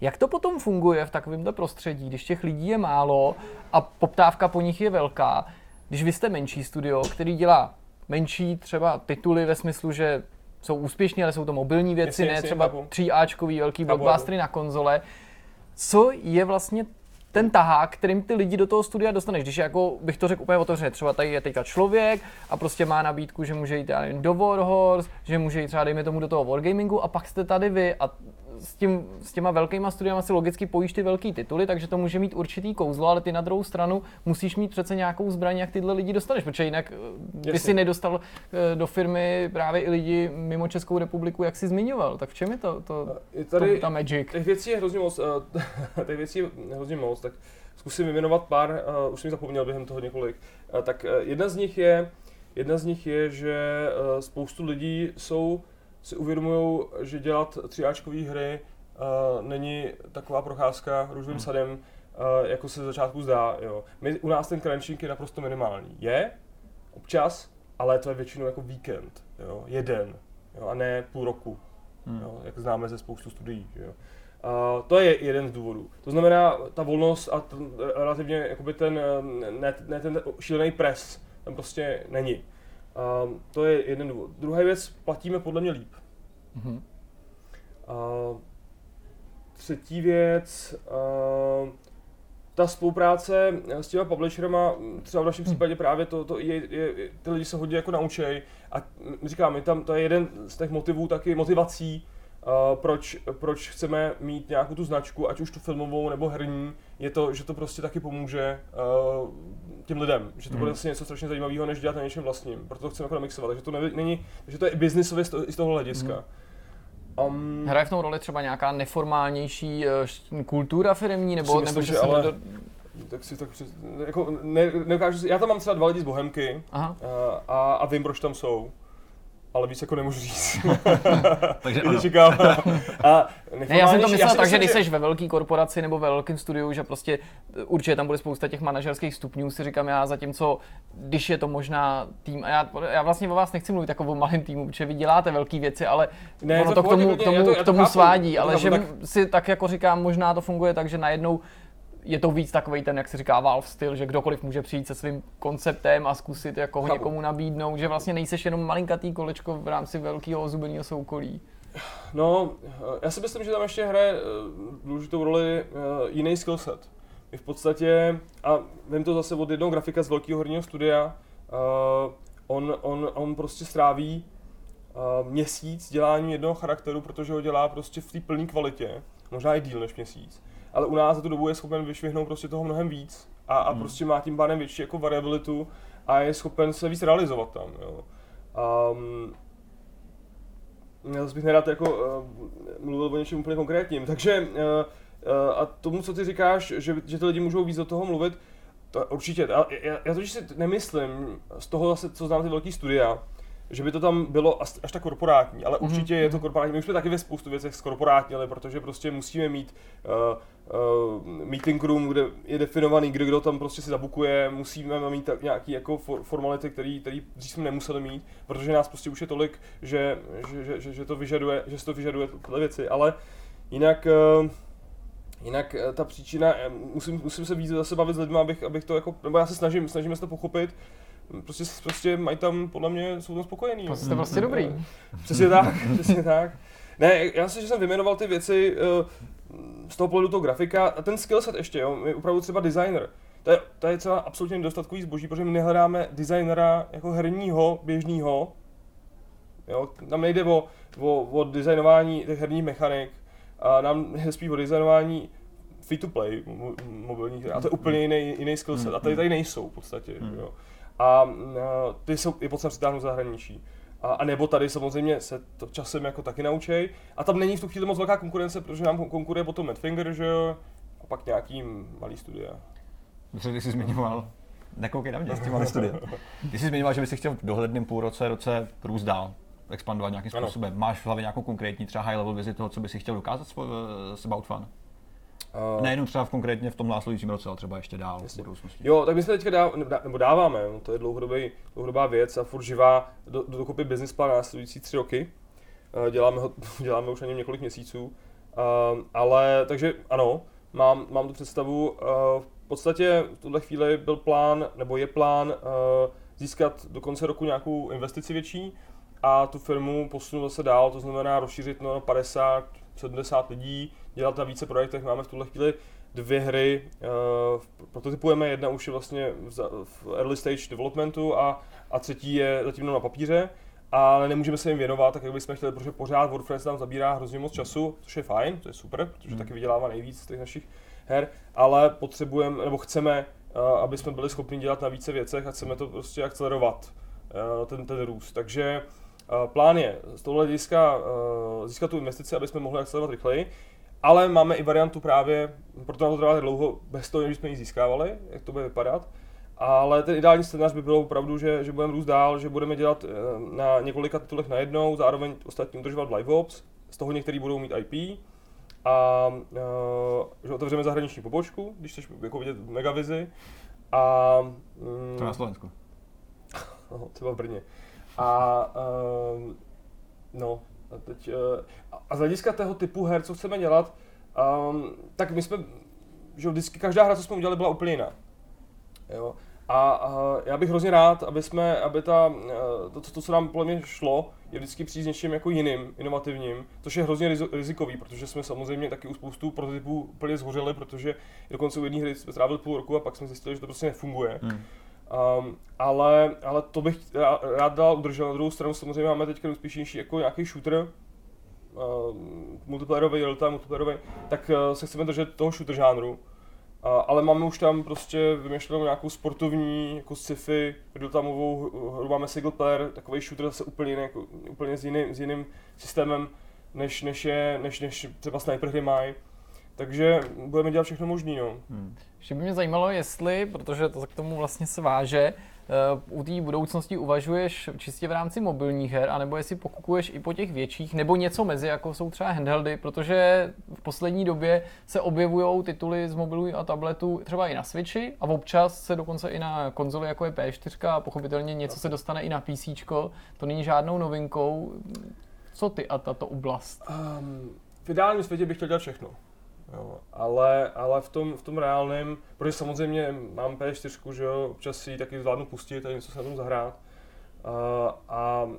Jak to potom funguje v takovémto prostředí, když těch lidí je málo a poptávka po nich je velká? Když vy jste menší studio, který dělá menší třeba tituly ve smyslu, že jsou úspěšní, ale jsou to mobilní věci, jestli, ne jestli, třeba 3Ačkový velký blockbustery na konzole. Co je vlastně ten tahák, kterým ty lidi do toho studia dostaneš. Když jako bych to řekl úplně otevřeně, třeba tady je teďka člověk a prostě má nabídku, že může jít já nevím, do Warhorse, že může jít třeba dejme tomu do toho Wargamingu a pak jste tady vy a s, tím, s těma velkýma studiama si logicky pojíš ty velký tituly, takže to může mít určitý kouzlo, ale ty na druhou stranu musíš mít přece nějakou zbraň, jak tyhle lidi dostaneš, protože jinak eh, by
Jasně.
si nedostal eh, do firmy právě i lidi mimo Českou republiku, jak jsi zmiňoval. Tak v čem je to, to,
Je
to
tady,
ta magic?
těch věcí je hrozně moc, eh, [LAUGHS] těch věcí je hrozně moc, tak zkusím vyjmenovat pár, uh, už jsem zapomněl během toho několik. Uh, tak uh, jedna z nich je, jedna z nich je, že uh, spoustu lidí jsou, si uvědomují, že dělat třiáčkové hry uh, není taková procházka růžovým
Hmm.
sadem, uh, jako se začátku zdá. Jo. My, u nás ten crunching je naprosto minimální. Je, občas, ale to je většinou jako víkend, jo, jeden, jo, a ne půl roku,
Hmm.
jo, jak známe ze spoustu studií. Jo. A to je jeden z důvodů. To znamená, ta volnost a ten, relativně jakoby ten, ne, ne ten šílený pres, tam prostě není. A to je jeden důvod. Druhá věc, platíme podle mě líp.
Mhm.
A třetí věc, a ta spolupráce s těma publisherama, třeba v našem případě právě to, to je, je, ty lidi se hodně jako naučej a říkám, my tam, to je jeden z těch motivů, taky motivací, uh, proč, proč chceme mít nějakou tu značku, ať už tu filmovou nebo herní, je to, že to prostě taky pomůže uh, těm lidem, že to
Mhm.
bude vlastně něco strašně zajímavého, než dělat na něčem vlastním, proto to chceme jako namixovat, takže to nevi- není, že to je i biznisově z, to, z toho hlediska. Um,
Hraje v tom roli třeba nějaká neformálnější eh, š- kultura firmní, nebo,
Si myslím,
nebo že
že
se
ale-
do...
tak si tak přes, jako ne, nedokážu si, já tam mám třeba dva lidi z Bohemky
Aha.
a, a, a vím, proč tam jsou. Ale víc jako nemůžu říct. [LAUGHS]
Takže ano.
A
Ne, já jsem to myslel tak, že když jsi ve velké korporaci nebo ve velkém studiu, že prostě eh, určitě tam bude spousta těch manažerských stupňů, si říkám já, zatímco když je to možná tým, a já, já vlastně o vás nechci mluvit jako o malém týmu, protože vy děláte velké věci, ale
Ne,
ono
to
to, k tomu, k tomu,
to-
k tomu
chápu,
svádí,
to
ale že
chápu,
si tak jako říkám, možná to funguje tak, že najednou je to víc takový ten, jak se říká, Valve styl, že kdokoliv může přijít se svým konceptem a zkusit jako ho někomu nabídnout, že vlastně nejseš jenom malinkatý kolečko v rámci velkého ozubeného soukolí.
No, já si myslím, že tam ještě hraje eh, důležitou roli eh, jiný skillset. My v podstatě, a vím to zase od jednoho grafika z velkého herního studia, uh, on, on, on prostě stráví měsíc dělání jednoho charakteru, protože ho dělá prostě v té plné kvalitě, možná i díl než měsíc. Ale u nás za tu dobu je schopen vyšvihnout prostě toho mnohem víc a, a
Hmm.
prostě má tím pádem větší jako variabilitu a je schopen se víc realizovat tam. Jo. Um, já zase bych nerad jako uh, mluvil o něčem úplně konkrétním. Takže uh, uh, a tomu, co ty říkáš, že, že ty lidi můžou víc do toho mluvit, to určitě. Já, já, já totiž si nemyslím z toho zase, co znám ty velký studia, že by to tam bylo až, až tak korporátní, ale
Mhm.
určitě je to korporátní. My už jsme taky ve spoustu věcech zkorporátnili, protože prostě musíme mít uh, uh, meeting room, kde je definovaný, kdo, kdo tam prostě si zabukuje, musíme mít tak nějaký jako for, formality, který, který dřív jsme nemuseli mít, protože nás prostě už je tolik, že, že, že, že, že to vyžaduje, že se to vyžaduje tyhle věci, ale jinak uh, Jinak ta příčina, musím, musím se víc zase bavit s lidmi, abych, abych to jako, nebo já se snažím, snažíme se to pochopit, prostě, prostě mají tam, podle mě, jsou tam spokojení. jo.
Jste prostě dobrý.
Přesně tak, [LAUGHS] přesně tak. Ne, já si, že jsem vyjmenoval ty věci uh, z toho pohledu toho grafika a ten skillset ještě, jo, je opravdu třeba designer. To je, to je třeba absolutně nedostatkový zboží, protože my nehledáme designera jako herního, běžného. Jo, tam nejde o, o, o designování těch herních mechanik, a nám jde spíš o designování free to play mo- mobilních a to je úplně jiný, jiný skillset a tady tady nejsou v podstatě. Jo. A, a ty jsou, je potřeba přitáhnout zahraničí. A, a nebo tady samozřejmě se to časem jako taky naučej. A tam není v tu chvíli moc velká konkurence, protože nám kon- konkuruje potom Madfinger, že jo, a pak nějaký malý studia.
Dobře, ty jsi zmiňoval, nekoukej na mě s tím malým studiem. Ty jsi zmiňoval, že bys si chtěl v dohledném půlroce, roce růst dál, expandovat nějakým
Ano.
způsobem. Máš v hlavě nějakou konkrétní třeba high level vizi toho, co bys si chtěl dokázat s, s About Fun?
Uh,
Nejenom třeba v konkrétně v tom následujícím roce, ale třeba ještě dál
Jasně.
v budoucnosti.
Jo, tak my jsme teďka dá, dá, nebo dáváme, no, to je dlouhodobý, dlouhodobá věc a furt živá do, do dokopy business plán na následující tři roky. Eh, Děláme, ho, [LAUGHS] děláme už na něm několik měsíců. Um, ale, takže ano, mám, mám tu představu. Uh, v podstatě v tuhle chvíli byl plán, nebo je plán získat do konce roku nějakou investici větší a tu firmu posunout zase dál, to znamená rozšířit no, na 50, 70 lidí, dělat na více projektech. Máme v tuhle chvíli dvě hry, uh, prototypujeme, jedna už je vlastně v, v early stage developmentu a, a třetí je zatím jenom na papíře. ale nemůžeme se jim věnovat, tak jak bychom chtěli, protože pořád WordPress nám zabírá hrozně moc času, což je fajn, to je super, protože
Hmm.
taky vydělává nejvíc z těch našich her, ale potřebujeme, nebo chceme, eh, aby jsme byli schopni dělat na více věcech a chceme to prostě akcelerovat, eh, ten, ten růst. Takže plán je z tohle hlediska získat tu investici, aby jsme mohli akcelerovat rychleji, ale máme i variantu právě, proto nám to trvá tak dlouho, bez toho, že jsme ji získávali, jak to bude vypadat. Ale ten ideální scénář by bylo opravdu, že, že budeme růst dál, že budeme dělat eh, na několika titulech najednou, zároveň ostatní udržovat live ops, z toho některý budou mít IP a uh, že otevřeme zahraniční pobočku, když chceš jako vidět v Megavizi a mm,
To na Slovensku. [LAUGHS]
no, třeba v Brně. A uh, no, a teď, uh, a z hlediska toho typu her, co chceme dělat, um, tak my jsme, že vždycky každá hra, co jsme udělali, byla úplně jiná. Jo. A, a já bych hrozně rád, aby jsme, aby ta, eh, to, to, co nám podle mě šlo, je vždycky přijít s něčím jako jiným, inovativním, což je hrozně rizikový, protože jsme samozřejmě taky u spoustu prototypů úplně zhořeli, protože dokonce u jedné hry jsme strávili půl roku a pak jsme zjistili, že to prostě nefunguje.
Hmm.
Um, ale, ale to bych rá- rád dal udržel. Na druhou stranu samozřejmě máme teď úspěšnější jako nějaký shooter, uh, multiplayerový, real-time multiplayerový, tak uh, se chceme držet toho shooter žánru. Uh, ale máme už tam prostě vymýšlenou nějakou sportovní, jako sci-fi, real-timeovou hru, máme single player, takový shooter zase úplně, jiný, jako, úplně s, jiným, s jiným systémem, než, než, je, než, než třeba sniper hry mají. Takže budeme dělat všechno možný, no.
Hmm.
Ještě by mě zajímalo, jestli, protože to k tomu vlastně se váže, eh, u té budoucnosti uvažuješ čistě v rámci mobilních her, anebo jestli pokukuješ i po těch větších, nebo něco mezi, jako jsou třeba handheldy, protože v poslední době se objevují tituly z mobilů a tabletů třeba i na Switchi a občas se dokonce i na konzoli, jako je P4 a pochopitelně něco se dostane i na PC. To není žádnou novinkou. Co ty a tato oblast?
Um, v ideálním světě bych chtěl dělat všechno. Jo, ale, ale v tom, v tom reálném, protože samozřejmě mám P4, že jo, občas si ji taky zvládnu pustit a něco se na tom zahrát. Uh, a, uh,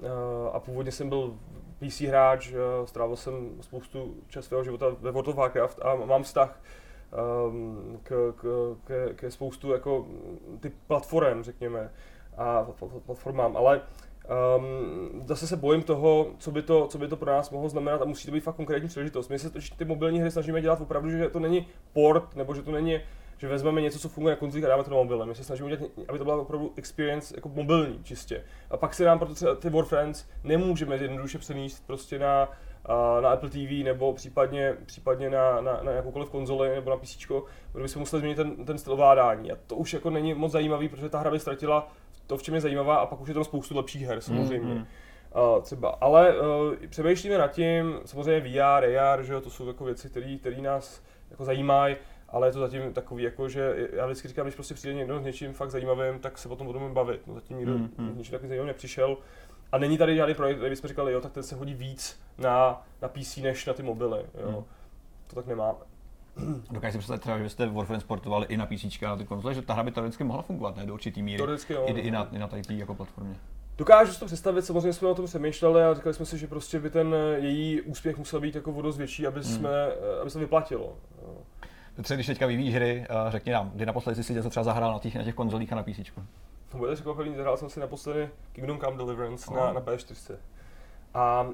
a původně jsem byl PC hráč, uh, strávil jsem spoustu čas svého života ve World of Warcraft a mám vztah um, k, k, k, ke spoustu jako ty platform, řekněme, a platformám, ale Um, zase se bojím toho, co by, to, co by to pro nás mohlo znamenat a musí to být fakt konkrétní příležitost. My se to, ty mobilní hry snažíme dělat opravdu, že to není port, nebo že to není, že vezmeme něco, co funguje na konzolích a dáme to na mobile. My se snažíme dělat, aby to byla opravdu experience jako mobilní čistě. A pak se nám proto třeba ty Warfriends nemůžeme jednoduše přenést prostě na, na Apple TV nebo případně, případně na, na, na jakoukoliv konzoli nebo na PC, protože bychom museli změnit ten, ten styl ovládání. A to už jako není moc zajímavý, protože ta hra by ztratila to, v čem je zajímavá, a pak už je tam spoustu lepších her samozřejmě.
Mm,
Mm, uh, třeba, ale uh, přemýšlíme nad tím, samozřejmě VR, AR, že jo, to jsou jako věci, které nás jako zajímají, ale je to zatím takový, jako, že já vždycky říkám, když prostě přijde někdo s něčím fakt zajímavým, tak se o tom budeme bavit. No, zatím nikdo
Mm, mm.
mm, ničím takovým zajímavým nepřišel. A není tady žádný projekt, kde bychom říkali, jo, tak ten se hodí víc na, na PC než na ty mobily. Jo.
Mm.
To tak nemáme.
Dokážu si představit třeba, že byste Warframe sportovali i na PC a na ty konzole, že ta hra by teoreticky mohla fungovat, ne? Do určitý míry.
Teoreticky jo.
I, i, na, I na tady jako platformě.
Dokážu si to představit, samozřejmě jsme o tom přemýšleli a říkali jsme si, že prostě by ten eh, její úspěch musel být jako o dost větší, aby, jsme, eh, aby se vyplatilo. Jo.
Třeba když teďka vyvíjíš hry, uh, řekni nám, kdy naposledy jsi si něco třeba zahrál na těch, na těch konzolích a na PC.
To bude překvapený, zahrál jsem si naposledy Kingdom Come Deliverance
Oh.
na, na PS4. A uh,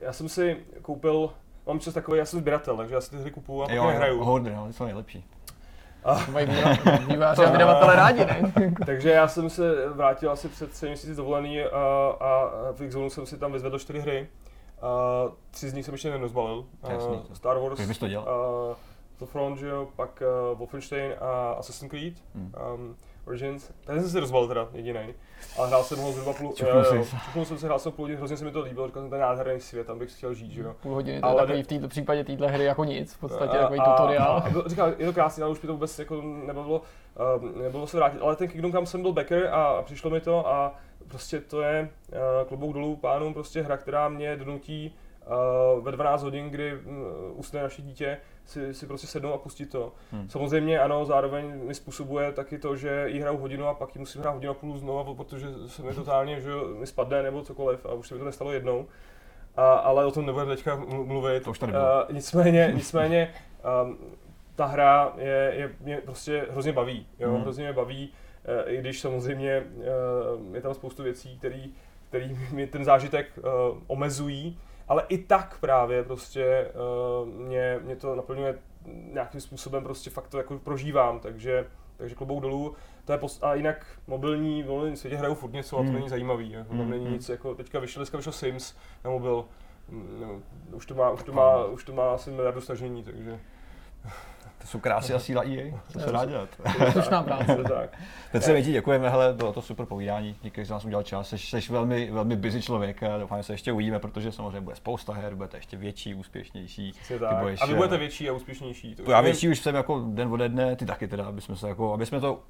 já jsem si koupil, mám čas takový, já jsem sběratel, takže já si ty hry kupuju a pak
Jo,
nehraju.
jo, hodně, no, ty jsou nejlepší.
To mají výváři a vydavatele rádi, ne? [LAUGHS]
Takže já jsem se vrátil asi před třemi měsíci dovolený a, a v Xzone jsem si tam vyzvedl čtyři hry. A tři z nich jsem ještě nerozbalil. A
Jasný.
Star Wars,
Jak bys to dělal?
a The Front, že jo, pak uh, Wolfenstein a Assassin's Creed.
Hmm.
Um, Origins. Tady jsem si rozbalil teda jediný. Ale hrál jsem ho zhruba půl...
Čuchnul
jo,
jsi.
čuchnul jsem si, hrál jsem půl hodiny, hrozně se mi to líbilo, říkal jsem, je nádherný svět, tam bych chtěl žít, že jo.
Půl hodiny, to je
Ale
takový
ne-
v této případě téhle hry jako nic, v podstatě
A-
takový
a-
tutoriál.
A, a, říkal, je to krásný, ale už mi to vůbec jako nebavilo, um, nebylo se vrátit. Ale ten Kingdom Come jsem byl backer a, a přišlo mi to a prostě to je uh, klobouk dolů pánům, prostě hra, která mě donutí uh, ve 12 hodin, kdy uh, usne naše dítě, si, si prostě sednout a pustit to.
Hmm.
Hmm. Samozřejmě ano, zároveň mi způsobuje taky to, že jí hraju hodinu a pak ji musím hrát hodinu a půl znova, protože se mi totálně, že mi spadne nebo cokoliv a už se mi to nestalo jednou. A, ale o tom nebudeme teďka mlu- mluvit.
To už tady.
Uh, nicméně, [LAUGHS] nicméně um, ta hra je, je, mě prostě hrozně baví, jo,
Mhm.
hrozně mě baví, uh, i když samozřejmě uh, je tam spoustu věcí, které který mi ten zážitek uh, omezují, ale i tak právě prostě uh, mě, mě to naplňuje nějakým způsobem prostě fakt to jako prožívám, takže, takže klobouk dolů. To je post- a jinak mobilní, v mobilním světě hrajou furt něco a to
Hmm.
není zajímavý. Jako, tam
Hmm,
není
hmm.
nic, jako teďka vyšel, dneska vyšel Sims na mobil, Mm, no, už to má, už to má, už to má asi miliardu stažení, takže
To jsou krásy a síla EA, co se dá dělat.
Slušná práce. [LAUGHS]
to.
Petře, my ti děkujeme, hele, bylo to super povídání, díky, že jsi nás udělal čas, jsi, jsi velmi, velmi busy člověk a doufám, že se ještě uvidíme, protože samozřejmě bude spousta her, budete ještě větší, úspěšnější. Ty
tak.
budeš,
a vy
eh,
budete větší a úspěšnější. To
Já větší už jsem jako den ode dne, ty taky teda, aby jsme se jako, aby jsme to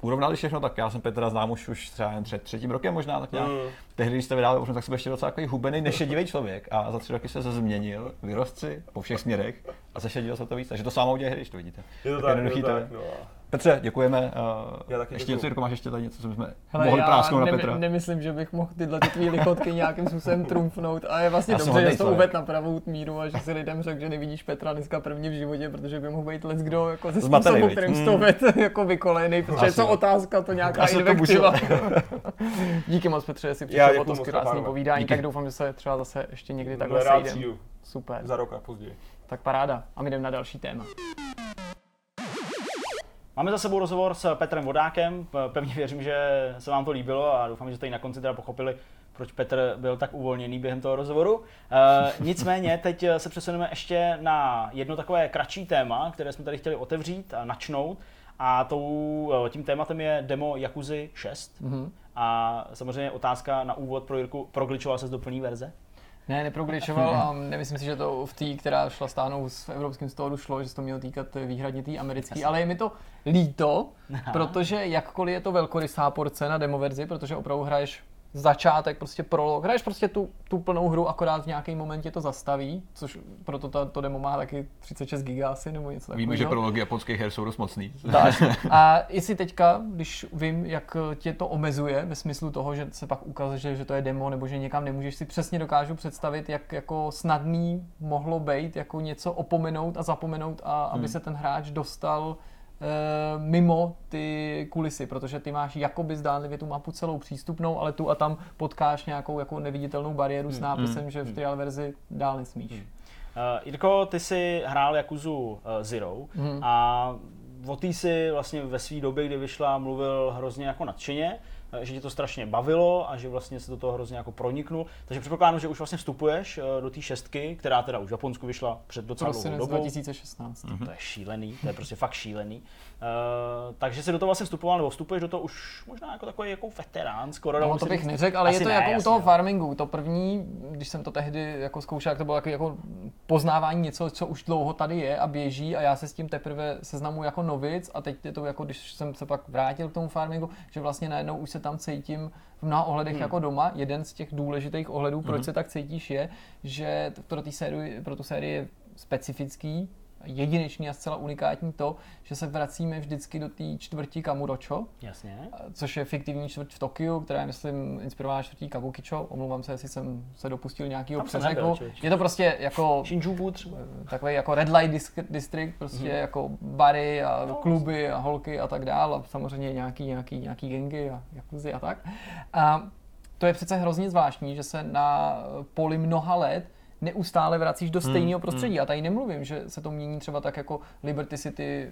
urovnali všechno, tak já jsem Petra znám už, už třeba jen před třetím rokem možná, tak nějak.
Mm.
Tehdy, když jste vydávali tak jsem ještě docela takový hubený, nešedivý člověk a za tři roky se změnil, vyrost si po všech směrech a zešedil se to víc, takže to samo uděje hry, když to vidíte.
Je to
Tak
tak, je
jednoduchý
to
to je.
tak. No.
Petře, děkujeme. Uh,
Já taky
ještě
děkuju.
něco, Jirko, máš ještě tady něco, co jsme
Hele,
mohli prásknout na
ne-
Petra?
nemyslím, že bych mohl tyhle ty tvý lichotky nějakým způsobem trumfnout a je vlastně
Já
dobře, že to uvedl na pravou míru a že si lidem řekl, že nevidíš Petra dneska prvně v životě, protože by mohl být let kdo jako ze způsobu, kterým jsi
Mm.
to vedl, jako vykolejený, protože je to otázka, to nějaká
Asi to
invektiva. [LAUGHS] Díky moc Petře, že jsi přišel o to
pánové.
povídání,
Díky.
tak doufám, že se třeba zase ještě někdy takhle sejdeme. Super,
za rok a později.
tak paráda. A my jdeme na další téma.
Máme za sebou rozhovor s Petrem Vodákem. Pevně věřím, že se vám to líbilo a doufám, že jste i na konci teda pochopili, proč Petr byl tak uvolněný během toho rozhovoru. E, [LAUGHS] nicméně teď se přesuneme ještě na jedno takové kratší téma, které jsme tady chtěli otevřít a načnout. A tou, eh, tím tématem je demo Yakuzy 6.
Mhm.
A samozřejmě otázka na úvod pro Jirku, progličoval se do plné verze?
Ne, neprogličoval a nemyslím si, že to v té, která šla stáhnout v evropském storu, šlo, že se to mělo týkat výhradně té americké, ale je mi to líto, protože jakkoliv je to velkorysá porce na demo verzi, protože opravdu hraješ začátek, prostě prolog, hraješ prostě tu, tu plnou hru, akorát v nějaký momentě to zastaví, což proto ta, to demo má taky 36 giga asi nebo něco takového.
Víme, že prology japonských her jsou dost mocný.
Tak. [LAUGHS] A jestli teďka, když vím, jak tě to omezuje, ve smyslu toho, že se pak ukazuje, že, to je demo, nebo že někam nemůžeš, si přesně dokážu představit, jak jako snadný mohlo být jako něco opomenout a zapomenout, a aby
Hmm.
se ten hráč dostal mimo ty kulisy, protože ty máš jakoby zdánlivě tu mapu celou přístupnou, ale tu a tam potkáš nějakou jako neviditelnou bariéru
Hmm.
s nápisem, že v trial verzi dál nesmíš.
Uh, Jirko, ty jsi hrál Yakuzu uh, Zero
Mhm.
a o té si vlastně ve své době, kdy vyšla, mluvil hrozně jako nadšeně, eh, že tě to strašně bavilo a že vlastně se do toho hrozně jako proniknul. Takže předpokládám, že už vlastně vstupuješ eh, do té šestky, která teda už v Japonsku vyšla před docela dlouhou dobou.
2016.
To je šílený, to je prostě fakt šílený. Uh, takže jsi do toho vlastně vstupoval, nebo vstupuješ do toho už možná jako takový jako veterán, skoro.
No to
se
bych
říct.
neřekl, ale je to
ne,
jako u
jasně,
toho
no.
farmingu. To první, když jsem to tehdy jako zkoušel, tak to bylo jako, jako poznávání něco, co už dlouho tady je a běží a já se s tím teprve seznamu jako novic a teď je to jako, když jsem se pak vrátil k tomu farmingu, že vlastně najednou už se tam cítím v mnoha ohledech
Hmm.
jako doma. Jeden z těch důležitých ohledů, proč se tak cítíš, je, že pro, sérii, pro tu sérii je specifický, jedinečný a zcela unikátní to, že se vracíme vždycky do té čtvrti Kamurocho,
Jasně.
což je fiktivní čtvrť v Tokiu, která je, myslím, inspirovaná čtvrtí Kabukicho. Omlouvám se, jestli jsem se dopustil nějakého přeřeku. Je to prostě jako
Shinjuku třeba.
takový jako red light district, prostě
Mhm.
jako bary a kluby a holky a tak dál a samozřejmě nějaký, nějaký, nějaký gengy a jakuzy a tak. A to je přece hrozně zvláštní, že se na poli mnoha let neustále vracíš do stejného prostředí. A tady nemluvím, že se to mění třeba tak jako Liberty City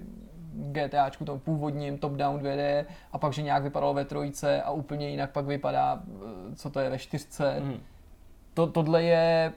GTAčku, tom původním top-down 2D a pak, že nějak vypadalo ve trojce a úplně jinak pak vypadá, eh, co to je ve čtyřce.
Mhm.
To, tohle je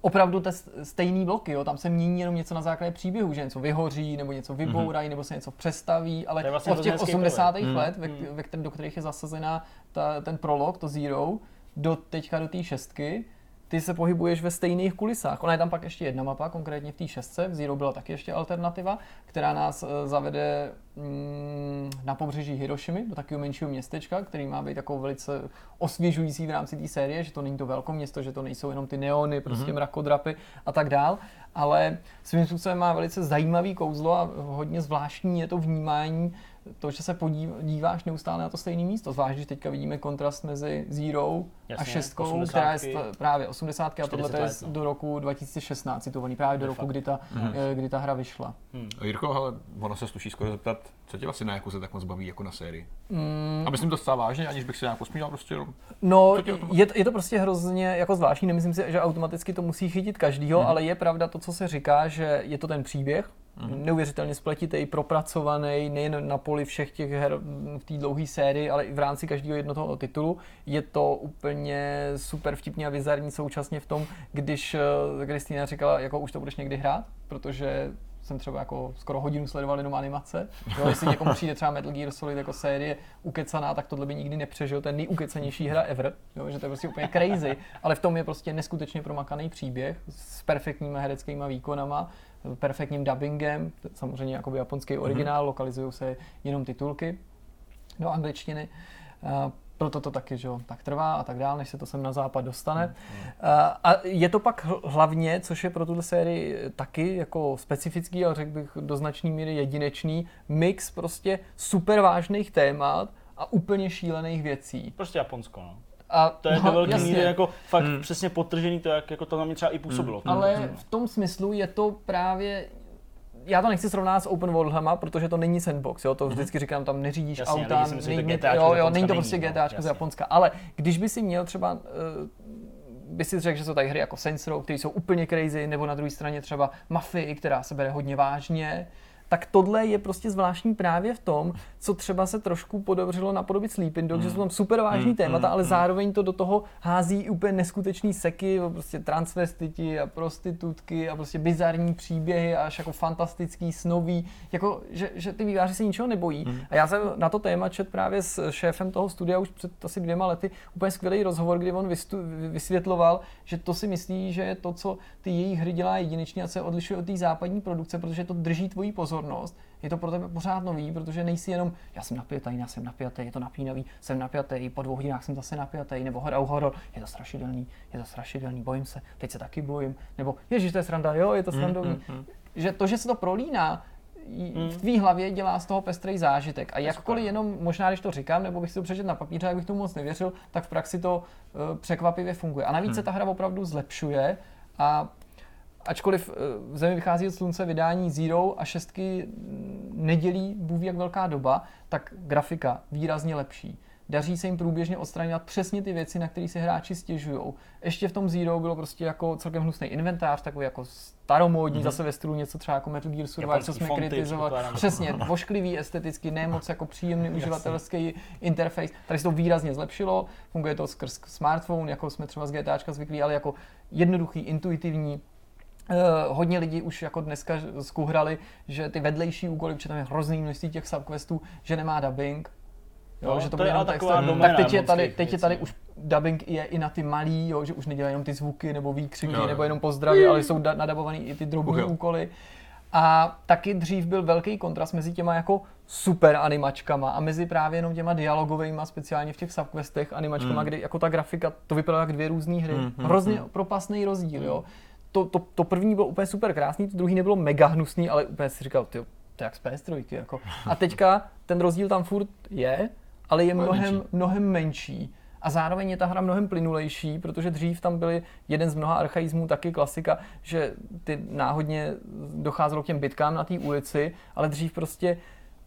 opravdu te stejný bloky, jo? tam se mění jenom něco na základě příběhu, že něco vyhoří, nebo něco vybourají, nebo se něco přestaví, ale
To vlastně
od těch
hrozně hezký
80.
pohled.
let, ve, ve kterém, do kterých je zasazená ta, ten prolog, to Zero, do teďka do té šestky, ty se pohybuješ ve stejných kulisách. Ona je tam pak ještě jedna mapa, konkrétně v té šestce, v Zero byla taky ještě alternativa, která nás eh, zavede mm, na pobřeží Hirošimy, do takového menšího městečka, který má být jako velice osvěžující v rámci té série, že to není to velké město, že to nejsou jenom ty neony, prostě mm-hmm. mrakodrapy a tak dál. Ale svým způsobem má velice zajímavý kouzlo a hodně zvláštní je to vnímání to, že se podíváš neustále na to stejné místo, zvlášť, když teďka vidíme kontrast mezi Zero
Jasně,
a šestkou,
80.
která je st- právě 80 a tohle
40
je
no.
do roku 2016 citovaný, právě do
De
roku, kdy ta, eh, kdy ta hra vyšla.
Jirko, ale ono se sluší skoro zeptat, co tě vlastně na Jakuze tak moc baví jako na sérii?
Mm,
A myslím to zcela vážně, aniž bych se nějak posmíval, prostě jenom
No, je, je to prostě hrozně jako zvláštní, nemyslím si, že automaticky to musí chytit každýho,
Mhm.
ale je pravda to, co se říká, že je to ten příběh, neuvěřitelně spletitý, propracovaný, nejen na poli všech těch her v té dlouhé sérii, ale i v rámci každého jednoho titulu. Je to úplně super vtipný a vizarní současně v tom, když eh, Kristýna říkala, jako už to budeš někdy hrát, protože jsem třeba jako skoro hodinu sledoval jenom animace. Jo, jestli někomu přijde třeba Metal Gear Solid jako série ukecaná, tak tohle by nikdy nepřežil. To je nejukecanější hra ever, jo, že to je prostě úplně crazy, ale v tom je prostě neskutečně promakaný příběh s perfektníma hereckýma výkonama, perfektním dubbingem, samozřejmě jako japonský originál, lokalizují se jenom titulky do angličtiny. Proto to taky, že jo, tak trvá a tak dál, než se to sem na západ dostane. A, a je to pak hl- hlavně, což je pro tuto sérii taky jako specifický, ale řekl bych do značné míry jedinečný, mix prostě super vážných témat a úplně šílených věcí.
Prostě Japonsko, no.
A,
To je
no,
do velké míry jako fakt
Hmm.
přesně podtržený to, jak jako to na mě třeba i působilo.
Hmm.
Ale v tom smyslu je to právě já to nechci srovnat s open worldhama, protože to není sandbox, jo, to vždycky říkám, tam neřídíš
Jasně,
auta,
lidi si myslí, že
nejde-
GTAčko z
jo, jo, není to
není,
prostě
no,
GTAčko z. Japonska, ale když by si měl třeba uh, by si řekl, že jsou tady hry jako Saints Row, které jsou úplně crazy, nebo na druhé straně třeba Mafii, která se bere hodně vážně, tak tohle je prostě zvláštní právě v tom, co třeba se trošku podobřilo napodobit Sleeping Dogs, že jsou tam super vážný
Mm,
témata,
mm,
ale
mm.
zároveň to do toho hází úplně neskutečný seky, prostě transvestiti a prostitutky a prostě bizarní příběhy až jako fantastický, snový, jako, že, že ty výváři se ničeho nebojí.
Mm.
A já jsem na to téma čet právě s šéfem toho studia už před asi dvěma lety úplně skvělý rozhovor, kdy on vystu, vysvětloval, že to si myslí, že je to, co ty jejich hry dělá jedinečně a co je odlišuje od té západní produkce, protože to drží tvoji pozornost. Je to pro tebe pořád nový, protože nejsi jenom já jsem napjatý, já jsem napjatý, je to napínavý, jsem napjatý, po dvou hodinách jsem zase napjatý, nebo horor, horor, je to strašidelný, je to strašidelný, bojím se, teď se taky bojím, nebo ježiš, to je sranda, jo, je to srandovní.
mm, mm.
Že to, že se to prolíná,
Mm.
v tvý hlavě dělá z toho pestrý zážitek. A jakkoliv jenom, možná když to říkám, nebo bych si to přečet na papíře, jak bych tomu moc nevěřil, tak v praxi to uh, překvapivě funguje. A navíc se ta hra opravdu zlepšuje a ačkoliv eh, v zemi vychází od slunce vydání Zero a šestky nedělí Bůh jak velká doba, tak grafika výrazně lepší. Daří se jim průběžně odstraňovat přesně ty věci, na které si hráči stěžují. Ještě v tom Zero bylo prostě jako celkem hnusný inventář, takový jako staromódní, mm-hmm. zase ve stylu něco třeba jako Metal Gear Survive, co jsme
fonty,
kritizovali. Přesně, [LAUGHS] vošklivý esteticky, ne moc jako příjemný uživatelský interface. Tady se to výrazně zlepšilo, funguje to skrz smartphone, jako jsme třeba z GTAčka zvyklí, ale jako jednoduchý, intuitivní, Uh, hodně lidí už jako dneska zkuhrali, že ty vedlejší úkoly, protože tam je hrozný množství těch subquestů, že nemá dubbing. Jo,
No,
že to,
to
bude
taková
Tak
doména
teď je tady, teď je tady
no.
už dubbing je i na ty malý, jo, že už nedělají jenom ty zvuky nebo výkřiky,
Jo, jo.
nebo jenom pozdravy, ale jsou da- nadabovaný i ty drobné
jo.
úkoly. A taky dřív byl velký kontrast mezi těma jako super animačkama a mezi právě jenom těma dialogovými, speciálně v těch subquestech animačkama,
Mm.
kdy jako ta grafika, to vypadalo jak dvě různé hry.
Mm, mm,
Hrozně
mm.
propastný rozdíl, jo. To, to, to první bylo úplně super krásný, to druhý nebylo mega hnusný, ale úplně si říkal, ty, to je jak z PS3, jako. A teďka ten rozdíl tam furt je, ale je mnohem,
menší.
mnohem menší. A zároveň je ta hra mnohem plynulejší, protože dřív tam byly jeden z mnoha archaismů, taky klasika, že ty náhodně docházelo k těm bitkám na té ulici, ale dřív prostě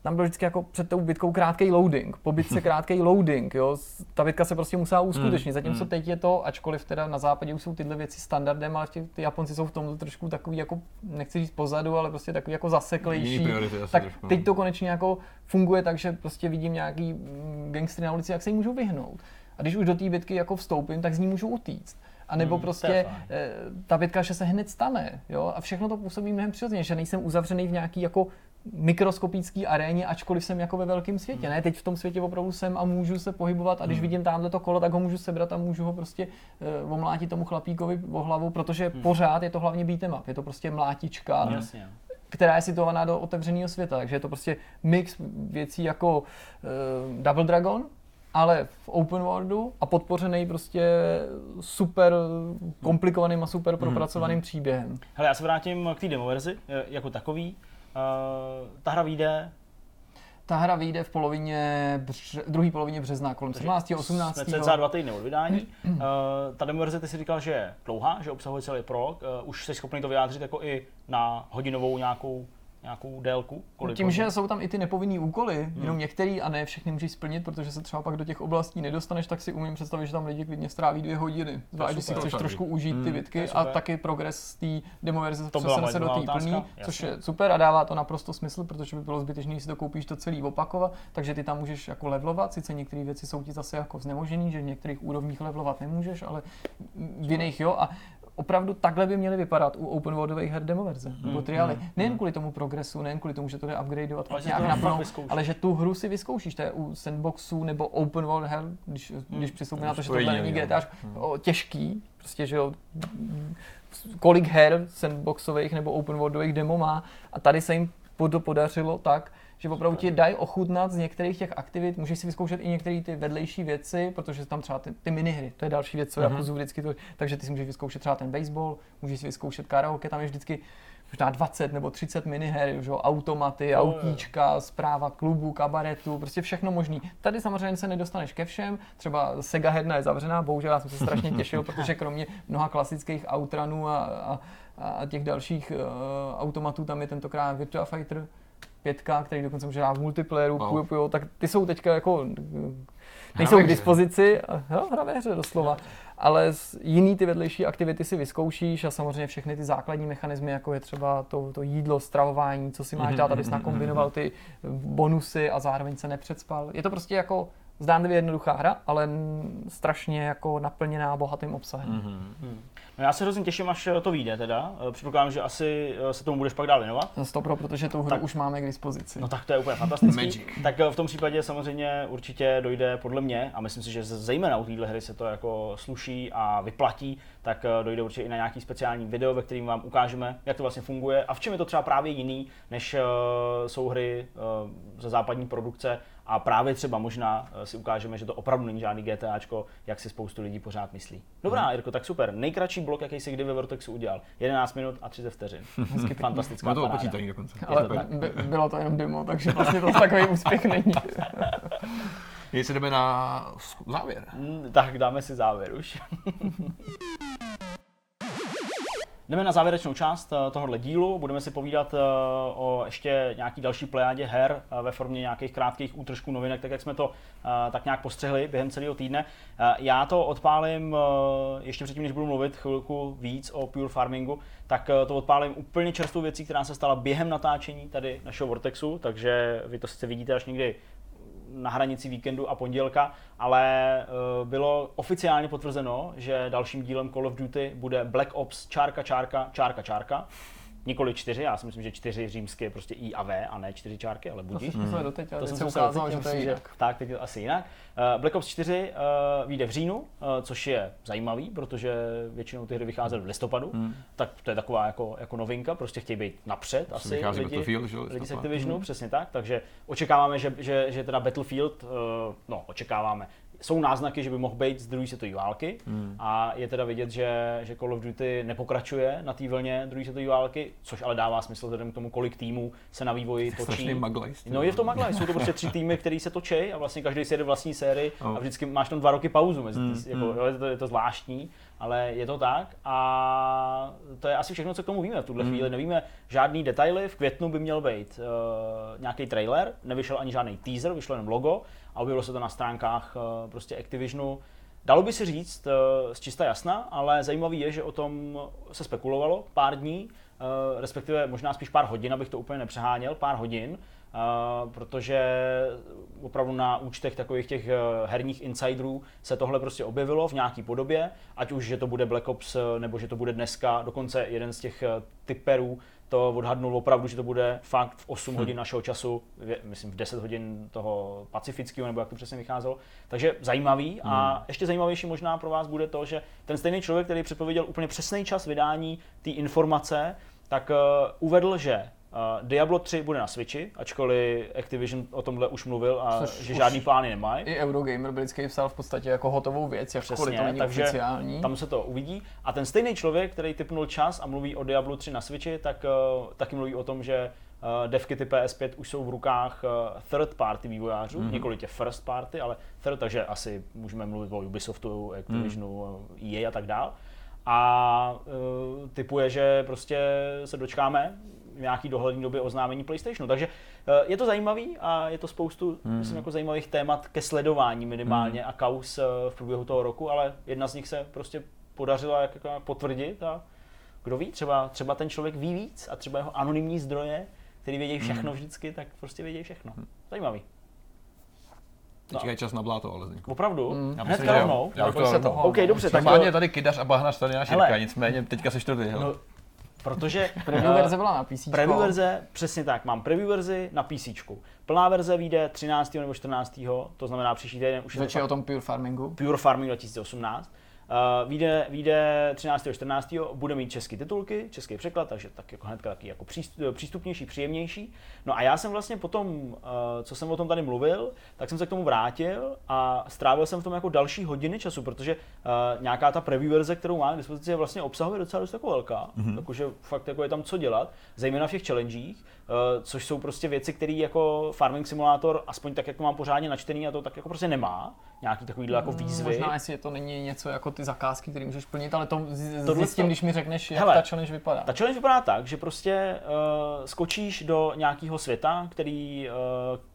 tam byl vždycky jako před tou bitkou krátký loading, po bitce krátký loading, jo. Ta bitka se prostě musela uskutečnit, zatímco
mm.
teď je to, ačkoliv teda na západě už jsou tyhle věci standardem, ale ty Japonci jsou v tom trošku takový jako, nechci říct pozadu, ale prostě takový jako zaseklejší.
Priority
tak
trošku, no.
teď to konečně jako funguje tak, že prostě vidím nějaký mm, gangstry na ulici, jak se jí můžou vyhnout. A když už do té bitky jako vstoupím, tak z ní můžu utíct. A nebo
Hmm,
prostě eh, ta bitka, že se hned stane, jo, a všechno to působí mnohem přirozeně, že nejsem uzavřený v nějaký jako mikroskopický aréně, ačkoliv jsem jako ve velkém světě. Ne, teď v tom světě opravdu jsem a můžu se pohybovat a když vidím tamhle to kolo, tak ho můžu sebrat a můžu ho prostě uh, omlátit tomu chlapíkovi o hlavu, protože pořád je to hlavně beat'em up, je to prostě mlátička
Jasně.
která je situovaná do otevřeného světa. Takže je to prostě mix věcí jako uh, Double Dragon, ale v open worldu a podpořený prostě super komplikovaným a super propracovaným mm. příběhem.
Hele, já se vrátím k té demo verzi eh, jako takový. Uh, ta hra vyjde
ta hra vyjde v polovině, bře, druhé polovině března, kolem 17. 18.
Jsme cca dva týdny od vydání. uh, ta demo verze, ty si říkal, že je dlouhá, že obsahuje celý prolog. Uh, už jsi schopný to vyjádřit jako i na hodinovou nějakou nějakou délku?
Kolik Tím, že jsou tam i ty nepovinné úkoly, hmm. jenom některý a ne všechny můžeš splnit, protože se třeba pak do těch oblastí nedostaneš, tak si umím představit, že tam lidi klidně stráví dvě hodiny. Zvlášť, když si chceš trošku užít hmm. ty bitky a taky progres z té demo verze přesune se do té plný, což je super a dává to naprosto smysl, protože by bylo zbytečné, si to koupíš to celý opakovat, takže ty tam můžeš jako levlovat, sice některé věci jsou ti zase jako znemožený, že v některých úrovních levlovat nemůžeš, ale v jiných jo a opravdu takhle by měly vypadat u open worldových her demo verze, hmm, nebo triály. Hmm, nejen hmm. kvůli tomu progresu, nejen kvůli tomu, že to jde upgradeovat ale nějak napnout, ale že tu hru si vyzkoušíš. To je u sandboxů nebo open world her, když, hmm. když přistoupíme na to, že tohle není GTA, hmm. těžký, prostě, že jo, kolik her sandboxových nebo open worldových demo má a tady se jim to podařilo tak, že opravdu ti dají ochutnat z některých těch aktivit, můžeš si vyzkoušet i některé ty vedlejší věci, protože tam třeba ty, ty minihry, to je další věc, co mm-hmm. já pozu vždycky, to, takže ty si můžeš vyzkoušet třeba ten baseball, můžeš si vyzkoušet karaoke, tam je vždycky možná 20 nebo 30 miniher, že? automaty, no, autíčka, zpráva klubu, kabaretu, prostě všechno možný. Tady samozřejmě se nedostaneš ke všem, třeba Sega herna je zavřená, bohužel já jsem se strašně [LAUGHS] těšil, protože kromě mnoha klasických outranů a, a, a těch dalších uh, automatů tam je tentokrát Virtua Fighter pětka, který dokonce může dát v multiplayeru, wow. Puyo, tak ty jsou teďka jako nejsou k dispozici, jo, hra ve hře doslova, ale jiný ty vedlejší aktivity si vyzkoušíš a samozřejmě všechny ty základní mechanismy, jako je třeba to, to jídlo, stravování, co si máš dát, abys nakombinoval ty bonusy a zároveň se nepředspal. Je to prostě jako zdánlivě jednoduchá hra, ale strašně jako naplněná bohatým obsahem. Mm-hmm.
No já se hrozně těším, až to vyjde teda. Eh, předpokládám, že asi eh, se tomu budeš pak dál věnovat.
Stopro, protože tu hru tak, už máme k dispozici.
No tak to je úplně fantastické. tak eh, v tom případě samozřejmě určitě dojde podle mě, a myslím si, že zejména u téhle hry se to jako sluší a vyplatí, tak dojde určitě i na nějaký speciální video, ve kterým vám ukážeme, jak to vlastně funguje a v čem je to třeba právě jiný, než jsou hry ze západní produkce, a právě třeba možná eh, si ukážeme, že to opravdu není žádný GTAčko, jak si spoustu lidí pořád myslí. Dobrá, hmm. Jirko, tak super. Nejkratší blok, jaký jsi kdy ve Vortexu udělal. 11 minut a 30 vteřin. [LAUGHS] Fantastická
Má to počítaní dokonce.
Ale by, bylo to jenom demo, takže vlastně to takový úspěch není. [LAUGHS]
Jestli jdeme na závěr.
Mm, tak dáme si závěr už. [LAUGHS] Jdeme na závěrečnou část eh, tohohle dílu, budeme si povídat eh, o ještě nějaký další plejádě her eh, ve formě nějakých krátkých útržků novinek, tak jak jsme to tak nějak postřehli během celého týdne. Já to odpálím ještě předtím, než budu mluvit chvilku víc o Pure Farmingu, tak to odpálím úplně čerstvou věcí, která se stala během natáčení tady našeho Vortexu, takže vy to sice vidíte až někdy na hranici víkendu a pondělka, ale uh, bylo oficiálně potvrzeno, že dalším dílem Call of Duty bude Black Ops čárka, čárka, čárka, čárka nikoli čtyři, já si myslím, že čtyři římské je prostě I a V a ne čtyři čárky, ale budíš.
To jsme doteď, ale to jsem ukázal, že to je jinak.
Že, tak, teď je asi jinak. Uh, Black Ops 4 uh, eh, vyjde v říjnu, uh, což je zajímavý, protože většinou ty hry vycházely v listopadu, hmm. tak to je taková jako, jako novinka, prostě chtějí být napřed to asi lidi, Battlefield, že? lidi z Activisionu, hmm. přesně tak, takže očekáváme, že, že, že teda Battlefield, uh, no očekáváme, jsou náznaky, že by mohl být z druhé světové války hmm. a je teda vidět, že, že Call of Duty nepokračuje na té vlně druhé světové války, což ale dává smysl vzhledem k tomu, kolik týmů se na vývoji točí. No je to maglaj, jsou to prostě tři [LAUGHS] týmy, které se točí a vlastně každý si jede vlastní sérii oh. a vždycky máš tam dva roky pauzu mezi hmm. jako, hmm. je, to, je to zvláštní, ale je to tak a to je asi všechno, co k tomu víme v tuhle hmm. chvíli. Nevíme žádný detaily, v květnu by měl být uh, nějaký trailer, nevyšel ani žádný teaser, vyšlo jenom logo, a objevilo se to na stránkách eh, prostě Activisionu. Dalo by si říct eh, z čista jasna, ale zajímavý je, že o tom se spekulovalo pár dní, eh, respektive možná spíš pár hodin, abych to úplně nepřeháněl, pár hodin, protože opravdu na účtech takových těch herních insiderů se tohle prostě objevilo v nějaký podobě, ať už, že to bude Black Ops, nebo že to bude dneska, dokonce jeden z těch typerů to odhadnul opravdu, že to bude fakt v 8 hmm. hodin našeho času, myslím v 10 hodin toho pacifického, nebo jak to přesně vycházelo. Takže zajímavý hmm. a ještě zajímavější možná pro vás bude to, že ten stejný člověk, který předpověděl úplně přesný čas vydání té informace, tak uh, uvedl, že Uh, Diablo 3 bude na Switchi, ačkoliv Activision o tomhle už mluvil a
Což
že žádný plány nemají.
I Eurogamer britský psal v podstatě jako hotovou věc, jakkoliv
Přesně,
to není
takže
oficiální.
Tam se to uvidí. A ten stejný člověk, který typnul čas a mluví o Diablo 3 na Switchi, tak uh, taky mluví o tom, že uh, devky ty PS5 už jsou v rukách uh, third party vývojářů,
Mhm.
mm-hmm. nikoli tě first party, ale third, takže asi můžeme mluvit o Ubisoftu, Activisionu, mm. EA a tak dál. A uh, typuje, že prostě se dočkáme nějaký dohledné době oznámení PlayStationu. Takže uh, je to zajímavý a je to spoustu
Mhm.
mm. myslím, jako zajímavých témat ke sledování minimálně mm. a kaus uh, v průběhu toho roku, ale jedna z nich se prostě podařila jak, jako potvrdit a kdo ví, třeba, třeba ten člověk ví víc a třeba jeho anonymní zdroje, který vědějí všechno vždycky, tak prostě vědějí všechno. Zajímavý.
Teďka je čas na bláto, ale Zdeňku.
Opravdu?
Mm.
Já myslím, že jo.
rovnou?
Já už to
toho.
OK, dobře, tak
je tady kydař a bahnař tady na
Hele.
širka, nicméně teďka seš to ty.
No, protože
Preview verze byla na PC.
Preview verze, přesně tak, mám preview verzi na PC. Plná verze vyjde 13. nebo 14. to znamená příští týden už je to
o tom Pure Farmingu.
Pure Farming 2018. Uh, vyjde, vyjde 13. 14. bude mít české titulky, český překlad, takže tak jako hnedka taky jako příst- přístupnější, příjemnější. No a já jsem vlastně potom, uh, co jsem o tom tady mluvil, tak jsem se k tomu vrátil a strávil jsem v tom jako další hodiny času, protože uh, nějaká ta preview verze, kterou mám k dispozici, je vlastně obsahově docela dost jako velká, mm-hmm. takže fakt jako je tam co dělat, zejména v těch challengech, což jsou prostě věci, které jako Farming Simulator, aspoň tak, jak to mám pořádně načtený, a to tak jako prostě nemá, nějaký takovýhle jako výzvy.
Možná, jestli to není něco jako ty zakázky, které můžeš plnit, ale to zjistím,
to-
když mi řekneš, jak
Hele,
ta challenge vypadá.
Ta challenge vypadá tak, že prostě uh, skočíš do nějakého světa, který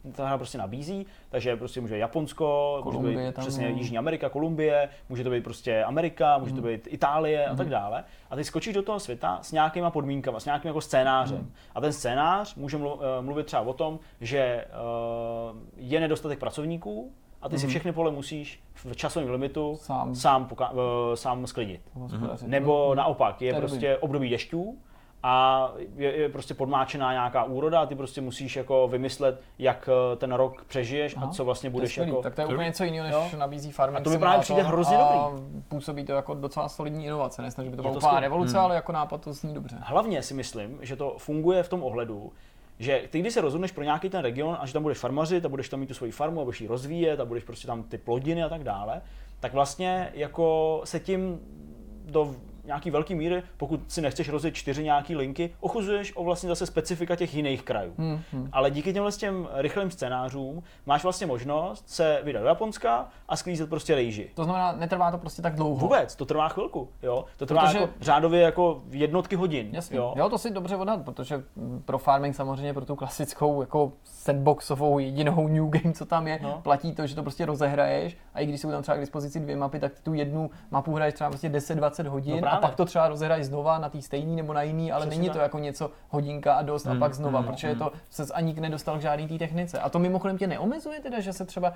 uh, ta hra prostě nabízí, takže prostě může Japonsko, může to
Kolumbie
být
tam,
přesně
no.
Jižní Amerika, Kolumbie, může to být prostě Amerika, může to
Mhm.
být Itálie a tak dále. A ty skočíš do toho světa s nějakýma podmínkama, s nějakým jako scénářem.
Mhm.
A ten scénář může eh, mluvit třeba o tom, že uh, je nedostatek pracovníků, a ty si všechny pole musíš v časovém limitu
Mhm. Sám.
sám, poka- eh, sám sklidit.
Hospodařit.
Nebo
Mhm.
naopak, je
je
prostě období dešťů a je, je prostě podmáčená nějaká úroda a ty prostě musíš jako vymyslet, jak eh, ten rok přežiješ a
Aha,
co vlastně
To
budeš
skvělý.
jako...
Tak to je úplně něco jiného, než
Jo.
nabízí Farming
A to mi právě přijde hrozně
a působí to jako docela solidní inovace. Ne, že by to byla
to
úplná revoluce, ale jako nápad to zní dobře.
Hlavně si myslím, že to funguje v tom ohledu, že ty, když se rozhodneš pro nějaký ten region a že tam budeš farmařit a budeš tam mít tu svoji farmu a budeš ji rozvíjet a budeš prostě tam ty plodiny a tak dále, tak vlastně jako se tím do nějaký velký míry, pokud si nechceš rozjet čtyři nějaký linky, ochuzuješ o vlastně zase specifika těch jiných krajů.
Hmm, hmm.
Ale díky těmhle těm rychlým scénářům máš vlastně možnost se vydat do Japonska a sklízet prostě rejži.
To znamená, netrvá to prostě tak dlouho.
Vůbec, to trvá chvilku, jo. To trvá
Protože-
jako řádově jako jednotky hodin,
Jasně.
jo.
Jo? to si dobře odhad, protože mm, pro farming samozřejmě pro tu klasickou jako sandboxovou jedinou [LAUGHS] new game, co tam je,
No.
platí to, že to prostě rozehraješ a i když jsou tam třeba k dispozici dvě mapy, tak ty tu jednu mapu hraješ třeba prostě 10-20 hodin
No
a pak to třeba rozehraješ znova na té stejný nebo na jiný, ale
Přesně
není to
tak.
jako něco hodinka a dost a pak znova,
mm,
protože to se ani nedostal k žádný té technice. A to mimochodem tě neomezuje teda, že se třeba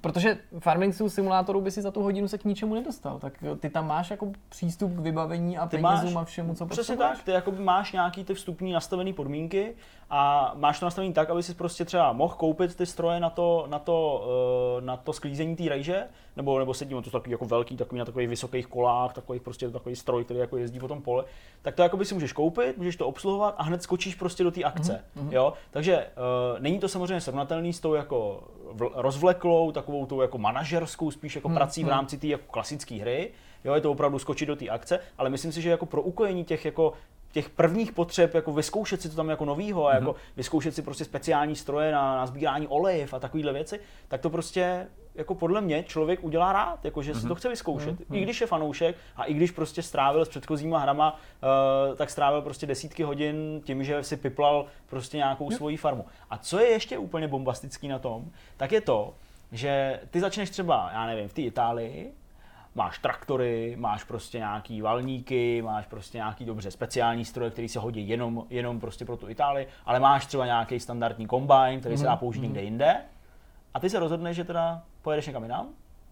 Protože farming simulátoru by si za tu hodinu se k ničemu nedostal, tak ty tam máš jako přístup k vybavení a
Ty
penězům
máš-
a všemu, co
Přesně tak, ty jakoby máš nějaký ty vstupní nastavené podmínky a máš to nastavený tak, aby si prostě třeba mohl koupit ty stroje na to, na to, eh, na to sklízení té rejže, nebo, nebo sedím, to takový jako velký, takový na takových vysokých kolách, takových prostě takový stroj, který jako jezdí po tom pole, tak to jakoby si můžeš koupit, můžeš to obsluhovat a hned skočíš prostě do té akce,
Mhm,
jo, takže uh, není to samozřejmě srovnatelný s tou jako vl- rozvleklou, takovou tou jako manažerskou spíš jako
Mhm,
prací v
mhm.
rámci té jako klasické hry, jo, je to opravdu skočit do té akce, ale myslím si, že jako pro ukojení těch jako těch prvních potřeb, jako vyzkoušet si to tam jako novýho a jako vyzkoušet si prostě speciální stroje na, na sbírání olejiv a takovéhle věci, tak to prostě jako podle mě člověk udělá rád, jako že si to chce vyzkoušet. I když je fanoušek a i když prostě strávil s předchozíma hrama, uh, tak strávil prostě desítky hodin tím, že si piplal prostě nějakou svoji farmu. A co je ještě úplně bombastický na tom, tak je to, že ty začneš třeba, já nevím, v té Itálii, máš traktory, máš prostě nějaký valníky, máš prostě nějaký dobře speciální stroje, který se hodí jenom, jenom prostě pro tu Itálii, ale máš třeba nějaký standardní kombajn, který se dá použít někde jinde. A ty se rozhodneš, že teda pojedeš někam jinam,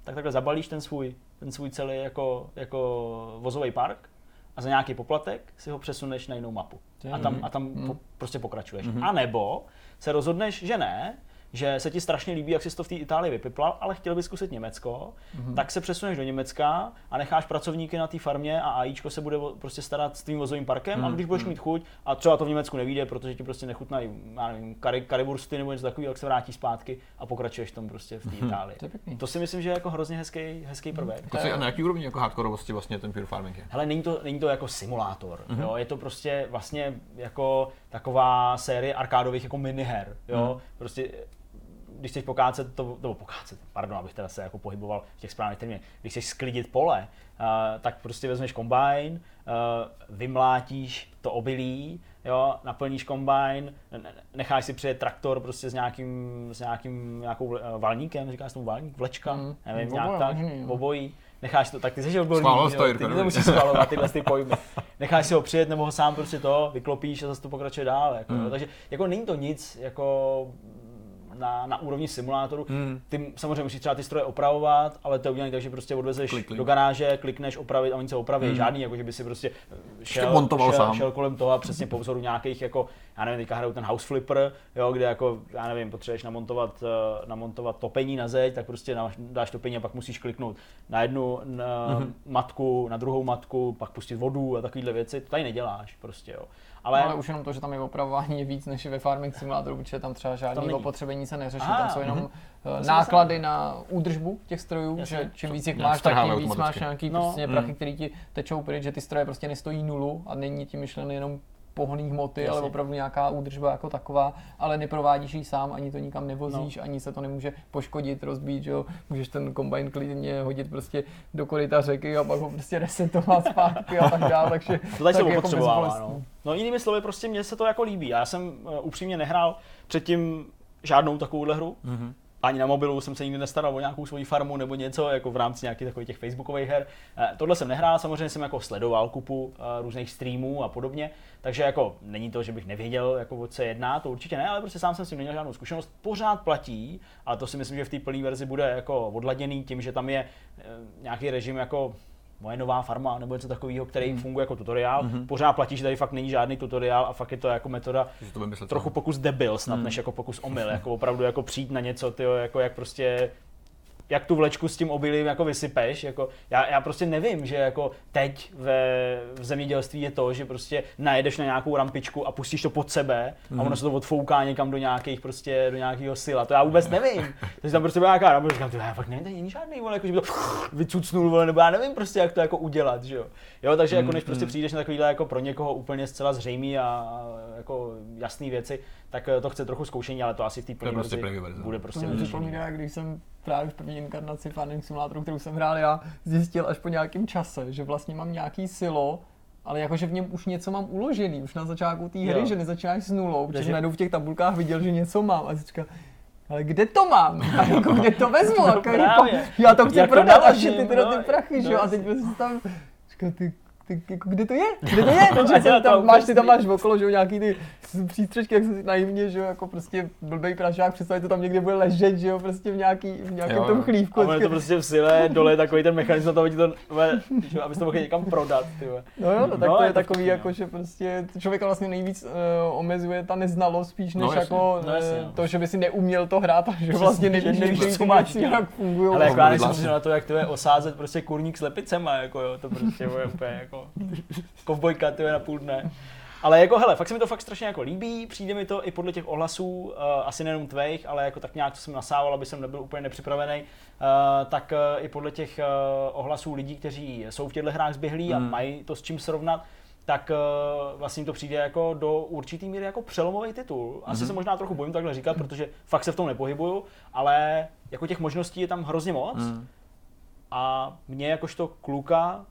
tak takhle zabalíš ten svůj, ten svůj celý jako, jako vozový park a za nějaký poplatek si ho přesuneš na jinou mapu. A tam, a tam po, prostě pokračuješ. A nebo se rozhodneš, že ne, že se ti strašně líbí, jak jsi to v té Itálii vypiplal, ale chtěl bys zkusit Německo, mm-hmm. tak se přesuneš do Německa a necháš pracovníky na té farmě a AIčko se bude prostě starat s tvým vozovým parkem mm-hmm. a když budeš mít chuť a třeba to v Německu nevíde, protože ti prostě nechutnají, já nevím, kary, karibursty nebo něco takového, tak se vrátí zpátky a pokračuješ tam prostě v té Itálii.
To.
To si myslím, že je jako hrozně hezký, hezký prvek.
Jako a na jaký úrovni jako hardcoreovosti vlastně ten Pure Farming je?
Hele, není to, není to jako simulátor, mm-hmm. jo? je to prostě vlastně jako taková série arkádových jako miniher, jo, mm. prostě když chceš pokácet, to, nebo pokácet, pardon, abych teda se jako pohyboval v těch správných termínech, když chceš sklidit pole, uh, tak prostě vezmeš kombajn, uh, vymlátíš to obilí, jo, naplníš kombajn, necháš si přijet traktor prostě s nějakým, s nějakým nějakou uh, valníkem, říkáš tomu valník, vlečka, mm. nevím, nějak tak, obojí necháš to, tak ty jsi odborný,
Schválil
jo, ty nemusíš schvalovat tyhle [LAUGHS] ty pojmy. Necháš si ho přijet nebo ho sám prostě to, vyklopíš a zase to pokračuje dál. Jako,
Mm.
jo. Takže jako není to nic jako na, na úrovni simulátoru.
Mm.
Ty samozřejmě musíš třeba ty stroje opravovat, ale to je udělané tak, že prostě odvezeš
Klik,
do garáže, klikneš opravit a oni se opraví.
Mm.
Žádný, jako že by si prostě šel,
montoval
šel,
sám.
šel, kolem toho a přesně po vzoru nějakých jako, já nevím, teďka hrajou ten house flipper, jo, kde jako, já nevím, potřebuješ namontovat, eh, namontovat topení na zeď, tak prostě dáš, topení a pak musíš kliknout na jednu na
Mhm.
matku, na druhou matku, pak pustit vodu a takovéhle věci. To tady neděláš prostě, jo. Ale,
Ale už jenom to, že tam je opravování je víc než ve farming simulátoru, protože tam třeba žádný
není.
opotřebení se neřeší,
Aha,
tam jsou jenom
jsem
náklady na údržbu těch strojů,
Jasně.
že čím víc jich máš, tak tím víc máš nějaký
No.
prostě
Mm.
prachy, které ti tečou pryč, že ty stroje prostě nestojí nulu a není tím myšleny jenom pohonný hmoty,
Jasně.
ale opravdu nějaká údržba jako taková, ale neprovádíš ji sám, ani to nikam nevozíš,
No.
ani se to nemůže poškodit, rozbít, že jo, můžeš ten kombajn klidně hodit prostě do koryta řeky a pak ho prostě resetovat zpátky a tak dále, takže
To tady se
tak jako
no. no. jinými slovy, prostě mně se to jako líbí. Já jsem uh, upřímně nehrál předtím žádnou takovouhle hru.
Mhm.
Ani na mobilu jsem se nikdy nestaral o nějakou svoji farmu nebo něco, jako v rámci nějakých takových těch facebookových her. Eh, Tohle jsem nehrál, samozřejmě jsem jako sledoval kupu eh, různých streamů a podobně, takže jako není to, že bych nevěděl, jako o co jedná, to určitě ne, ale prostě sám jsem s tím neměl žádnou zkušenost. Pořád platí, a to si myslím, že v té plné verzi bude jako odladěný tím, že tam je eh, nějaký režim jako moje nová farma nebo něco takového, který
Mhm.
funguje jako tutoriál. Pořád platí, že tady fakt není žádný tutoriál a fakt je to jako metoda
to
trochu pokus debil snad,
Hmm.
než jako pokus omyl, jako opravdu jako přijít na něco, tyjo, jako jak prostě jak tu vlečku s tím obilím jako vysypeš, jako já, já prostě nevím, že jako teď ve, v zemědělství je to, že prostě najedeš na nějakou rampičku a pustíš to pod sebe a ono se to odfouká někam do nějakých prostě, do nějakého sila, to já vůbec nevím. [LAUGHS] Takže tam prostě byla nějaká rampa, říkám, já fakt nevím, není žádný, vole, jako, že by to vycucnul, vole, nebo já nevím prostě, jak to jako udělat, že jo. Jo, takže jako než prostě přijdeš na takovýhle jako pro někoho úplně zcela zřejmý a jako jasný věci, tak eh, to chce trochu zkoušení, ale to asi v té plné
prostě
bude
To
prostě
mi
lepší.
připomíná, když jsem právě v první inkarnaci Farming Simulatoru, kterou jsem hrál já, zjistil až po nějakém čase, že vlastně mám nějaký silo, ale jakože v něm už něco mám uložený, už na začátku té hry,
Jo.
že nezačínáš s nulou, protože jsem najednou v těch tabulkách viděl, že něco mám a říkal, ale kde to mám? [LAUGHS] A jako kde to vezmu?
No
Jako, jako, já to chci
Jak to
prodat a
naložím,
šity ty,
no,
ty prachy, že jo?
no,
A teď prostě tam, říkal, ty, ty, jako, kde to je? Kde to je? [LAUGHS] Takže
to
tam, máš, ty tam
prostě-
máš okolo, že jo, nějaký ty přístřežky, jak se naivně, že jo, jako prostě blbej pražák, představit to tam někde bude ležet, že jo, prostě v nějaký, v nějakém
Jo,
tom chlívku.
A ono je to prostě v sile, dole je takový ten mechanismus, to ti to, že, abys to mohl někam prodat, ty.
No jo, no, tak
No,
to
je
je
to
takový,
vtipný,
jako,
no.
že prostě člověka vlastně nejvíc uh, omezuje ta neznalost spíš, než
No,
jako
No, jasně,
eh,
no.
to, že by si neuměl to hrát a že vlastně nevíš,
co máš
jak fungují.
Ale jako já nejsem že na to, jak to je osázet prostě kurník s lepicema, jako jo, to prostě je úplně jako [LAUGHS] kovbojka, to je na půl dne. Ale jako hele, fakt se mi to fakt strašně jako líbí, přijde mi to i podle těch ohlasů, uh, asi nejenom tvých, ale jako tak nějak, co jsem nasával, aby jsem nebyl úplně nepřipravený, uh, tak uh, i podle těch uh, ohlasů lidí, kteří jsou v těchto hrách zběhlí a
Hmm.
mají to s čím srovnat, tak uh, vlastně jim to přijde jako do určitý míry jako přelomový titul. Asi
Mhm.
se možná trochu bojím takhle říkat, protože fakt se v tom nepohybuju, ale jako těch možností je tam hrozně moc.
Mm.
A mě jakožto kluka,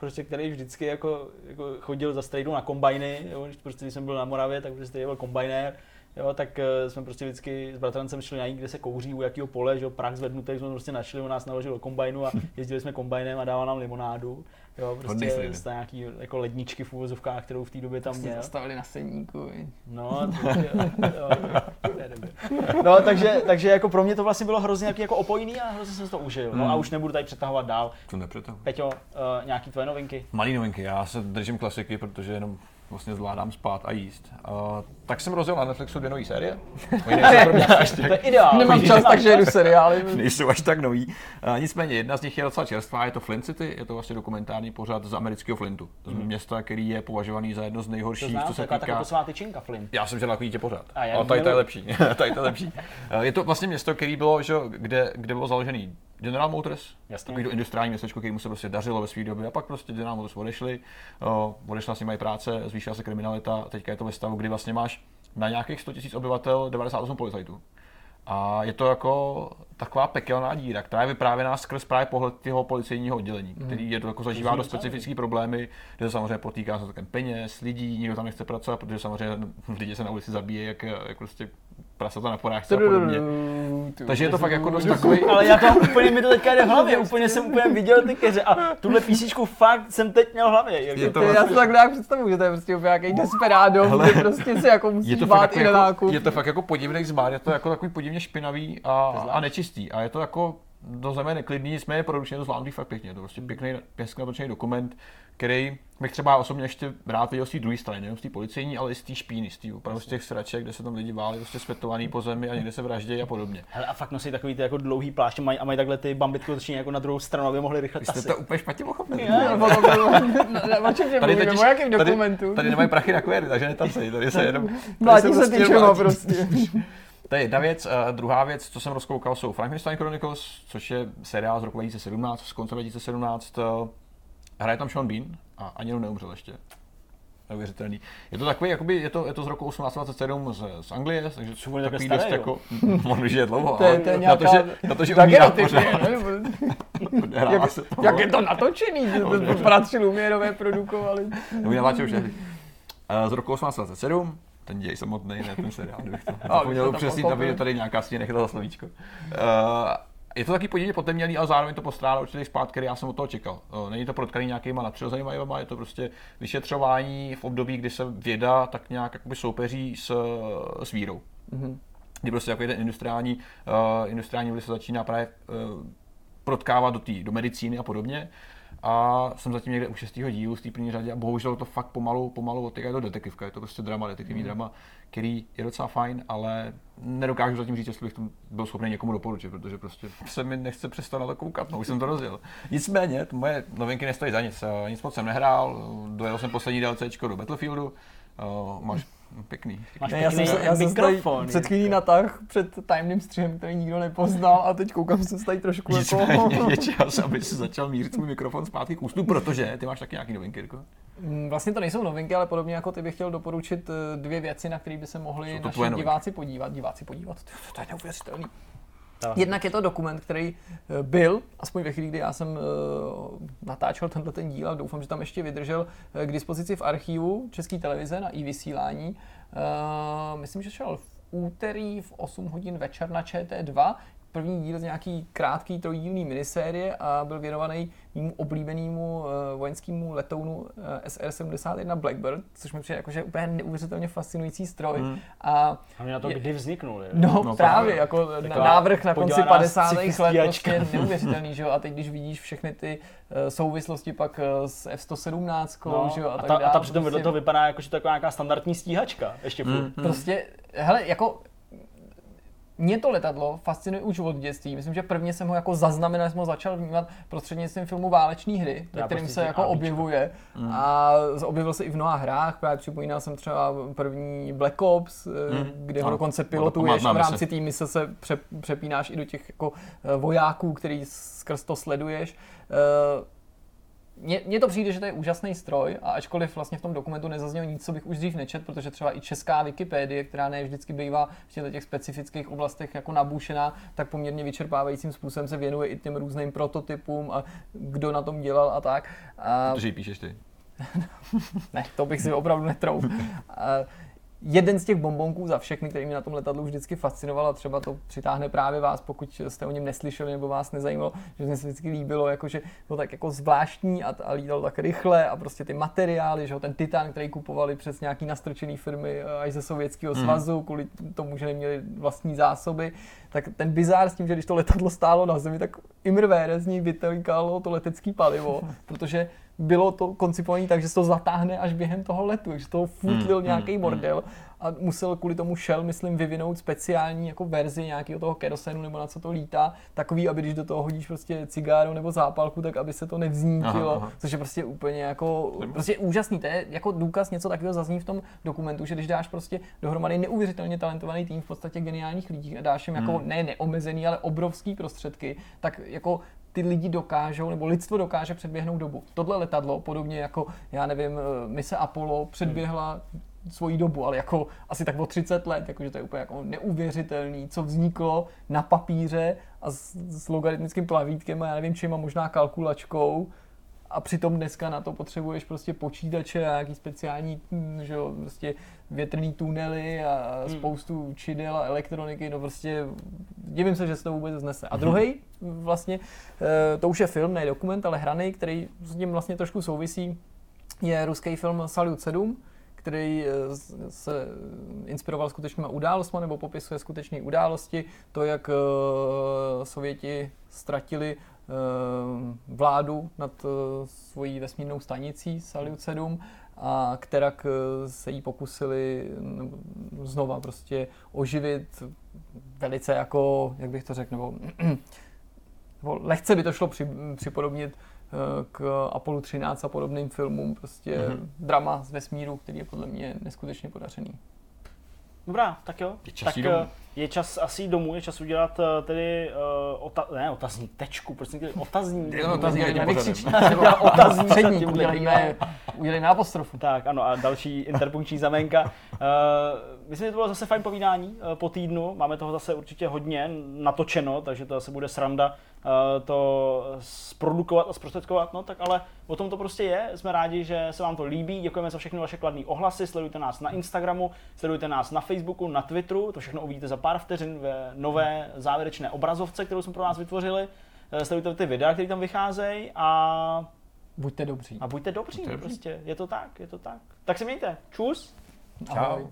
prostě, který vždycky jako, jako chodil za strejdou na kombajny, jo, když, prostě, když jsem byl na Moravě, tak prostě byl kombajnér, jo, tak uh, jsme prostě vždycky s bratrancem šli najít, kde se kouří, u jakého pole, že jo, prach zvednutý, jsme prostě našli, on nás naložil do kombajnu a [LAUGHS] jezdili jsme kombajnem a dával nám limonádu, jo, prostě z nějaký jako ledničky v úvozovkách, kterou v té době tam
Prostě
měl.
zastavili na seníku.
No, takže, [LAUGHS] jo, dobré. no takže, takže jako pro mě to vlastně bylo hrozně jako opojný a hrozně jsem si to užil. No a
Hmm.
už nebudu tady přetahovat dál.
To nepřetahu.
Peťo, uh, nějaký tvoje novinky?
Malý novinky, já se držím klasiky, protože jenom vlastně zvládám spát a jíst. Uh, tak jsem rozjel na Netflixu dvě nové série. [LAUGHS] Oni nejsou pro mě až
To je
tak,
ideální.
Nemám čas, takže jedu seriály. [LAUGHS]
nejsou až tak nový. Uh, nicméně jedna z nich je docela čerstvá, je to Flint City, je to vlastně dokumentární pořad z amerického Flintu. Z města, který je považovaný za jedno z
To
nejhorších,
znám,
co se týká...
taková posvá tyčinka, Flint.
Já jsem žil takový tě pořád.
A já
Ale
ji
tady to je lepší. [LAUGHS] tady to je lepší. Eh, Je to vlastně město, který bylo, že, kde, kde bylo založený General Motors,
Jasně.
takový to industriální městečko, kterému se prostě dařilo ve své době. A pak prostě General Motors odešli, o, odešla s nimi mají práce, zvýšila se kriminalita. Teďka je to ve stavu, kdy vlastně máš na nějakých 100 000 obyvatel 98 policajtů. A je to jako taková pekelná díra, která je vyprávěná skrz právě pohled toho policejního oddělení, který je to jako zažívá
zní
do specifické problémy, kde se samozřejmě potýká se takovým peněz, lidí, nikdo tam nechce pracovat, protože samozřejmě lidi se na ulici zabíjí, jak, jak prostě prasata na porážce a podobně. Takže je to fakt jako dost takový...
Ale já to úplně, mi to teďka jde v hlavě, úplně jsem úplně viděl ty keře a tuhle písničku fakt jsem teď měl v hlavě.
Je to
To já
vlastně-
si tak nějak představuju, že to je prostě úplně nějaký desperádo,
Hele,
prostě se jako
je
musíš
to,
bát
fakt
i
jako,
na
jako,
nákup.
je to fakt jako podivný zmár, je to jako takový podivně špinavý a, a nečistý. A je to jako do zeme neklidný, nicméně produkčně to zvládnutý fakt pěkně. Je to prostě pěkný, pěkně natočený dokument, který bych třeba osobně ještě rád viděl z té druhé strany, nejenom z té policejní, ale i z té špíny, z, tý, opravdu z těch sraček, kde se tam lidi váli, prostě svetovaný po zemi a někde se vraždějí a podobně.
Hele, a fakt nosí takový ty jako dlouhý pláště mají, a mají takhle ty bambitky otočený jako na druhou stranu, aby mohli rychle
Vy jste
tasit.
to úplně špatně pochopili.
No, jakém
tady,
dokumentu?
tady nemají prachy na kvéry, takže netasej, tady se jenom... tady
Mlátí se
prostě
prostě.
To je jedna věc. Uh, druhá věc, co jsem rozkoukal, jsou Frankenstein Chronicles, což je seriál z roku 2017, z konce 2017. Uh, hraje tam Sean Bean a ani jenom neumřel ještě. Neuvěřitelný. Je to takový, jakoby, je to, je to z roku 1827 z, z Anglie, takže
Co bude
takový dost jako, [LAUGHS] on žije dlouho,
To je,
ale
to je
na to,
nějaká
že, na to, že umírá pořád,
ne? [LAUGHS]
odehrává
Jak,
se to.
jak je to natočený, že to bratři Lumierové produkovali.
Nebo už tehdy. Uh, z roku 1827, ten děj samotný, ne ten seriál, kdybych to zapomněl upřesnit, aby tady nějaká si nechytala za slovíčko. Uh, je to taky podivně potemnělý, ale zároveň to postrádá určitý spát, který já jsem od toho čekal. Uh, není to protkaný nějakýma nadpřirozenýma jevama, je to prostě vyšetřování v období, kdy se věda tak nějak jakoby soupeří s, s vírou.
Mhm.
Kdy prostě jako ten industriální, uh, industriální se začíná právě uh, protkávat do, tý, do medicíny a podobně. A jsem zatím někde u šestého dílu z té první řadě a bohužel to fakt pomalu, pomalu odtyká, je to detektivka, je to prostě drama, detektivní
Mhm.
drama, který je docela fajn, ale nedokážu zatím říct, jestli bych to byl schopný někomu doporučit, protože prostě se mi nechce přestat na to koukat, no už jsem to rozjel. Nicméně, to moje novinky nestojí za nic, Eh, nic moc jsem nehrál, dojel jsem poslední DLCčko do Battlefieldu, Uh, máš pěkný.
Máš
Ne, já jsem,
pěkný
se, já jsem
mikrofon.
před chvílí natah před tajemným střihem, který nikdo nepoznal a teď koukám jsem se tady trošku jako...
Nicméně [LAUGHS] je čas, aby si začal mířit svůj mikrofon zpátky k ústu, protože ty máš taky nějaký novinky, Jirko.
Mm, Vlastně to nejsou novinky, ale podobně jako ty bych chtěl doporučit eh, dvě věci, na které by se mohli naši diváci podívat. Diváci podívat, to, to je neuvěřitelný.
Tak.
Jednak je to dokument, který eh, byl, aspoň ve chvíli, kdy já jsem eh, natáčel tenhle ten díl a doufám, že tam ještě vydržel eh, k dispozici v archivu České televize na i vysílání. Myslím, že šel v úterý v 8 hodin večer na ČT2. První díl z nějaký krátký trojdílný minisérie a byl věnovaný mému oblíbenému eh, vojenskému letounu eh, SR-71 Blackbird, což mi přijde jakože úplně neuvěřitelně fascinující stroj.
Hmm.
A
Hlavně na to,
Je-
kdy vzniknul. je.
No,
No právě.
právě, jako návrh na konci
podívaná
50.
sci-fi
let prostě neuvěřitelný, že jo? A teď, když vidíš všechny ty uh, souvislosti pak uh, s F-117,
No,
že jo?
a,
tak
ta, a ta přitom
prostě,
vedle toho vypadá jako, že to je taková nějaká standardní stíhačka. Ještě furt.
Mm.
Prostě, hele, jako mě to letadlo fascinuje už od dětství. Myslím, že prvně jsem ho jako zaznamenal, jsem ho začal vnímat prostřednictvím filmu Váleční hry, ve kterým
prostě
se jako
ABčka.
objevuje.
Mm.
A objevil se i v mnoha hrách, právě připomínal jsem třeba první Black Ops, eh,
Mm.
kde ho dokonce pilotuješ a v rámci té mise se pře, přepínáš i do těch jako eh, vojáků, který skrz to sleduješ. Eh, mně, mně to přijde, že to je úžasný stroj a ačkoliv vlastně v tom dokumentu nezaznělo nic, co bych už dřív nečet, protože třeba i česká Wikipedie, která ne vždycky bývá v těchto těch specifických oblastech jako nabušená, tak poměrně vyčerpávajícím způsobem se věnuje i těm různým prototypům a kdo na tom dělal a tak. A
Protože ji píšeš ty. [LAUGHS]
ne, to bych si opravdu netrouf. A [LAUGHS] jeden z těch bombonků za všechny, který mě na tom letadlu vždycky fascinoval a třeba to přitáhne právě vás, pokud jste o něm neslyšeli nebo vás nezajímalo, že mě se vždycky líbilo, jakože bylo tak jako zvláštní a, a lítal tak rychle a prostě ty materiály, že jo, ten titan, který kupovali přes nějaký nastrčený firmy eh, až ze Sovětského
Mhm.
svazu, kvůli tomu, že neměli vlastní zásoby, tak ten bizár s tím, že když to letadlo stálo na zemi, tak imrvére z něj vytekalo to letecké palivo, [LAUGHS] protože bylo to koncipované tak, že se to zatáhne až během toho letu, že to futlil
Hmm,
nějaký
hmm,
bordel a musel kvůli tomu Shell, myslím, vyvinout speciální jako verzi nějakého toho kerosenu nebo na co to lítá, takový, aby když do toho hodíš prostě cigáru nebo zápalku, tak aby se to nevznítilo,
Aha, aha.
což je prostě úplně jako, prostě úžasný, to je jako důkaz, něco takového zazní v tom dokumentu, že když dáš prostě dohromady neuvěřitelně talentovaný tým v podstatě geniálních lidí a dáš jim jako
Hmm.
ne neomezený, ale obrovský prostředky, tak jako ty lidi dokážou, nebo lidstvo dokáže předběhnout dobu. Tohle letadlo, podobně jako, já nevím, eh, mise Apollo předběhla svoji dobu, ale jako asi tak o 30 let, jakože to je úplně jako neuvěřitelný, co vzniklo na papíře a s, s logaritmickým plavítkem a já nevím čím a možná kalkulačkou a přitom dneska na to potřebuješ prostě počítače a nějaký speciální hm, že jo, prostě větrný tunely a
Hmm.
spoustu čidel a elektroniky, no prostě divím se, že se to vůbec znese. A druhý vlastně, eh, to už je film, ne dokument, ale hraný, který s tím vlastně trošku souvisí, je ruský film Salut 7, který eh, se inspiroval skutečnýma událostmi nebo popisuje skutečné události, to, jak eh, Sověti ztratili eh, vládu nad svojí vesmírnou stanicí Salyut 7 a kterak se jí pokusili nebo znova prostě oživit velice jako, jak bych to řekl, nebo, [CLEARS THROAT] nebo lehce by to šlo při, připodobnit k Apollo 13 a podobným filmům, prostě
Mhm.
drama z vesmíru, který je podle mě neskutečně podařený.
Dobrá, tak jo.
Je čas
tak
jít domů.
eh, je čas asi jít domů, je čas udělat eh, tedy uh, ota- ne, otazník, tečku, chtěl otazník?
Je to [LAUGHS] otazník,
předník, udělejme, udělejme apostrofu.
Tak, ano, a další interpunkční znamenka. Uh, myslím, že to bylo zase fajn povídání uh, po týdnu. Máme toho zase určitě hodně natočeno, takže to zase bude sranda uh, to zprodukovat a zprostředkovat. No tak ale o tom to prostě je. Jsme rádi, že se vám to líbí. Děkujeme za všechny vaše kladné ohlasy. Sledujte nás na Instagramu, sledujte nás na Facebooku, na Twitteru. To všechno uvidíte za pár vteřin ve nové závěrečné obrazovce, kterou jsme pro vás vytvořili. Eh, Sledujte ty videa, které tam vycházejí a
Buďte dobří.
a buďte dobří,
Buďte dobří.
prostě, je to tak, je to tak. Tak se mějte, čus.
Ahoj.
Čau.